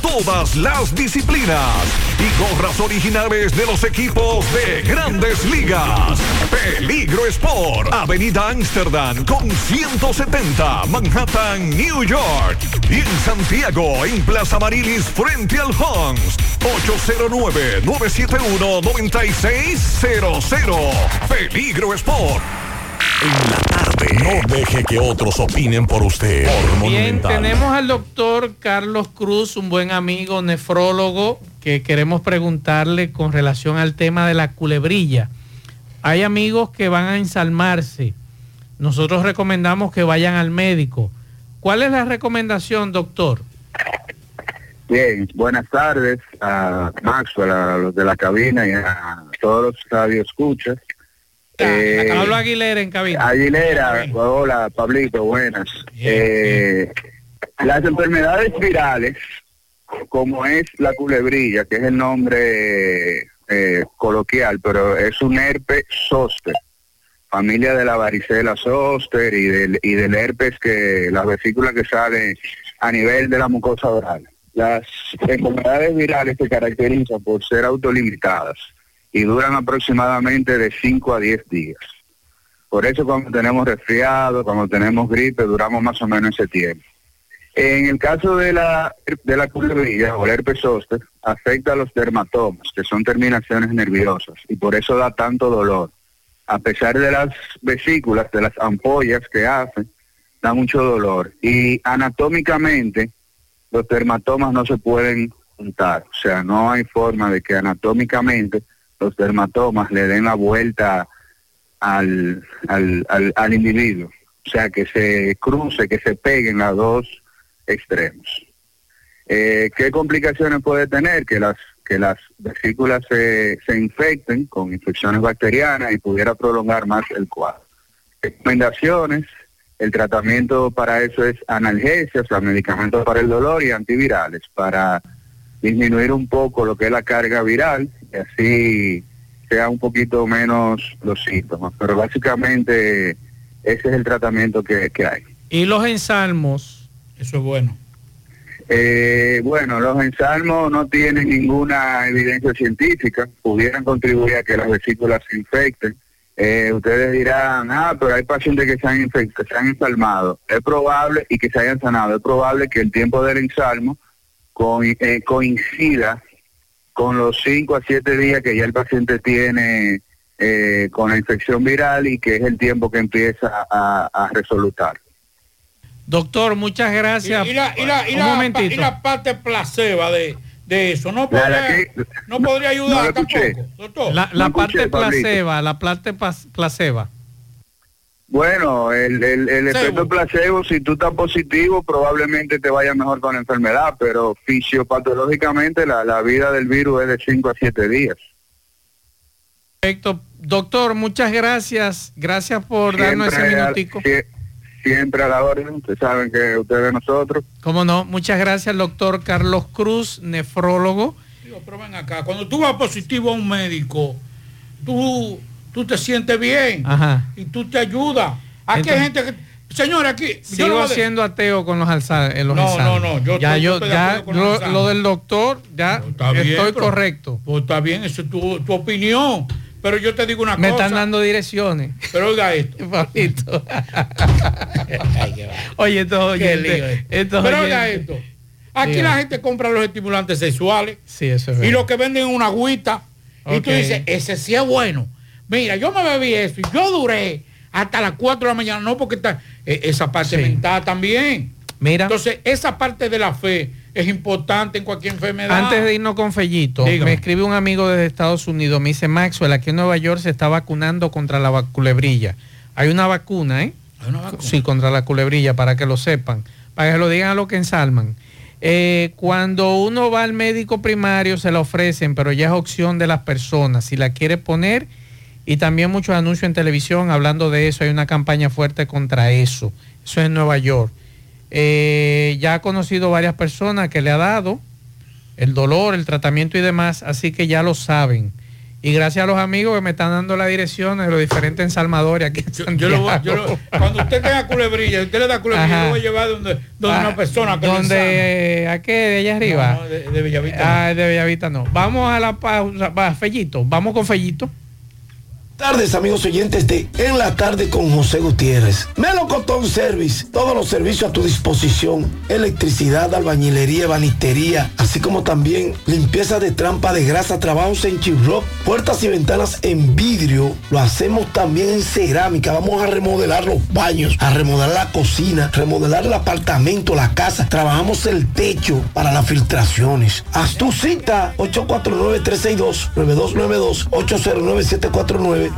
todas las disciplinas y gorras originales de los equipos de grandes ligas. Peligro Sport, Avenida Amsterdam con 170, Manhattan, New York. Y en Santiago, en Plaza Marilis, frente al Hans, 809-971-9600. Peligro Sport. En la tarde. No deje que otros opinen por usted. Por Bien, Monumental. tenemos al doctor Carlos Cruz, un buen amigo nefrólogo, que queremos preguntarle con relación al tema de la culebrilla. Hay amigos que van a ensalmarse. Nosotros recomendamos que vayan al médico. ¿Cuál es la recomendación, doctor? Bien, buenas tardes a Maxwell, a los de la cabina y a todos los radioescuchas. Eh, Pablo Aguilera en cabina. Aguilera, hola Pablito, buenas. Eh, las enfermedades virales, como es la culebrilla, que es el nombre eh, coloquial, pero es un herpes zóster, familia de la varicela zóster y del, y del herpes que las vesículas que salen a nivel de la mucosa oral. Las enfermedades virales se caracterizan por ser autolimitadas y duran aproximadamente de 5 a 10 días. Por eso cuando tenemos resfriado, cuando tenemos gripe, duramos más o menos ese tiempo. En el caso de la, de la culebrilla o el herpes zóster, afecta a los dermatomas, que son terminaciones nerviosas, y por eso da tanto dolor. A pesar de las vesículas, de las ampollas que hacen, da mucho dolor. Y anatómicamente, los dermatomas no se pueden juntar. O sea, no hay forma de que anatómicamente los dermatomas le den la vuelta al, al, al, al individuo. O sea, que se cruce, que se peguen los dos extremos. Eh, ¿Qué complicaciones puede tener? Que las, que las vesículas se, se infecten con infecciones bacterianas y pudiera prolongar más el cuadro. Recomendaciones, el tratamiento para eso es analgesias, los medicamentos para el dolor y antivirales, para disminuir un poco lo que es la carga viral y así sea un poquito menos los síntomas. Pero básicamente ese es el tratamiento que, que hay. Y los ensalmos, eso es bueno. Eh, bueno, los ensalmos no tienen ninguna evidencia científica, pudieran contribuir a que las vesículas se infecten. Eh, ustedes dirán, ah, pero hay pacientes que se han, infect- que se han ensalmado. Es probable, y que se hayan sanado, es probable que el tiempo del ensalmo co- eh, coincida con los 5 a 7 días que ya el paciente tiene eh, con la infección viral y que es el tiempo que empieza a, a resolutar. Doctor, muchas gracias. Y, y la, y la- y Un la- momentito. y la parte placebo de, de eso, no podría, la que- no podría ayudar tampoco, doctor. La, la No parte escuché, placeba, la parte placeba. Bueno, el, el, el efecto placebo, si tú estás positivo, probablemente te vaya mejor con la enfermedad, pero fisiopatológicamente la, la vida del virus es de 5 a 7 días. Perfecto. Doctor, muchas gracias. Gracias por darnos ese Siempre a- minutico. sie- siempre a la orden, ustedes saben que ustedes nosotros. Cómo no, muchas gracias, doctor Carlos Cruz, nefrólogo. Digo, pero ven acá, cuando tú vas positivo a un médico, tú, tú te sientes bien Ajá. y tú te ayudas. Aquí hay gente que, señor, aquí, yo no Sigo voy a de- siendo ateo con los alzar, los No, no, no, yo ya estoy- yo yo, estoy ya acuerdo con lo, los del doctor, ya bien, estoy pero- correcto. Pues está bien, eso es tu, tu opinión. Pero yo te digo una Me cosa. están dando direcciones. Pero oiga esto. Oye, esto. estos Pero oiga esto. Aquí Diga. la gente compra los estimulantes sexuales. Sí, eso es Y verdad. lo que venden es una agüita. Y tú dices, ese sí es bueno. Mira, yo me bebí eso y yo duré hasta las 4 de la mañana. No, porque está, eh, esa parte mental también. Mira. Entonces, esa parte de la fe es importante en cualquier enfermedad. Antes de irnos con Fellito, Dígame. me escribe un amigo desde Estados Unidos, me dice Maxwell, aquí en Nueva York se está vacunando contra la culebrilla. Hay una vacuna, ¿eh? Sí, contra la culebrilla, para que lo sepan, para que lo digan a los que ensalman. Eh, cuando uno va al médico primario se la ofrecen, pero ya es opción de las personas, si la quiere poner, y también muchos anuncios en televisión hablando de eso, hay una campaña fuerte contra eso. Eso es en Nueva York. Eh, ya ha conocido varias personas que le ha dado el dolor, el tratamiento y demás, así que ya lo saben. Y gracias a los amigos que me están dando la dirección de los diferentes ensalmadores aquí en Yo lo voy- yo lo- cuando usted tenga culebrilla, usted le da culebrilla, yo lo voy a llevar donde, donde Ah, una persona que lo. ¿Dónde? ¿A qué? ¿De allá arriba? No, de, de Bellavista. Ah, de Bellavista no. Vamos a la pausa. Va, Fellito. Vamos con Fellito. Tardes amigos oyentes de En la tarde con José Gutiérrez. Melocotón Service, todos los servicios a tu disposición, electricidad, albañilería, banistería, así como también limpieza de trampa de grasa, trabajos en chirrock, puertas y ventanas en vidrio, lo hacemos también en cerámica, vamos a remodelar los baños, a remodelar la cocina, remodelar el apartamento, la casa, trabajamos el techo para las filtraciones. Haz tu cita 849-362-9292,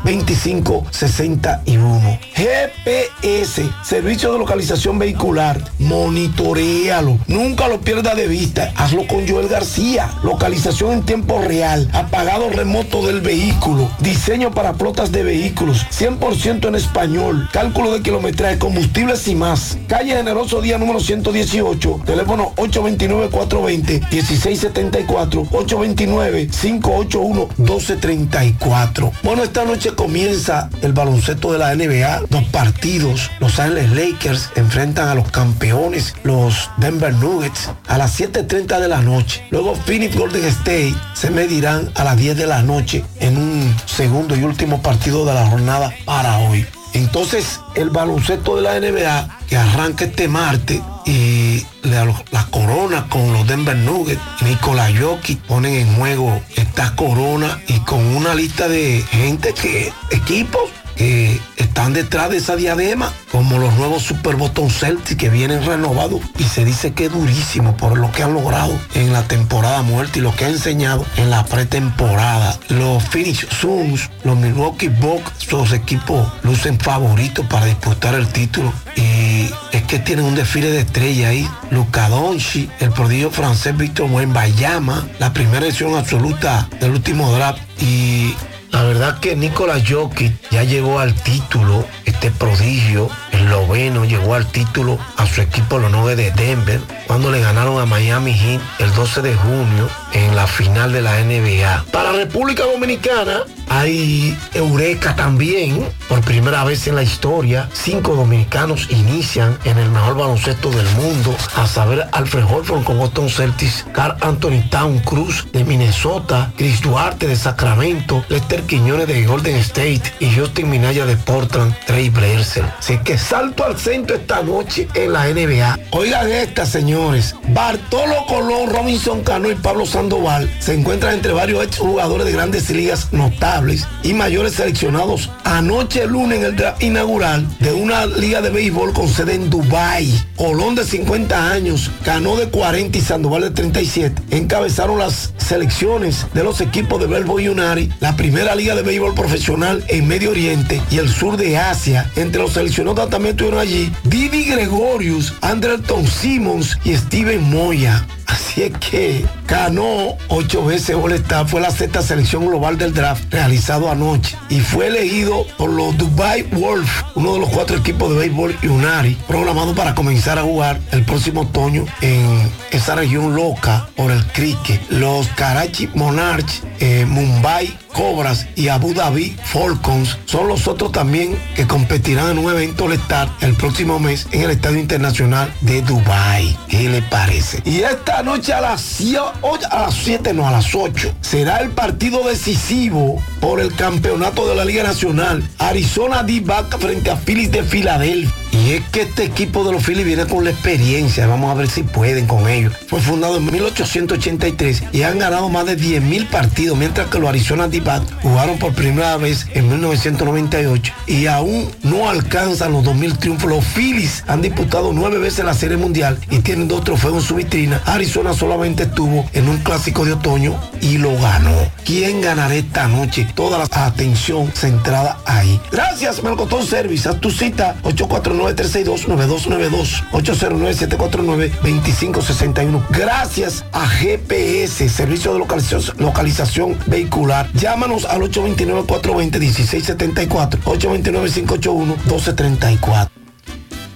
809-749-2561. GPS, Servicio de Localización Vehicular, monitorealo, nunca lo pierda de vista, hazlo con Joel García, localización en tiempo real, apagado remoto del vehículo, diseño para flotas de vehículos, 100% en español, cálculo de kilometraje, combustibles y más. Calle Generoso Día número 118, teléfono 829-420-1674, 829-581-1234. Bueno, esta noche comienza el baloncesto de la NBA, dos partidos. Los Ángeles Lakers enfrentan a los campeones, los Denver Nuggets, a las 7.30 de la noche. Luego Phoenix Golden State se medirán a las 10 de la noche en un segundo y último partido de la jornada para hoy. Entonces, el baloncesto de la NBA que arranca este martes y la, corona con los Denver Nuggets, Nikola Jokic ponen en juego esta corona y con una lista de gente que, equipos que están detrás de esa diadema, como los nuevos Super Boston Celtics que vienen renovados y se dice que es durísimo por lo que han logrado en la temporada muerta y lo que ha enseñado en la pretemporada. Los Phoenix Suns, los Milwaukee Bucks, los equipos lucen favoritos para disputar el título y es que tienen un desfile de estrella ahí. Luca Doncic, el prodigio francés Víctor Wembanyama, la primera edición absoluta del último draft y la verdad que Nikola Jokic ya llegó al título, este prodigio, el noveno llegó al título a su equipo los Nuggets de Denver cuando le ganaron a Miami Heat el 12 de junio en la final de la NBA. Para República Dominicana hay Eureka también, por primera vez en la historia, cinco dominicanos inician en el mejor baloncesto del mundo, a saber Alfred Horford con Boston Celtics, Carl Anthony Town Cruz de Minnesota, Chris Duarte de Sacramento, Lester Quiñones de Golden State y Justin Minaya de Portland, Trey Blazer. Así que salto al centro esta noche en la NBA. Oigan esta, señores. Bartolo Colón, Robinson Cano y Pablo Sandoval se encuentran entre varios exjugadores de grandes ligas notables y mayores seleccionados anoche lunes en el draft inaugural de una liga de béisbol con sede en Dubai. Colón de 50 años, Cano de 40 y Sandoval de 37 encabezaron las selecciones de los equipos de Belbo Unari, la primera liga de béisbol profesional en Medio Oriente y el sur de Asia. Entre los seleccionados también estuvieron allí Didi Gregorius, Andrelton Simmons y Steven Moya. Así es que ganó ocho veces All-Star, fue la sexta selección global del draft realizado anoche y fue elegido por los Dubai Wolf, uno de los cuatro equipos de béisbol Unari, programado para comenzar a jugar el próximo otoño en esa región loca por el cricket. Los Karachi Monarchs, eh, Mumbai Cobras y Abu Dhabi Falcons son los otros también que competirán en un evento All-Star el próximo mes en el Estadio Internacional de Dubai. ¿Qué le parece? Y esta noche a las, cio- ocho- a las 7, no, a las 8. Será el partido decisivo por el campeonato de la Liga Nacional. Arizona D-Back frente a Phillies de Filadelfia. Y es que este equipo de los Phillies viene con la experiencia. Vamos a ver si pueden con ellos. Fue fundado en 1883 y han ganado más de 10 mil partidos, mientras que los Arizona D-Back jugaron por primera vez en 1998 y aún no alcanzan los 2.000 triunfos. Los Phillies han disputado nueve veces la Serie Mundial y tienen dos trofeos en su vitrina. Arizona solamente estuvo en un clásico de otoño y lo ganó. ¿Quién ganará esta noche? Toda la atención centrada ahí. Gracias, Melcotón Service. A tu cita 849-362-9292. 809-749-2561. Gracias a GPS, Servicio de Localización, Localización Vehicular. Llámanos al 829-420-1674. 829-581-1234.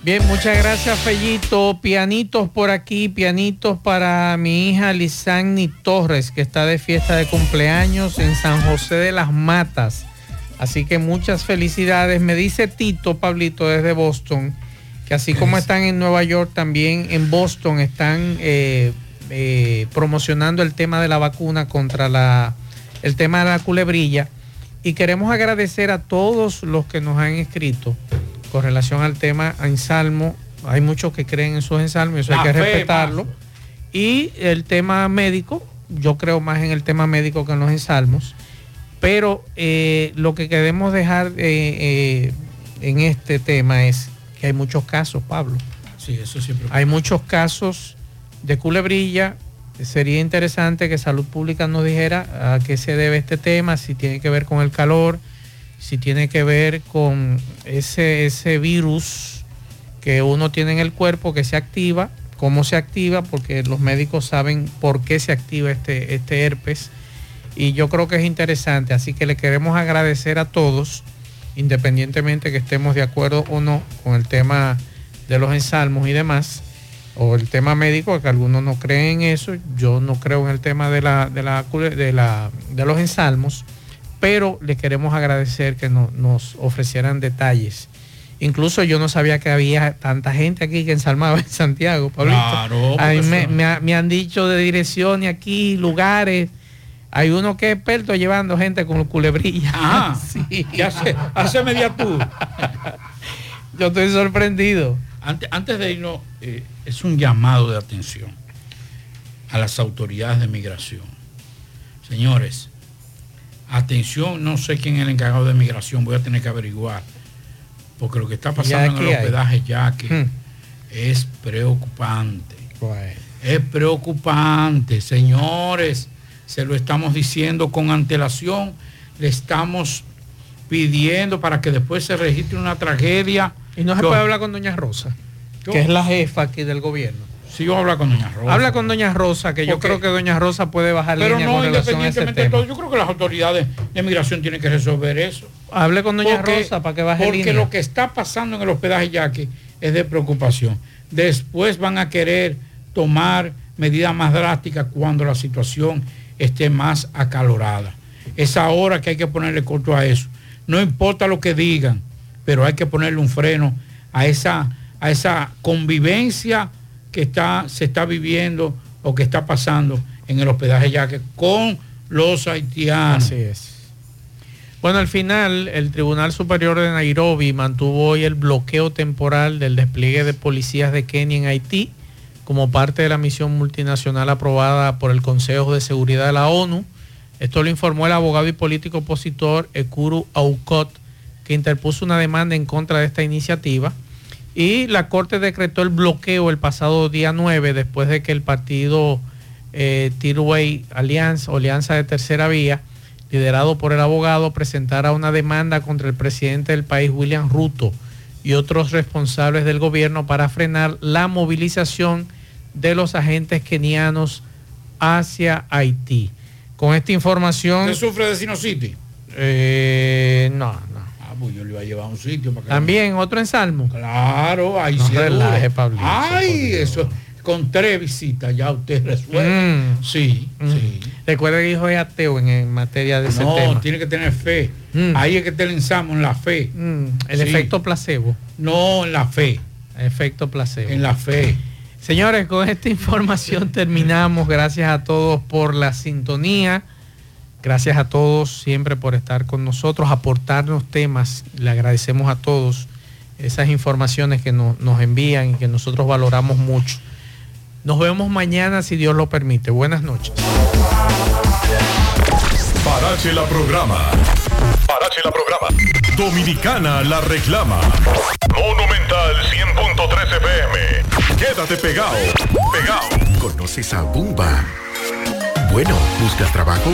Bien, muchas gracias, Fellito. Pianitos por aquí, pianitos para mi hija Lisani Torres, que está de fiesta de cumpleaños en San José de las Matas. Así que muchas felicidades. Me dice Tito, Pablito, desde Boston, que así como están en Nueva York, también en Boston están eh, eh, promocionando el tema de la vacuna contra la, el tema de la culebrilla. Y queremos agradecer a todos los que nos han escrito con relación al tema en Salmo. Hay muchos que creen en sus ensalmos, eso hay que fe, respetarlo. Y el tema médico, yo creo más en el tema médico que en los ensalmos. Pero eh, lo que queremos dejar eh, eh, en este tema es que hay muchos casos, Pablo. Sí, eso siempre. Hay muchos casos de culebrilla. Sería interesante que Salud Pública nos dijera a qué se debe este tema, si tiene que ver con el calor, si tiene que ver con ese, ese virus que uno tiene en el cuerpo que se activa, cómo se activa, porque los médicos saben por qué se activa este, este herpes. Y yo creo que es interesante, así que le queremos agradecer a todos, independientemente que estemos de acuerdo o no con el tema de los ensalmos y demás, o el tema médico, que algunos no creen en eso, yo no creo en el tema de, la, de, la, de, la, de los ensalmos, pero le queremos agradecer que no- nos ofrecieran detalles. Incluso yo no sabía que había tanta gente aquí que ensalmaba en Santiago, Pablito. Claro, A mí porque me, han dicho de direcciones aquí, lugares. Hay uno que es experto llevando gente con culebrilla. Ajá. Sí. ¿Qué hace? Hace media tour. Yo estoy sorprendido. Antes, antes de irnos, eh, es un llamado de atención a las autoridades de migración. Señores, atención, no sé quién es el encargado de migración, voy a tener que averiguar, porque lo que está pasando en el hay. hospedaje ya que Hmm. es preocupante. Es preocupante, señores. Se lo estamos diciendo con antelación. Le estamos pidiendo para que después se registre una tragedia. Y no se Yo- puede hablar con Doña Rosa, Yo- que es la jefa aquí del gobierno. Sí, yo hablo con Doña Rosa. Habla con Doña Rosa, que yo creo que Doña Rosa puede bajar Pero línea no, con relación a ese independientemente de tema. todo, yo creo que las autoridades de migración tienen que resolver eso. Hable con Doña Porque- Rosa para que baje Porque línea. lo que está pasando en el hospedaje Yaque es de preocupación. Después van a querer tomar medidas más drásticas cuando la situación esté más acalorada. Es ahora que hay que ponerle corto a eso. No importa lo que digan, pero hay que ponerle un freno a esa, a esa convivencia que está, se está viviendo o que está pasando en el hospedaje Yaque con los haitianos. Bueno, al final, el Tribunal Superior de Nairobi mantuvo hoy el bloqueo temporal del despliegue de policías de Kenia en Haití como parte de la misión multinacional aprobada por el Consejo de Seguridad de la ONU. Esto lo informó el abogado y político opositor Ekuru Aukot, que interpuso una demanda en contra de esta iniciativa. Y la Corte decretó el bloqueo el pasado día 9, después de que el partido eh, Tirway Alliance, o Alianza de Tercera Vía, liderado por el abogado, presentara una demanda contra el presidente del país, William Ruto, y otros responsables del gobierno para frenar la movilización de los agentes kenianos hacia Haití. Con esta información... ¿Usted sufre de sinusitis? Eh, no, pues yo le iba a llevar a un sitio para que... También otro ensalmo. Claro, ahí No sí relaje. Pablito, Ay, eso, con tres visitas ya usted resuelve. Mm. Sí, Mm. sí. Recuerda que hijo es ateo en, en materia de ese No, tiene que tener fe. Mm. Ahí es que te lanzamos en la fe. Mm, el Sí. efecto placebo. No, en la fe. Efecto placebo. En la fe. Señores, con esta información terminamos. Gracias a todos por la sintonía. Gracias a todos siempre por estar con nosotros, aportarnos temas. Le agradecemos a todos esas informaciones que no- nos envían y que nosotros valoramos mucho. Nos vemos mañana si Dios lo permite. Buenas noches. Parache la programa. Parache la programa. Dominicana la reclama. Monumental 100.13 FM. Quédate pegado. Pegado. ¿Conoces a Bumba? Bueno, ¿buscas trabajo?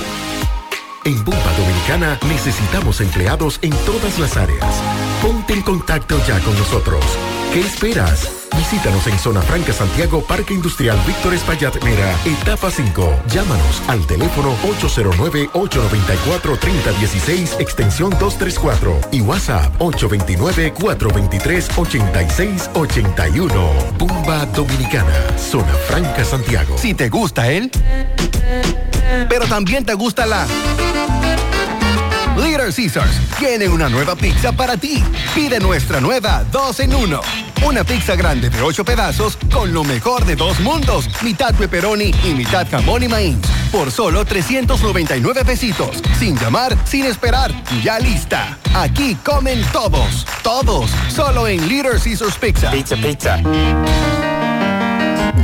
En Bumba Dominicana necesitamos empleados en todas las áreas. Ponte en contacto ya con nosotros. ¿Qué esperas? Visítanos en Zona Franca Santiago, Parque Industrial Víctor Espaillat Mera, etapa 5. Llámanos al teléfono 809-894-3016, extensión 234 y WhatsApp 829-423-8681. Bumba Dominicana, Zona Franca Santiago. Si te gusta él, pero también te gusta la... Little Caesars tiene una nueva pizza para ti. Pide nuestra nueva 2 en 1. Una pizza grande de 8 pedazos con lo mejor de dos mundos. Mitad pepperoni y mitad jamón y maíz. Por solo 399 pesitos. Sin llamar, sin esperar. Ya lista. Aquí comen todos. Todos. Solo en Little Caesars Pizza. Pizza, pizza.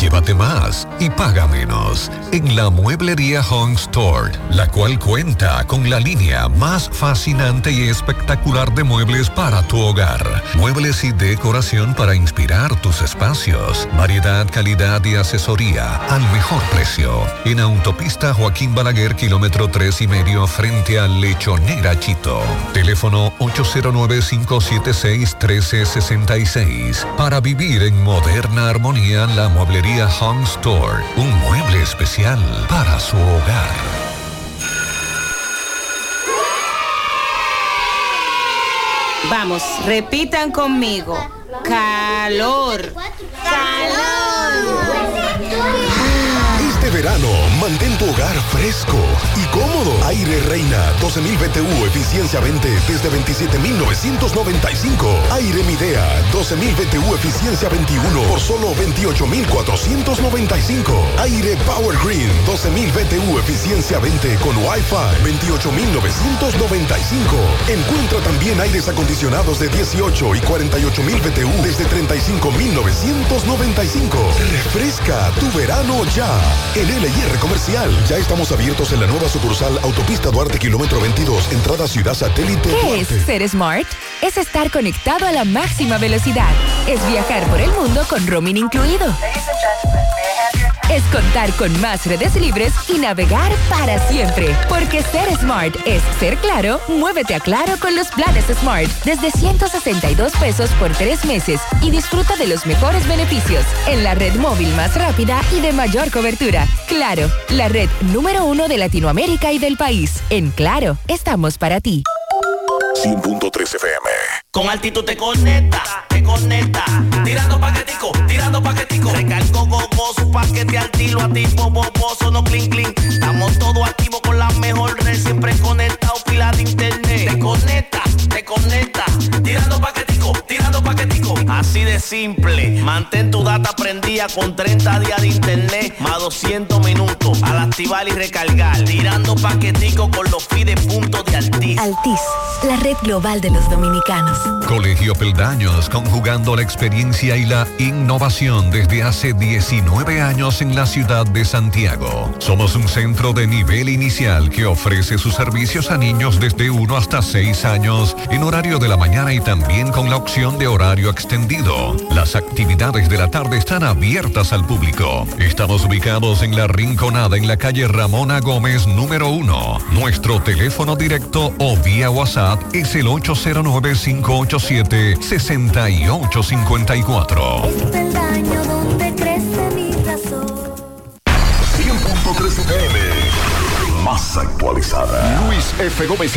Llévate más y paga menos en la Mueblería Home Store, la cual cuenta con la línea más fascinante y espectacular de muebles para tu hogar. Muebles y decoración para inspirar tus espacios. Variedad, calidad y asesoría al mejor precio. En Autopista Joaquín Balaguer, kilómetro tres y medio, frente a Lechonera Chito. Teléfono 809-576-1366. Para vivir en moderna armonía, la Mueblería Home Store. Un mueble especial para su hogar. Vamos, repitan conmigo. Calor. Este verano, mantén tu hogar fresco y cómodo. Aire Reina 12.000 BTU, eficiencia 20 desde 27.995. Aire Midea 12.000 BTU, eficiencia 21 por solo 28.495. Aire Power Green 12.000 BTU, eficiencia 20 con Wi-Fi 28.995. Encuentra también aires acondicionados de 18 y 48.000 BTU desde 35.995. Refresca tu verano ya. En LIR Comercial. Ya estamos abiertos en la nueva sucursal Autopista Duarte, kilómetro 22, entrada Ciudad Satélite. ¿Qué es ser smart? Es estar conectado a la máxima velocidad. Es viajar por el mundo con roaming incluido. Es contar con más redes libres y navegar para siempre. Porque ser smart es ser claro, muévete a claro con los planes Smart desde 162 pesos por tres meses y disfruta de los mejores beneficios en la red móvil más rápida y de mayor cobertura. Claro, la red número uno de Latinoamérica y del país. En Claro, estamos para ti. 100.3 FM. Con altitud te conecta, te conecta. Tirando paquetico, tirando paquetico. Recargo gogoso, paquete altilo, activo, boboso, no clean clean. Estamos todos activos con la mejor red, siempre conectado, pila de internet. Te conecta, te conecta. Tirando paquetico, tirando paquetico. Así de simple. Mantén tu data prendida con 30 días de internet, más 200 minutos. Al activar y recargar. Tirando paquetico con los fides puntos de Altis. Altis, la red global de los dominicanos. Colegio Peldaños, conjugando la experiencia y la innovación desde hace 19 años en la ciudad de Santiago. Somos un centro de nivel inicial que ofrece sus servicios a niños desde 1 hasta 6 años en horario de la mañana y también con la opción de horario extendido. Las actividades de la tarde están abiertas al público. Estamos ubicados en la Rinconada en la calle Ramona Gómez número 1. Nuestro teléfono directo o vía WhatsApp es el 809 587 6854. Actualizada. Luis F. Gómez